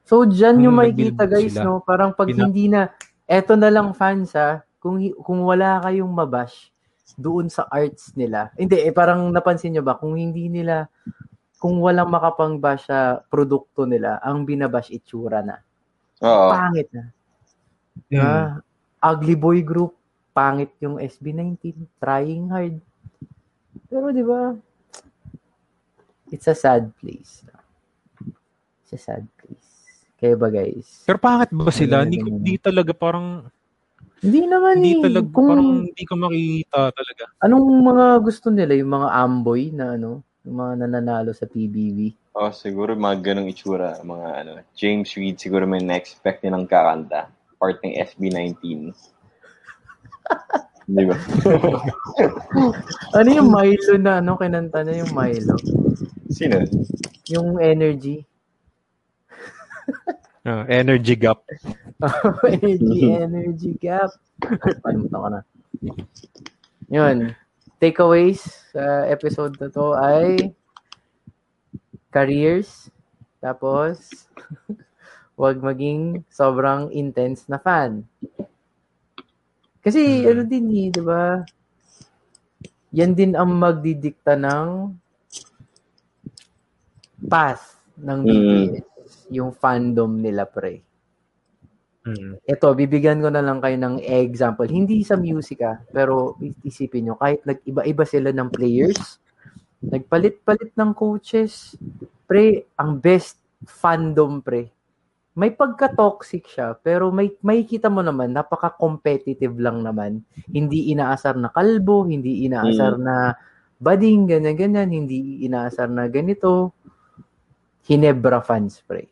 So, dyan yung makikita guys, sila. no? Parang pag Pina- hindi na, eto na lang fans ha, kung, kung wala kayong mabash doon sa arts nila. Hindi, eh parang napansin nyo ba, kung hindi nila, kung walang makapang-bash sa produkto nila, ang binabash itsura na. Oo. Pangit na. Mm. Ah, ugly boy group, pangit yung SB19, trying hard. Pero di ba, it's a sad place. It's a sad place. Kaya ba guys? Pero pangit ba sila? Hindi, ganun. hindi talaga parang Hindi naman hindi eh. talaga Kung parang hindi ko makita talaga. anong mga gusto nila, yung mga amboy na ano, yung mga nananalo sa PBB. Oh, siguro mga ganong itsura, mga ano, James Reid siguro may na-expect nilang kakanta. Part ng SB19. Di ba? Ano yung Milo na ano, kinanta na yung Milo? Sino? Yung energy. Ah, energy gap. energy, energy gap. Palimutan ko na. Yun. Takeaways sa episode na to ay careers. Tapos, wag maging sobrang intense na fan. Kasi, Hmm. ano din eh, di ba? Yan din ang magdidikta ng path ng. BTS. Yung fandom nila, pre. Mm. Ito, bibigyan ko na lang kayo ng example. Hindi sa music ah, pero isipin nyo, kahit nag-iba-iba sila ng players, nagpalit-palit ng coaches, pre, ang best fandom, pre. May pagka-toxic siya, pero may makikita mo naman, napaka-competitive lang naman. Hindi inaasar na kalbo, hindi inaasar na bading, ganyan-ganyan, hindi inaasar na ganito. Hinebra fans, pre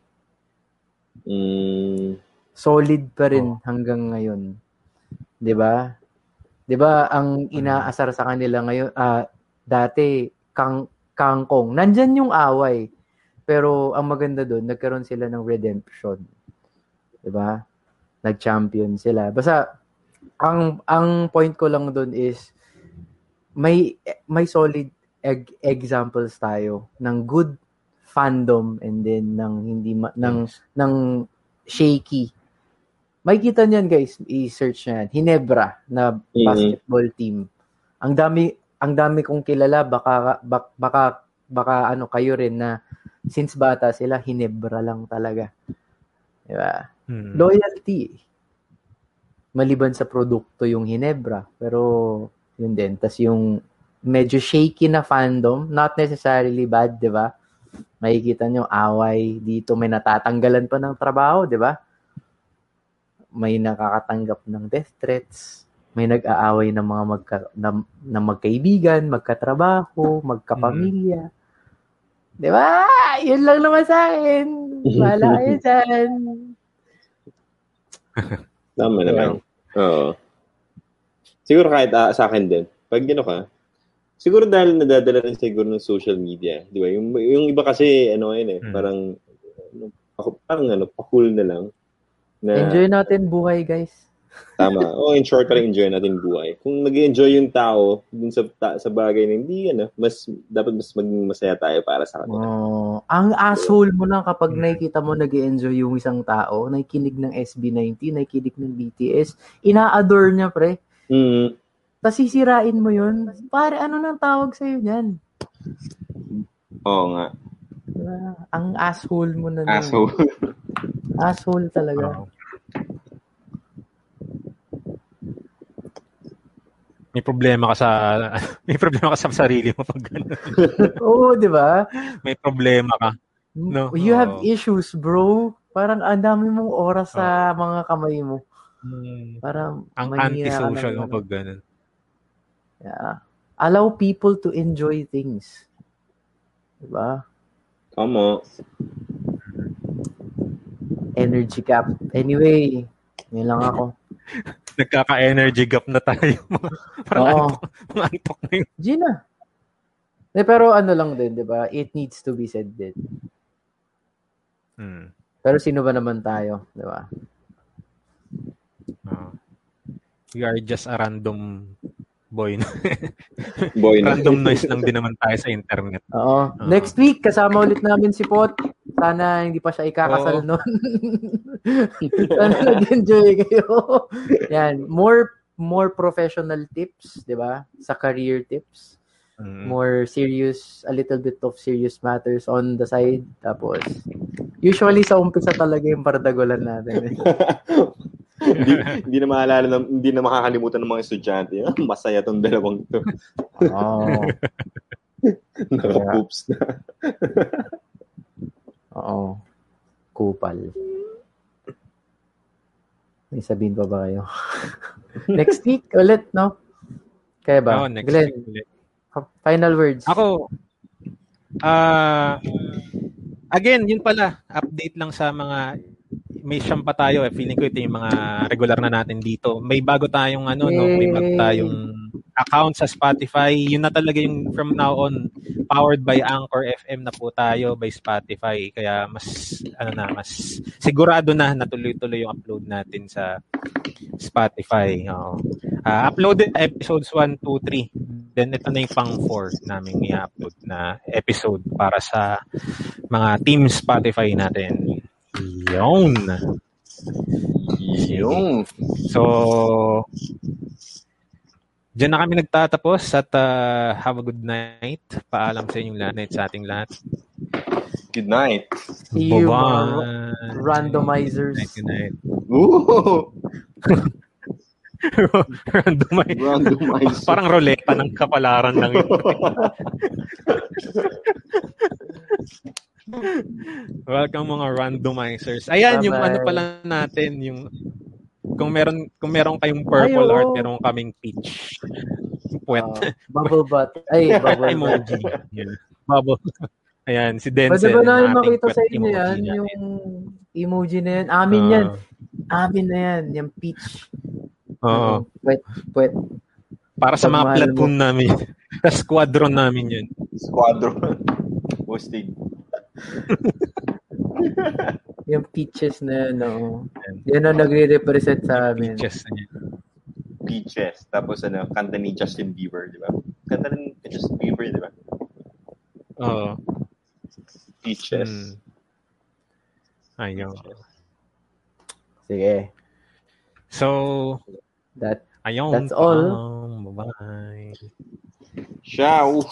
Mm, solid pa rin hanggang ngayon. 'Di ba? 'Di ba ang inaasar sa kanila ngayon ah dati kang kangkong. Nandyan yung away. Pero ang maganda doon, nagkaroon sila ng redemption. 'Di ba? Nag-champion sila. Basta ang ang point ko lang doon is may may solid eg- examples tayo ng good fandom and then ng hindi ma- ng ng shaky. Makikita niyan guys, i-search niyan. Hinebra na Mhm. basketball team. Ang dami ang dami kong kilala baka bak- baka baka ano kayo rin na since bata sila Hinebra lang talaga. 'Di ba? Mm. Loyalty. Maliban sa produkto yung Hinebra, pero yun din. Tas yung medyo shaky na fandom, not necessarily bad, 'di ba? Makikita nyo, away dito, may natatanggalan pa ng trabaho, di ba? May nakakatanggap ng death threats, may nag-aaway ng mga magka, na, na magkaibigan, magkatrabaho, magkapamilya. Di ba? Yun lang naman sa akin. Bahala kayo dyan. tama naman. Oo. Siguro kahit ah, sa akin din. Pag gino ka, siguro dahil nadadala rin siguro ng social media. Di ba? Yung, yung iba kasi, ano yun eh, Hmm. parang, ano, parang ano, pa-cool na lang. Na, Enjoy natin buhay, guys. Tama. Oh, in short, parang enjoy natin buhay. Kung nag enjoy yung tao dun sa ta- sa bagay na hindi, ano, mas, dapat mas maging masaya tayo para sa kanila. Oh, ang asshole mo lang kapag nakikita mo nag enjoy yung isang tao, nakikinig ng SB19, nakikinig ng BTS, ina-adore niya, pre. Mm, Tapos sisirain mo yun. Pare, ano nang tawag sa'yo dyan? oo nga. Diba? Ang asshole mo na. Asshole. Asshole talaga. Oo. May problema ka sa may problema ka sa sarili mo pag ganun. Oo, di ba? May problema ka. No, You have oo. issues, bro. Parang ang dami mong oras sa mga kamay mo. Hmm. Parang Ang anti-social ng mo pag ganun. Yeah. Allow people to enjoy things. Diba? Tama. Energy cap. Anyway, yun lang ako. Nagkaka-energy gap na tayo. Parang Oo. antok, mga antok na yun. Gina. Eh, pero ano lang din, di ba? It needs to be said din. Hmm. Pero sino ba naman tayo, di ba? Oo. we are just a random boy. Boy na. random noise lang din naman tayo sa internet. Oo. Oo. Next week, kasama ulit namin si Pot. Sana hindi pa siya ikakasal Oo. noon. Sana nag-enjoy kayo. Yan. More more professional tips, di ba? Sa career tips. Mm. More serious, a little bit of serious matters on the side. Tapos, usually sa umpisa talaga yung pardagulan natin. hindi, hindi na maalala ng, hindi na makakalimutan ng mga estudyante. Ah, Masaya tong dalawang to. Oo. Naka-poops na. Oo. Kupal. May sabihin pa ba kayo? Next week ulit, no? Kaya ba? Oo, next Glenn, week ulit. final words. Ako, ah, again, yun pala, update lang sa mga, may siyam pa tayo, eh. feeling ko ito yung mga regular na natin dito. May bago tayong ano, no, may bago Yay! tayong account sa Spotify. Yun na talaga yung from now on, powered by Anchor FM na po tayo by Spotify. Kaya mas, ano na, mas sigurado na natuloy-tuloy yung upload natin sa Spotify. Oo. Ah, uploaded episodes 1, 2, 3. Then ito na yung pang 4 namin i-upload na episode para sa mga team Spotify natin. Yun. Yung. So, Diyan na kami nagtatapos at ah, have a good night. Paalam sa inyong lahat sa ating lahat. Good night. See you, Bye-bye. randomizers. Good night. Ooh! Randomize. Randomizer. Parang roleta ng kapalaran lang yun. Welcome mga randomizers. Ayan yung Bye-bye. ano pala natin, yung kung meron kung meron kayong purple Ay, art, meron kaming peach. Puwet. Oh, bubble butt. Ay, bubble emoji. Yan. Bubble. Ayan, si Denzel. Pwede ba na yung ating makita puwet sa inyo yan? Yung emoji na yan. Amin yan. Ah, Amin na yan. Yung peach. Oo. Pwet, pwet. Para sa mga platoon namin. sa squadron namin yun. Squadron. Posting. Yung peaches na yan, oo. Yan ang nagre-represent sa amin. Peaches na yan. Peaches. Tapos ano, kanta ni Justin Bieber, di ba? Kanta ni Justin Bieber, di ba? Oo. Peaches. Mm. Ayun. Sige. So, That, ayun. That's all. Um, bye-bye. Ciao!